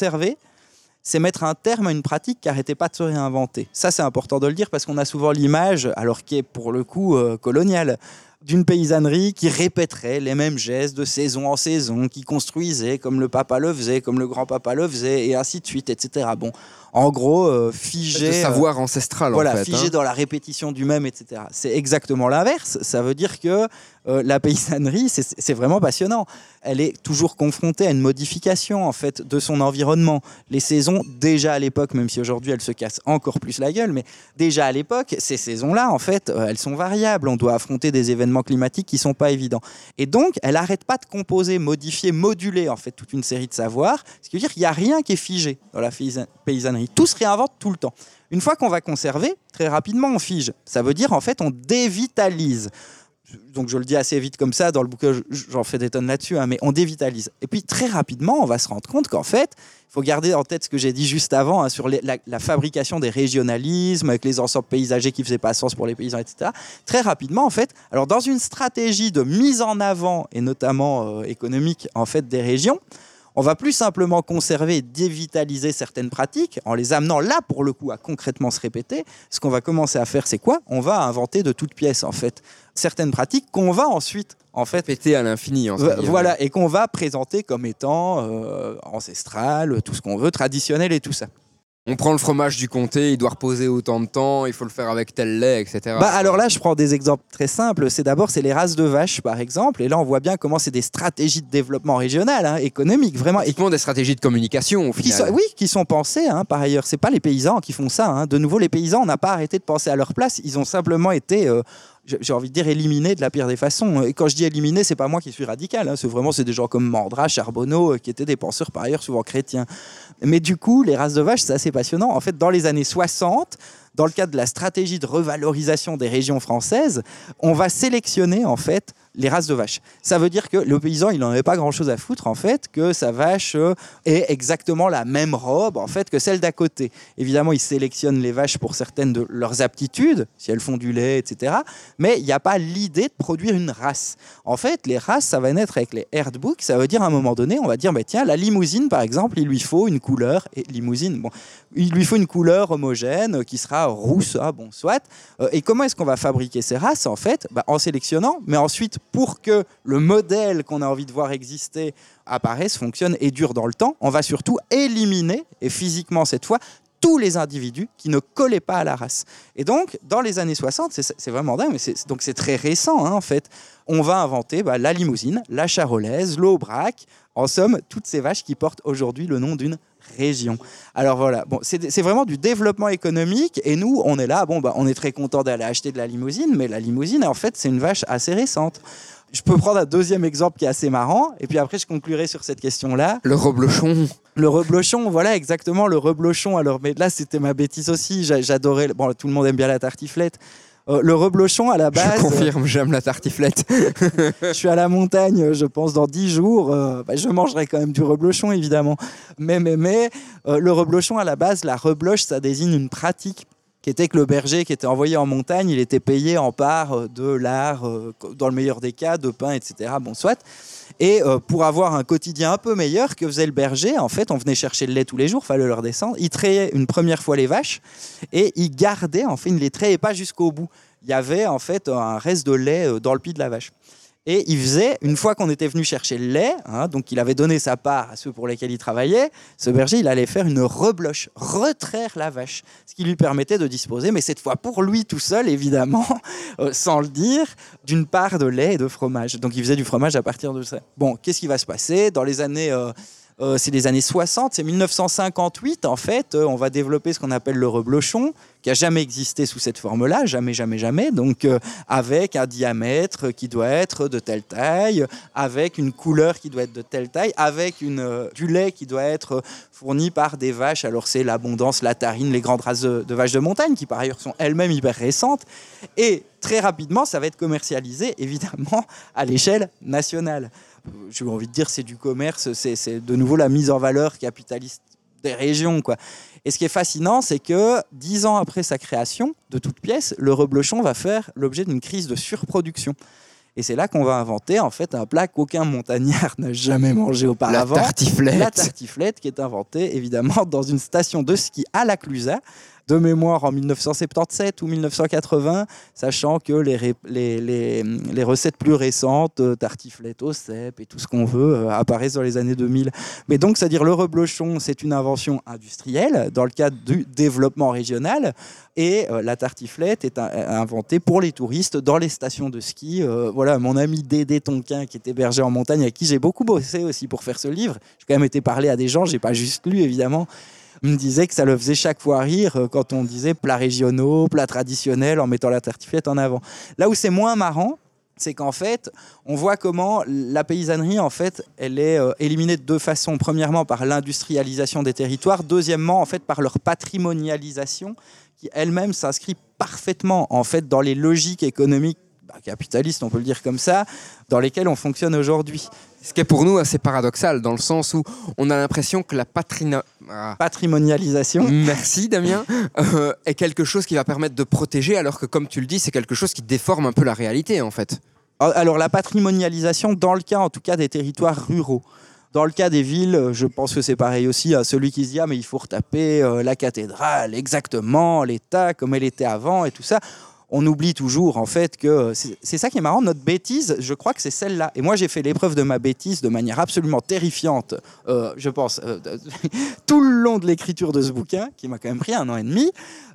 c'est mettre un terme à une pratique qui n'arrêtait pas de se réinventer. Ça, c'est important de le dire parce qu'on a souvent l'image, alors qui est pour le coup euh, coloniale, d'une paysannerie qui répéterait les mêmes gestes de saison en saison, qui construisait comme le papa le faisait, comme le grand-papa le faisait, et ainsi de suite, etc. Bon, en gros, euh, figé. de euh, savoir ancestral, voilà, en fait. figé hein. dans la répétition du même, etc. C'est exactement l'inverse. Ça veut dire que euh, la paysannerie, c'est vraiment passionnant. Elle est toujours confrontée à une modification en fait de son environnement. Les saisons, déjà à l'époque, même si aujourd'hui elles se cassent encore plus la gueule, mais déjà à l'époque, ces saisons-là, en fait, elles sont variables. On doit affronter des événements climatiques qui sont pas évidents. Et donc, elle n'arrête pas de composer, modifier, moduler en fait toute une série de savoirs. Ce qui veut dire qu'il n'y a rien qui est figé dans la paysa- paysannerie. Tout se réinvente tout le temps. Une fois qu'on va conserver, très rapidement, on fige. Ça veut dire, en fait, on dévitalise. Donc, je le dis assez vite comme ça, dans le bouquin, je- j'en fais des tonnes là-dessus, hein, mais on dévitalise. Et puis, très rapidement, on va se rendre compte qu'en fait, il faut garder en tête ce que j'ai dit juste avant hein, sur la fabrication des régionalismes, avec les ensembles paysagers qui ne faisaient pas sens pour les paysans, etc. Très rapidement, en fait, alors dans une stratégie de mise en avant, et notamment euh, économique, en fait, des régions, on va plus simplement conserver et dévitaliser certaines pratiques en les amenant là, pour le coup, à concrètement se répéter. Ce qu'on va commencer à faire, c'est quoi? On va inventer de toutes pièces, en fait, certaines pratiques qu'on va ensuite, en fait, Pété à l'infini. voilà, et qu'on va présenter comme étant euh, ancestral, tout ce qu'on veut, traditionnel et tout ça. On prend le fromage du comté, il doit reposer autant de temps, il faut le faire avec tel lait, etc. Bah alors là, je prends des exemples très simples. C'est d'abord c'est les races de vaches, par exemple, et là on voit bien comment c'est des stratégies de développement régional, hein, économique, vraiment. Et des stratégies de communication, au qui final. sont, oui, qui sont pensées, hein, par ailleurs. C'est pas les paysans qui font ça. hein. De nouveau, les paysans, on n'a pas arrêté de penser à leur place. Ils ont simplement été, euh, j'ai envie de dire, éliminés de la pire des façons. Et quand je dis éliminés, c'est pas moi qui suis radical. hein. C'est vraiment c'est des gens comme Mandra, Charbonneau, euh, qui étaient des penseurs par ailleurs souvent chrétiens. Mais du coup, les races de vaches, c'est assez passionnant. En fait, dans les années 60, dans le cadre de la stratégie de revalorisation des régions françaises, on va sélectionner en fait les races de vaches. Ça veut dire que le paysan, il n'en avait pas grand-chose à foutre en fait que sa vache euh, ait exactement la même robe en fait que celle d'à côté. Évidemment, il sélectionne les vaches pour certaines de leurs aptitudes, si elles font du lait, etc. Mais il n'y a pas l'idée de produire une race. En fait, les races, ça va naître avec les herdbooks. Ça veut dire à un moment donné, on va dire, bah, tiens, la limousine par exemple, il lui faut une couleur et limousine. Bon, il lui faut une couleur homogène euh, qui sera rousse, ah, bon, soit. Euh, et comment est-ce qu'on va fabriquer ces races en fait? Bah, En sélectionnant, mais ensuite pour que le modèle qu'on a envie de voir exister apparaisse, fonctionne et dure dans le temps, on va surtout éliminer, et physiquement cette fois, tous les individus qui ne collaient pas à la race. Et donc, dans les années 60, c'est vraiment dingue, mais donc c'est très récent hein, en fait, on va inventer bah, la limousine, la charolaise, l'aubrac, en somme, toutes ces vaches qui portent aujourd'hui le nom d'une région. Alors voilà, bon, c'est vraiment du développement économique et nous, on est là, bon, bah, on est très content d'aller acheter de la limousine, mais la limousine, en fait, c'est une vache assez récente. Je peux prendre un deuxième exemple qui est assez marrant, et puis après, je conclurai sur cette question-là. Le reblochon. Le reblochon, voilà exactement le reblochon. Alors, mais là, c'était ma bêtise aussi. J'a- J'adorais. Bon, tout le monde aime bien la tartiflette. Euh, le reblochon, à la base, Je confirme, j'aime la tartiflette. je suis à la montagne, je pense, dans 10 jours. euh, bah, je mangerai quand même du reblochon, évidemment. Mais, mais, mais, euh, le reblochon, à la base, la rebloche, ça désigne une pratique qui était que le berger qui était envoyé en montagne, il était payé en part euh, de lard, euh, dans le meilleur des cas, de pain, etc. Bon, soit. Et euh, pour avoir un quotidien un peu meilleur, que faisait le berger En fait, on venait chercher le lait tous les jours, fallait leur descendre. Il trayait une première fois les vaches et il gardait, en fait, il ne les trayait pas jusqu'au bout. Il y avait en fait un reste de lait dans le pied de la vache. Et il faisait, une fois qu'on était venu chercher le lait, hein, donc il avait donné sa part à ceux pour lesquels il travaillait, ce berger, il allait faire une rebloche, retraire la vache, ce qui lui permettait de disposer, mais cette fois pour lui tout seul, évidemment, euh, sans le dire, d'une part de lait et de fromage. Donc il faisait du fromage à partir de ça. Bon, qu'est-ce qui va se passer? Dans les années... euh, euh, c'est les années 60, c'est 1958 en fait, euh, on va développer ce qu'on appelle le reblochon, qui a jamais existé sous cette forme-là, jamais, jamais, jamais. Donc euh, avec un diamètre qui doit être de telle taille, avec une couleur qui doit être de telle taille, avec une, du lait qui doit être fourni par des vaches. Alors c'est l'abondance, la tarine, les grandes races de, de vaches de montagne, qui par ailleurs sont elles-mêmes hyper récentes. Et très rapidement, ça va être commercialisé, évidemment, à l'échelle nationale. J'ai envie de dire, c'est du commerce, c'est de nouveau la mise en valeur capitaliste des régions, quoi. Et ce qui est fascinant, c'est que dix ans après sa création, de toute pièce, le reblochon va faire l'objet d'une crise de surproduction. Et c'est là qu'on va inventer en fait un plat qu'aucun montagnard n'a jamais mangé La auparavant. tartiflette. La tartiflette qui est inventée évidemment dans une station de ski à la Clusaz, de mémoire en 1977 ou 1980, sachant que les, recettes plus récentes, euh, tartiflette au cèpe et tout ce qu'on veut, euh, apparaissent dans les années 2000. Mais donc, c'est-à-dire le reblochon, c'est une invention industrielle dans le cadre du développement régional. Et euh, la tartiflette est inventée pour les touristes dans les stations de ski. Voilà, mon ami Dédé Tonquin, qui était berger en montagne, avec qui j'ai beaucoup bossé aussi pour faire ce livre. J'ai quand même été parler à des gens, j'ai pas juste lu évidemment. Me disait que ça le faisait chaque fois rire euh, quand on disait plats régionaux, plats traditionnels en mettant la tartiflette en avant. Là où c'est moins marrant, c'est qu'en fait, on voit comment la paysannerie, en fait, elle est euh, éliminée de deux façons. Premièrement, par l'industrialisation des territoires. Deuxièmement, en fait, par leur patrimonialisation, qui elle-même s'inscrit parfaitement, en fait, dans les logiques économiques bah, capitalistes, on peut le dire comme ça, dans lesquelles on fonctionne aujourd'hui. Ce qui est pour nous assez paradoxal, dans le sens où on a l'impression que la patrina... Ah. Patrimonialisation. Merci Damien, euh, est quelque chose qui va permettre de protéger, alors que comme tu le dis, c'est quelque chose qui déforme un peu la réalité en fait. Alors la patrimonialisation, dans le cas en tout cas des territoires ruraux. Dans le cas des villes, euh, je pense que c'est pareil aussi. à celui qui se dit ah mais il faut retaper euh, la cathédrale exactement, l'État comme elle était avant et tout ça. On oublie toujours en fait que c'est c'est ça qui est marrant. Notre bêtise, je crois que c'est celle-là. Et moi j'ai fait l'épreuve de ma bêtise de manière absolument terrifiante. euh, je pense euh, tout le long de l'écriture de ce bouquin, qui m'a quand même pris un an et demi.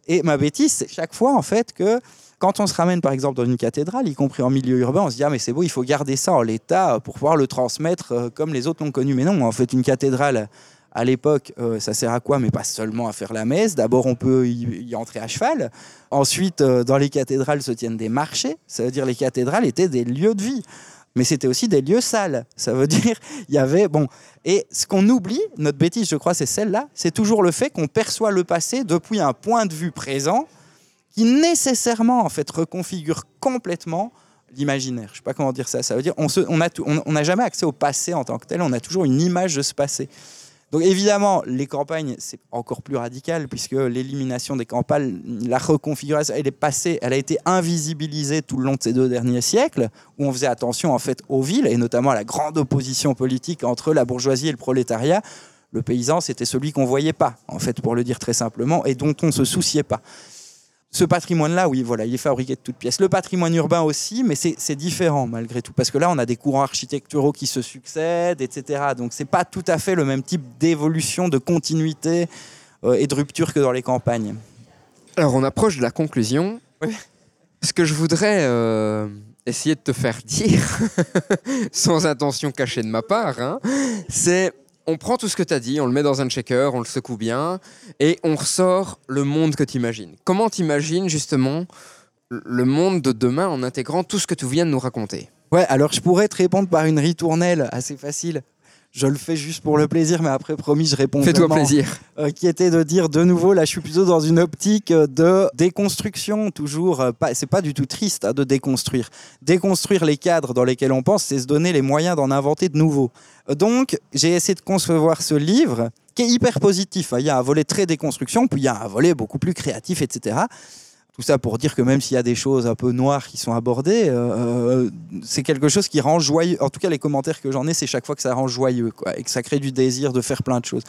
Et ma bêtise, c'est chaque fois en fait que quand on se ramène par exemple dans une cathédrale, y compris en milieu urbain, on se dit ah mais c'est beau, il faut garder ça en l'état pour pouvoir le transmettre euh, comme les autres l'ont connu. Mais non, en fait une cathédrale à l'époque, euh, ça sert à quoi Mais pas seulement à faire la messe. D'abord, on peut y, entrer à cheval. Ensuite, euh, dans les cathédrales se tiennent des marchés. Ça veut dire les cathédrales étaient des lieux de vie. Mais c'était aussi des lieux sales. Ça veut dire il y avait bon. Et ce qu'on oublie, notre bêtise, je crois, c'est celle-là. C'est toujours le fait qu'on perçoit le passé depuis un point de vue présent qui nécessairement en fait reconfigure complètement l'imaginaire. Je sais pas comment dire ça. Ça veut dire on se, on a n'a jamais accès au passé en tant que tel. On a toujours une image de ce passé. Donc évidemment, les campagnes, c'est encore plus radical puisque l'élimination des campagnes, la reconfiguration, elle est passée, elle a été invisibilisée tout le long de ces deux derniers siècles, où on faisait attention en fait aux villes et notamment à la grande opposition politique entre la bourgeoisie et le prolétariat. Le paysan, c'était celui qu'on voyait pas, en fait, pour le dire très simplement, et dont on se souciait pas. Ce patrimoine-là, oui, voilà, il est fabriqué de toutes pièces. Le patrimoine urbain aussi, mais c'est différent malgré tout, parce que là, on a des courants architecturaux qui se succèdent, etc. Donc, c'est pas tout à fait le même type d'évolution, de continuité euh, et de rupture que dans les campagnes. Alors on approche de la conclusion. Oui. Ce que je voudrais euh, essayer de te faire dire, sans intention cachée de ma part, hein, c'est on prend tout ce que tu as dit, on le met dans un checker, on le secoue bien, et on ressort le monde que tu imagines. Comment tu imagines justement le monde de demain en intégrant tout ce que tu viens de nous raconter? Ouais, alors je pourrais te répondre par une ritournelle assez facile. Je le fais juste pour le plaisir, mais après, promis, je réponds Fais-toi plaisir. Euh, qui était de dire de nouveau, là je suis plutôt dans une optique euh, de déconstruction, toujours, euh, pas, c'est pas du tout triste hein, de déconstruire. Déconstruire les cadres dans lesquels on pense, c'est se donner les moyens d'en inventer de nouveaux. Euh, Donc j'ai essayé de concevoir ce livre qui est hyper positif. hein. Il y a un volet très déconstruction, puis il y a un volet beaucoup plus créatif, etc. Tout ça pour dire que même s'il y a des choses un peu noires qui sont abordées, euh, euh, c'est quelque chose qui rend joyeux. En tout cas, les commentaires que j'en ai, c'est chaque fois que ça rend joyeux et que ça crée du désir de faire plein de choses.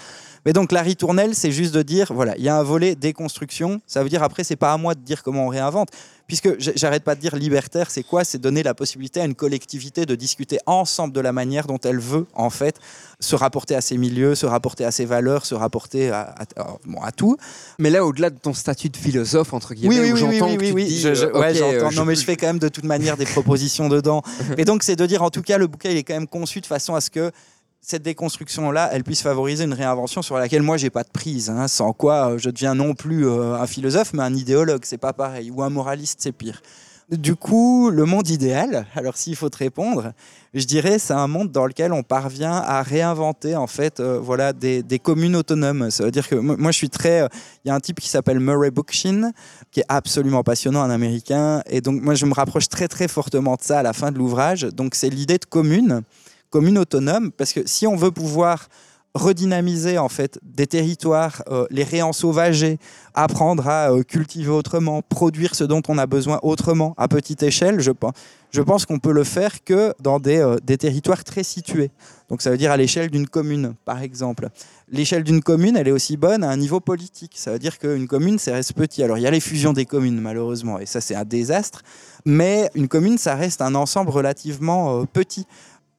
Mais donc la ritournelle, c'est juste de dire, voilà, il y a un volet déconstruction. Ça veut dire après, c'est pas à moi de dire comment on réinvente, puisque j'arrête pas de dire libertaire, c'est quoi? C'est donner la possibilité à une collectivité de discuter ensemble de la manière dont elle veut, en fait, se rapporter à ses milieux, se rapporter à ses valeurs, se rapporter à, à- à- bon, à tout. Mais là, au-delà de ton statut de philosophe, entre guillemets, où j'entends que tu te dis, Je- je- euh, ouais, ok, j'entends. euh, non, mais je fais quand même de toute manière des propositions dedans. Et donc, c'est de dire, en tout cas, le bouquin, il est quand même conçu de façon à ce que cette déconstruction-là, elle puisse favoriser une réinvention sur laquelle moi, j'ai pas de prise. hein, sans quoi, euh, je deviens non plus euh, un philosophe, mais un idéologue. C'est pas pareil. Ou un moraliste, c'est pire. Du coup, le monde idéal, alors s'il faut te répondre, je dirais c'est un monde dans lequel on parvient à réinventer en fait euh, voilà des, des communes autonomes. Ça veut dire que moi je suis très, il y a un type qui s'appelle Murray Bookchin qui est absolument passionnant, un Américain, et donc moi je me rapproche très très fortement de ça à la fin de l'ouvrage. Donc c'est l'idée de commune, commune autonome, parce que si on veut pouvoir redynamiser en fait des territoires, euh, les réensauvager, apprendre à euh, cultiver autrement, produire ce dont on a besoin autrement, à petite échelle, je pense. Je pense qu'on peut le faire que dans des, euh, des territoires très situés. Donc ça veut dire à l'échelle d'une commune, par exemple. L'échelle d'une commune, elle est aussi bonne à un niveau politique. Ça veut dire qu'une commune, c'est reste petit. Alors il y a les fusions des communes, malheureusement, et ça c'est un désastre. Mais une commune, ça reste un ensemble relativement petit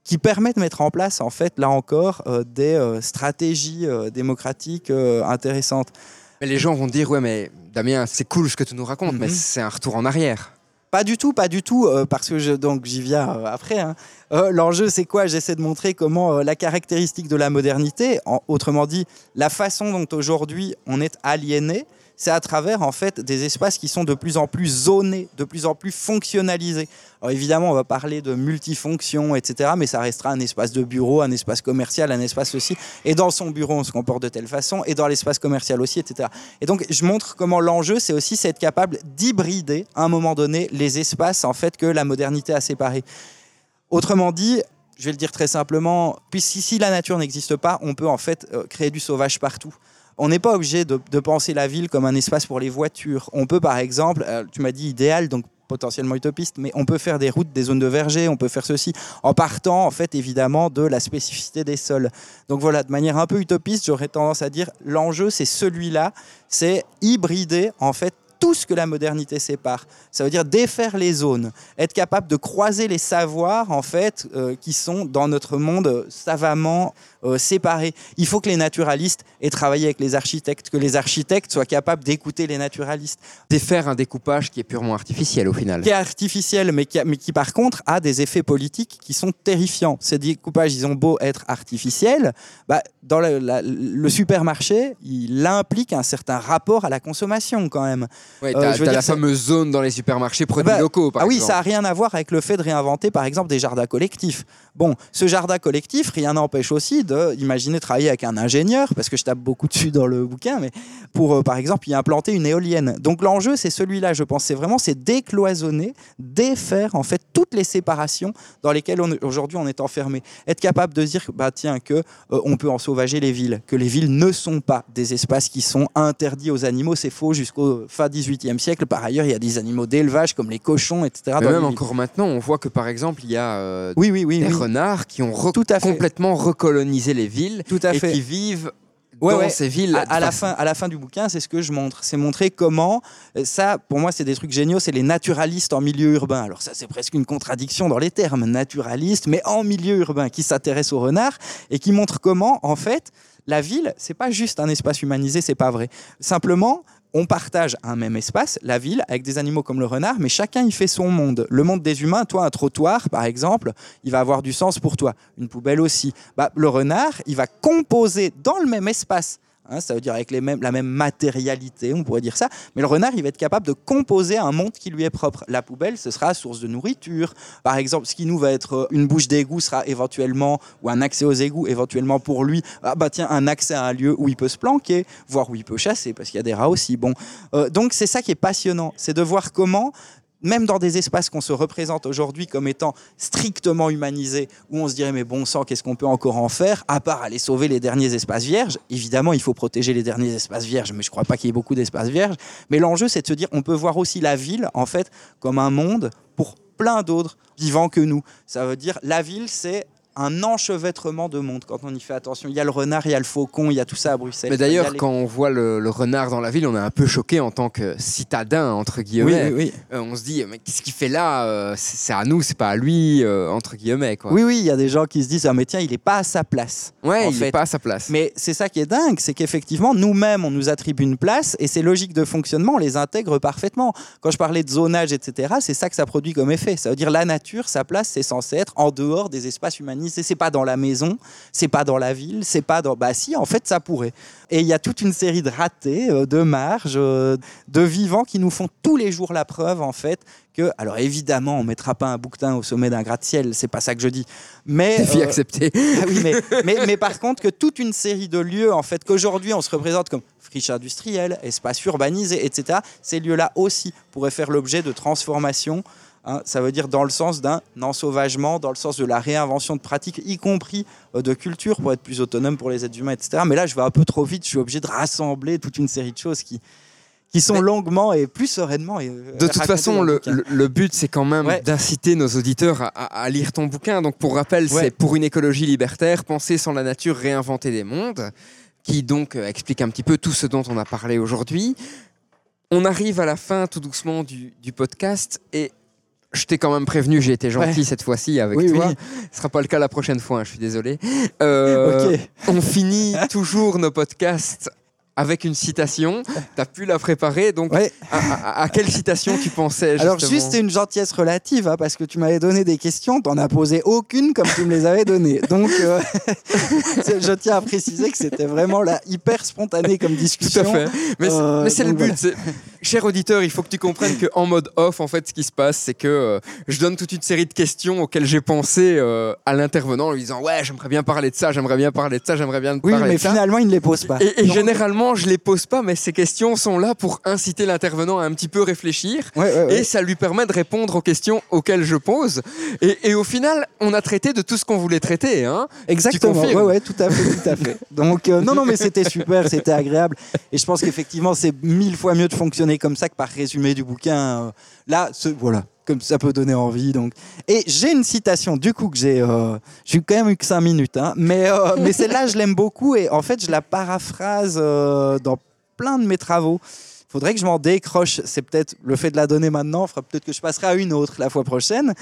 qui permet de mettre en place, en fait, là encore, euh, des euh, stratégies euh, démocratiques intéressantes. Mais les gens vont dire, ouais, mais Damien, c'est cool ce que tu nous racontes, mais Mhm. c'est un retour en arrière. Pas du tout, pas du tout, parce que je, donc j'y viens après. hein. L'enjeu, c'est quoi? J'essaie de montrer comment la caractéristique de la modernité, en- autrement dit, la façon dont aujourd'hui on est aliéné, c'est à travers en fait des espaces qui sont de plus en plus zonés, de plus en plus fonctionnalisés. Alors évidemment, on va parler de multifonction, etc., mais ça restera un espace de bureau, un espace commercial, un espace aussi. Et dans son bureau, on se comporte de telle façon, et dans l'espace commercial aussi, etc. Et donc, je montre comment l'enjeu, c'est aussi c'est être capable d'hybrider, à un moment donné, les espaces en fait que la modernité a séparés. Autrement dit, je vais le dire très simplement, puisque si la nature n'existe pas, on peut en fait euh, créer du sauvage partout. On n'est pas obligé de, penser la ville comme un espace pour les voitures. On peut par exemple, euh, tu m'as dit idéal, donc potentiellement utopiste, mais on peut faire des routes, des zones de verger, on peut faire ceci en partant en fait évidemment de la spécificité des sols. Donc voilà, de manière un peu utopiste, j'aurais tendance à dire l'enjeu c'est celui-là, c'est hybrider en fait tout ce que la modernité sépare. Ça veut dire défaire les zones, être capable de croiser les savoirs en fait euh, qui sont dans notre monde euh, savamment euh, séparés. Il faut que les naturalistes aient travaillé avec les architectes, que les architectes soient capables d'écouter les naturalistes. Défaire un découpage qui est purement artificiel au final. Qui est artificiel, mais qui, a- mais qui par contre a des effets politiques qui sont terrifiants. Ces découpages, ils ont beau être artificiels, bah, dans le, la- le supermarché, il implique un certain rapport à la consommation quand même. Ouais, Euh, t'as je veux t'as dire, la fameuse zone dans les supermarchés produits Bah, locaux, par ah oui, ça n'a rien à voir avec le fait de réinventer, par exemple, des jardins collectifs. Bon, ce jardin collectif, rien n'empêche aussi d'imaginer travailler avec un ingénieur, parce que je tape beaucoup dessus dans le bouquin, mais pour, euh, par exemple, y implanter une éolienne. Donc l'enjeu, c'est celui-là, je pense. C'est vraiment, c'est décloisonner, défaire, en fait, toutes les séparations dans lesquelles aujourd'hui on est enfermé. Être capable de dire, bah tiens, que euh, on peut en sauvager les villes, que les villes ne sont pas des espaces qui sont interdits aux animaux, c'est faux jusqu'au fin 18e siècle. Par ailleurs, il y a des animaux d'élevage comme les cochons, etc. Mais même encore maintenant, on voit que par exemple, il y a euh, Oui, oui, oui. des oui. Renards qui ont re- Tout à fait. complètement recolonisé les villes Tout à et fait. qui vivent Ouais, dans ouais. ces villes. À, à la fin, à la fin du bouquin, c'est ce que je montre. C'est montrer comment, euh, ça, pour moi, c'est des trucs géniaux, c'est les naturalistes en milieu urbain. Alors ça, c'est presque une contradiction dans les termes, naturalistes, mais en milieu urbain, qui s'intéressent aux renards et qui montrent comment, en fait, la ville, c'est pas juste un espace humanisé, c'est pas vrai. Simplement, on partage un même espace, la ville, avec des animaux comme le renard, mais chacun y fait son monde. Le monde des humains, toi, un trottoir, par exemple, il va avoir du sens pour toi. Une poubelle aussi. Bah, le renard, il va composer dans le même espace Hein, ça veut dire avec les mêmes, la même matérialité, on pourrait dire ça. Mais le renard, il va être capable de composer un monde qui lui est propre. La poubelle, ce sera source de nourriture. Par exemple, ce qui nous va être euh, une bouche d'égout sera éventuellement, ou un accès aux égouts, éventuellement pour lui, ah bah tiens, un accès à un lieu où il peut se planquer, voire où il peut chasser, parce qu'il y a des rats aussi. Bon, euh, donc c'est ça qui est passionnant, c'est de voir comment même dans des espaces qu'on se représente aujourd'hui comme étant strictement humanisés, où on se dirait mais bon sang, qu'est-ce qu'on peut encore en faire, à part aller sauver les derniers espaces vierges. Évidemment, il faut protéger les derniers espaces vierges, mais je ne crois pas qu'il y ait beaucoup d'espaces vierges. Mais l'enjeu, c'est de se dire, on peut voir aussi la ville, en fait, comme un monde pour plein d'autres vivants que nous. Ça veut dire, la ville, c'est un enchevêtrement de monde quand on y fait attention. Il y a le renard, il y a le faucon, il y a tout ça à Bruxelles. Mais d'ailleurs, quand on voit le, renard dans la ville, on est un peu choqué en tant que citadin, entre guillemets. Oui, euh, on se dit, mais qu'est-ce qu'il fait là euh, C'est à nous, c'est pas à lui, euh, entre guillemets. Quoi. Oui, oui, il y a des gens qui se disent, ah, mais tiens, il est pas à sa place. Ouais, il n'est pas à sa place. Mais c'est ça qui est dingue, c'est qu'effectivement, nous-mêmes, on nous attribue une place et ces logiques de fonctionnement, on les intègre parfaitement. Quand je parlais de zonage, etc., c'est ça que ça produit comme effet. Ça veut dire la nature, sa place, c'est censé être en dehors des espaces humanisés. C'est pas dans la maison, c'est pas dans la ville, c'est pas dans. Bah si, en fait, ça pourrait. Et il y a toute une série de ratés, euh, de marges, euh, de vivants qui nous font tous les jours la preuve, en fait, que, alors évidemment, on mettra pas un bouquetin au sommet d'un gratte-ciel, c'est pas ça que je dis. Mais défi euh, accepté. Ah oui, mais, mais, mais, par contre que toute une série de lieux, en fait, qu'aujourd'hui on se représente comme friche industrielle, espace urbanisé, etc. Ces lieux-là aussi pourraient faire l'objet de transformations Hein, ça veut dire dans le sens d'un ensauvagement, dans le sens de la réinvention de pratiques, y compris euh, de culture, pour être plus autonome pour les êtres humains, etc. Mais là, je vais un peu trop vite, je suis obligé de rassembler toute une série de choses qui, qui sont longuement et plus sereinement. Et, euh, de toute façon, le, le, but, c'est quand même d'inciter nos auditeurs à, lire ton bouquin. Donc, pour rappel, c'est Pour une écologie libertaire, penser sans la nature, réinventer des mondes, qui donc euh, explique un petit peu tout ce dont on a parlé aujourd'hui. On arrive à la fin tout doucement du, du podcast et je t'ai quand même prévenu, j'ai été gentil cette fois-ci avec toi. Ce ne sera pas le cas la prochaine fois, hein, je suis désolé. Euh, on finit toujours nos podcasts avec une citation. Tu as pu la préparer, donc à, quelle citation tu pensais Alors juste une gentillesse relative, hein, parce que tu m'avais donné des questions, tu n'en as posé aucune comme tu me les avais données. Donc euh, je tiens à préciser que c'était vraiment la hyper spontané comme discussion. Tout à fait. Mais, euh, c'est le but. Cher auditeur, il faut que tu comprennes qu'en mode off, en fait, ce qui se passe, c'est que euh, je donne toute une série de questions auxquelles j'ai pensé à l'intervenant en lui disant Ouais, j'aimerais bien parler de ça, j'aimerais bien parler de ça, j'aimerais bien oui, parler de ça. Oui, mais finalement, il ne les pose pas. Et, généralement, je les pose pas, mais ces questions sont là pour inciter l'intervenant à un petit peu réfléchir. Et ça lui permet de répondre aux questions auxquelles je pose. Et, au final, on a traité de tout ce qu'on voulait traiter. Hein Exactement. Ouais, ouais, tout à fait, tout à fait. Donc, euh, non, non, mais c'était super, c'était agréable. Et je pense qu'effectivement, c'est mille fois mieux de fonctionner comme ça que par résumé du bouquin. Euh, là, ce, voilà, comme ça peut donner envie. Donc. Et j'ai une citation, du coup, que j'ai. Euh, j'ai quand même eu que 5 minutes, hein, mais, euh, mais celle-là, je l'aime beaucoup et en fait, je la paraphrase euh, dans plein de mes travaux. Il faudrait que je m'en décroche. C'est peut-être le fait de la donner maintenant, fera peut-être que je passerai à une autre la fois prochaine.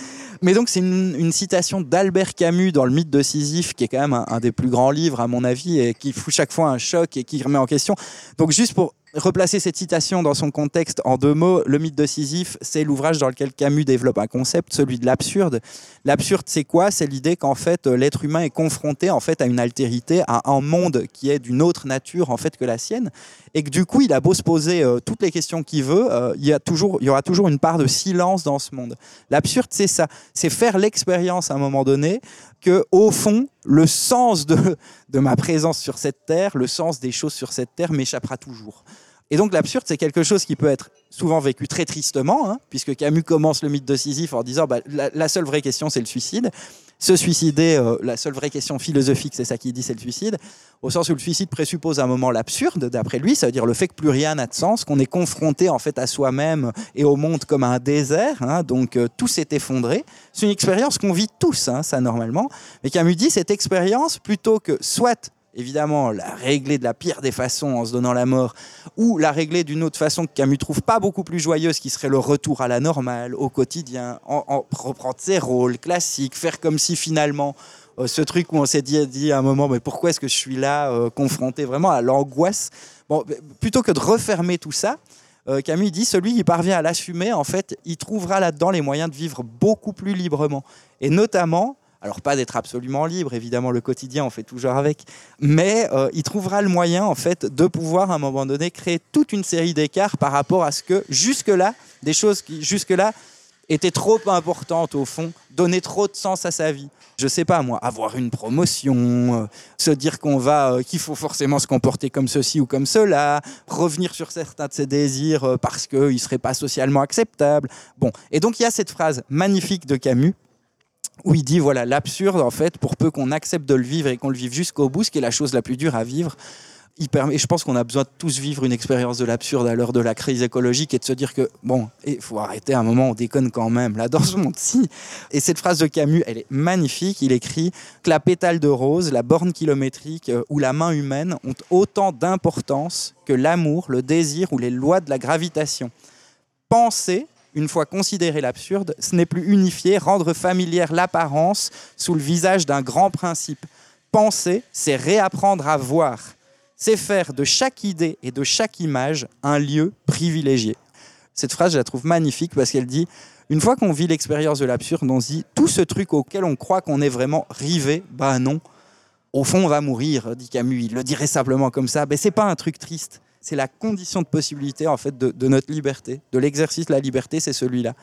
Mais donc, c'est une, citation d'Albert Camus dans Le mythe de Sisyphe, qui est quand même un, un, des plus grands livres, à mon avis, et qui fout chaque fois un choc et qui remet en question. Donc, juste pour replacer cette citation dans son contexte en deux mots, le mythe de Sisyphe, c'est l'ouvrage dans lequel Camus développe un concept, celui de l'absurde. L'absurde, c'est quoi? C'est l'idée qu'en fait l'être humain est confronté en fait à une altérité, à un monde qui est d'une autre nature en fait que la sienne, et que du coup il a beau se poser euh, toutes les questions qu'il veut, euh, il, y a toujours, il y aura toujours une part de silence dans ce monde. L'absurde, c'est ça, c'est faire l'expérience à un moment donné que au fond, le sens de, de ma présence sur cette terre, le sens des choses sur cette terre m'échappera toujours. Et donc l'absurde, c'est quelque chose qui peut être souvent vécu très tristement, hein, puisque Camus commence le mythe de Sisyphe en disant bah, la, seule vraie question, c'est le suicide. Se suicider, euh, la seule vraie question philosophique, c'est ça qu'il dit, c'est le suicide. Au sens où le suicide présuppose un moment l'absurde, d'après lui, ça veut dire le fait que plus rien n'a de sens, qu'on est confronté en fait à soi-même et au monde comme à un désert, hein, donc euh, tout s'est effondré. C'est une expérience qu'on vit tous, hein, ça normalement. Mais Camus dit cette expérience, plutôt que soit évidemment la régler de la pire des façons en se donnant la mort, ou la régler d'une autre façon que Camus trouve pas beaucoup plus joyeuse, qui serait le retour à la normale, au quotidien, en, reprendre ses rôles classiques, faire comme si finalement euh, ce truc où on s'est dit, à un moment, mais pourquoi est-ce que je suis là, euh, confronté vraiment à l'angoisse? Bon, plutôt que de refermer tout ça, euh, Camus dit celui qui parvient à l'assumer, en fait, il trouvera là-dedans les moyens de vivre beaucoup plus librement. Et notamment, alors pas d'être absolument libre, évidemment le quotidien on fait toujours avec, mais euh, il trouvera le moyen en fait de pouvoir à un moment donné créer toute une série d'écarts par rapport à ce que jusque-là, des choses qui jusque-là étaient trop importantes au fond, donnaient trop de sens à sa vie. Je sais pas moi, avoir une promotion, euh, se dire qu'on va, euh, qu'il faut forcément se comporter comme ceci ou comme cela, revenir sur certains de ses désirs parce qu'ils ne seraient pas socialement acceptables. Bon, et donc il y a cette phrase magnifique de Camus où il dit voilà l'absurde en fait pour peu qu'on accepte de le vivre et qu'on le vive jusqu'au bout ce qui est la chose la plus dure à vivre il permet, et je pense qu'on a besoin de tous vivre une expérience de l'absurde à l'heure de la crise écologique et de se dire que, bon, il faut arrêter un moment, on déconne quand même, là, dans ce monde-ci. Et cette phrase de Camus, elle est magnifique. Il écrit que la pétale de rose, la borne kilométrique euh, ou la main humaine ont autant d'importance que l'amour, le désir ou les lois de la gravitation. Penser, une fois considéré l'absurde, ce n'est plus unifier, rendre familière l'apparence sous le visage d'un grand principe. Penser, c'est réapprendre à voir c'est faire de chaque idée et de chaque image un lieu privilégié. Cette phrase, je la trouve magnifique parce qu'elle dit, une fois qu'on vit l'expérience de l'absurde, on se dit, tout ce truc auquel on croit qu'on est vraiment rivé, bah non. Au fond, on va mourir, dit Camus. Il le dirait simplement comme ça. Mais c'est pas un truc triste. C'est la condition de possibilité en fait de, de notre liberté, de l'exercice de la liberté, c'est celui-là.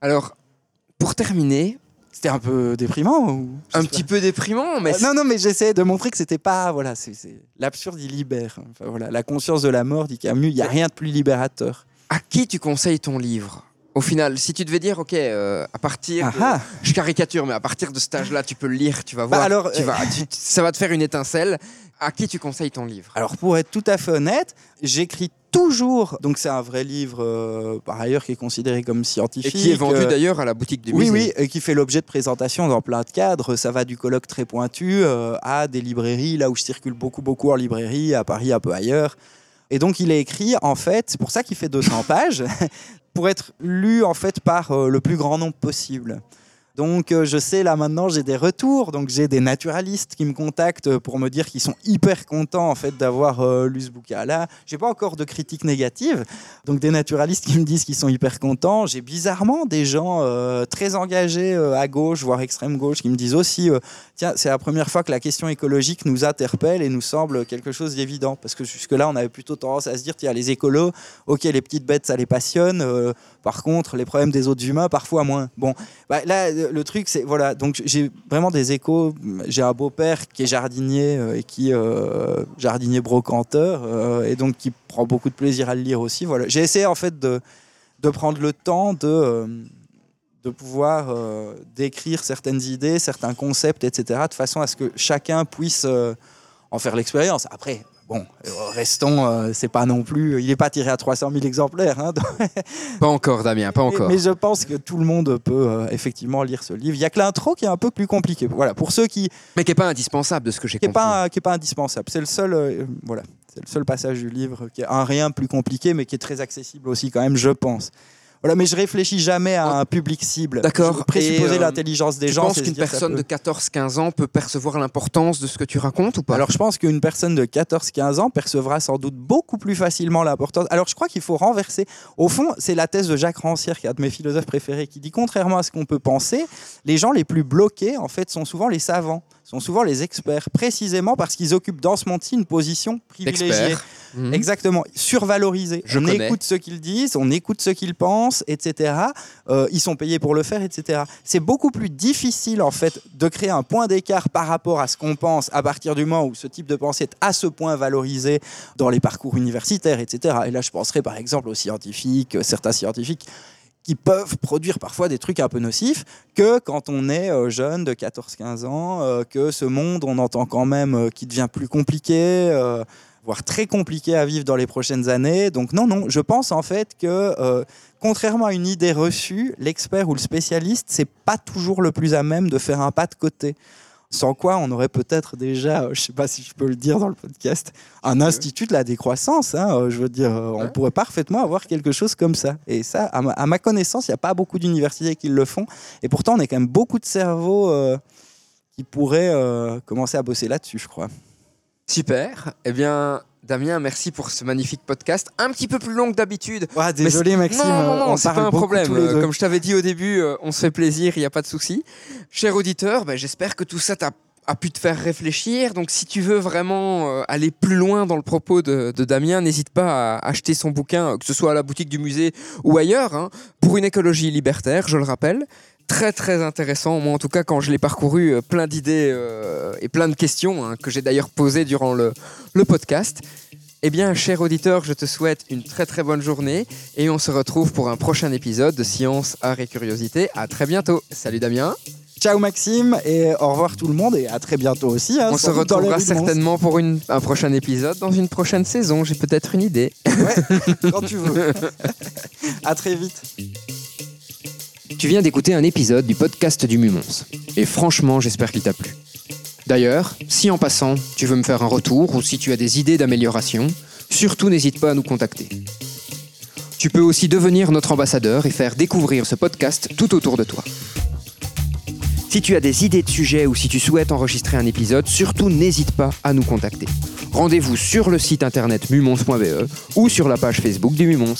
Alors, pour terminer, c'était un peu déprimant ou un petit peu déprimant, mais euh, non, non, mais j'essaie de montrer que c'était pas voilà, c'est l'absurde, il libère. Enfin, voilà, la conscience de la mort, dit Camus, il y a rien de plus libérateur. À qui tu conseilles ton livre? Au final, si tu devais dire, ok, euh, à partir, je caricature, mais à partir de cet âge-là, tu peux le lire, tu vas bah voir, alors, tu vas, ça va te faire une étincelle. À qui tu conseilles ton livre? Alors, pour être tout à fait honnête, j'écris toujours. Donc c'est un vrai livre, euh, par ailleurs, qui est considéré comme scientifique. Et qui est vendu euh, d'ailleurs à la boutique du musée. Oui, oui, et qui fait l'objet de présentations dans plein de cadres. Ça va du colloque très pointu euh, à des librairies, là où je circule beaucoup, beaucoup en librairie, à Paris, un peu ailleurs. Et donc il est écrit, en fait, c'est pour ça qu'il fait 200 pages, pour être lu, en fait, par le plus grand nombre possible. Donc euh, je sais là maintenant j'ai des retours, donc j'ai des naturalistes qui me contactent pour me dire qu'ils sont hyper contents en fait d'avoir euh, lu ce bouquin là. J'ai pas encore de critiques négatives, donc des naturalistes qui me disent qu'ils sont hyper contents. J'ai bizarrement des gens euh, très engagés à gauche, voire extrême gauche, qui me disent aussi tiens c'est la première fois que la question écologique nous interpelle et nous semble quelque chose d'évident parce que jusque là on avait plutôt tendance à se dire tiens les écolos, ok les petites bêtes ça les passionne, par contre les problèmes des autres humains parfois moins. Bon bah, là le truc, c'est voilà. Donc j'ai vraiment des échos. J'ai un beau-père qui est jardinier euh, et qui euh, jardinier brocanteur euh, et donc qui prend beaucoup de plaisir à le lire aussi. Voilà. J'ai essayé en fait de de prendre le temps de de pouvoir décrire certaines idées, certains concepts, etc., de façon à ce que chacun puisse en faire l'expérience. Après, Bon, euh, restons, euh, c'est pas non plus, il n'est pas tiré à 300 000 exemplaires. Hein, pas encore, Damien, pas encore. Mais, je pense que tout le monde peut euh, effectivement lire ce livre. Il y a que l'intro qui est un peu plus compliqué. Voilà, pour ceux qui. Mais qui n'est pas indispensable de ce que j'ai compris. Pas, qui n'est pas indispensable. C'est le seul, voilà, c'est le seul passage du livre qui est un rien plus compliqué, mais qui est très accessible aussi quand même, je pense. Voilà, mais je réfléchis jamais à un public cible. D'accord. Présupposer euh, l'intelligence des gens. Tu penses qu'une personne de 14-15 ans peut percevoir l'importance de ce que tu racontes ou pas? Alors je pense qu'une personne de 14-15 ans percevra sans doute beaucoup plus facilement l'importance. Alors je crois qu'il faut renverser. Au fond, c'est la thèse de Jacques Rancière, qui est un de mes philosophes préférés, qui dit contrairement à ce qu'on peut penser, les gens les plus bloqués, en fait, sont souvent les savants sont souvent les experts, précisément parce qu'ils occupent dans ce monde-ci une position privilégiée. Mhm. Exactement, survalorisée. on écoute ce qu'ils disent, on écoute ce qu'ils pensent, etc. Euh, ils sont payés pour le faire, etc. C'est beaucoup plus difficile, en fait, de créer un point d'écart par rapport à ce qu'on pense à partir du moment où ce type de pensée est à ce point valorisé dans les parcours universitaires, etc. Et là, je penserai par exemple aux scientifiques, certains scientifiques qui peuvent produire parfois des trucs un peu nocifs, que quand on est euh, jeune de 14-15 ans, euh, que ce monde, on entend quand même euh, qui devient plus compliqué, voire très compliqué à vivre dans les prochaines années. Donc non, non, je pense en fait que, contrairement à une idée reçue, l'expert ou le spécialiste, c'est pas toujours le plus à même de faire un pas de côté. Sans quoi, on aurait peut-être déjà, euh, je ne sais pas si je peux le dire dans le podcast, un institut de la décroissance. Hein, euh, je veux dire, euh, on pourrait parfaitement avoir quelque chose comme ça. Et ça, à ma, connaissance, il n'y a pas beaucoup d'universités qui le font. Et pourtant, on est quand même beaucoup de cerveaux qui pourrait euh, commencer à bosser là-dessus, je crois. Super. Eh bien, Damien, merci pour ce magnifique podcast. Un petit peu plus long que d'habitude. Désolé, Maxime. non, non, non, on c'est pas un problème. Euh. Comme je t'avais dit au début, euh, on se fait plaisir, il n'y a pas de souci. Cher auditeur, ben, j'espère que tout ça t'a a pu te faire réfléchir. Donc, si tu veux vraiment euh, aller plus loin dans le propos de, de Damien, n'hésite pas à acheter son bouquin, que ce soit à la boutique du musée ou ailleurs, hein, pour une écologie libertaire, je le rappelle. Très très intéressant, moi en tout cas quand je l'ai parcouru, euh, plein d'idées euh, et plein de questions hein, que j'ai d'ailleurs posées durant le, le podcast. Eh bien, cher auditeur, je te souhaite une très très bonne journée et on se retrouve pour un prochain épisode de Science, Art et Curiosité. À très bientôt. Salut Damien. Ciao Maxime et au revoir tout le monde et à très bientôt aussi. hein, on se retrouvera certainement pour une- un prochain épisode dans une prochaine saison. J'ai peut-être une idée. quand tu veux. à très vite. Tu viens d'écouter un épisode du podcast du Mumons. Et franchement, j'espère qu'il t'a plu. D'ailleurs, si en passant, tu veux me faire un retour ou si tu as des idées d'amélioration, surtout n'hésite pas à nous contacter. Tu peux aussi devenir notre ambassadeur et faire découvrir ce podcast tout autour de toi. Si tu as des idées de sujets ou si tu souhaites enregistrer un épisode, surtout n'hésite pas à nous contacter. Rendez-vous sur le site internet mumons.be ou sur la page Facebook du Mumons.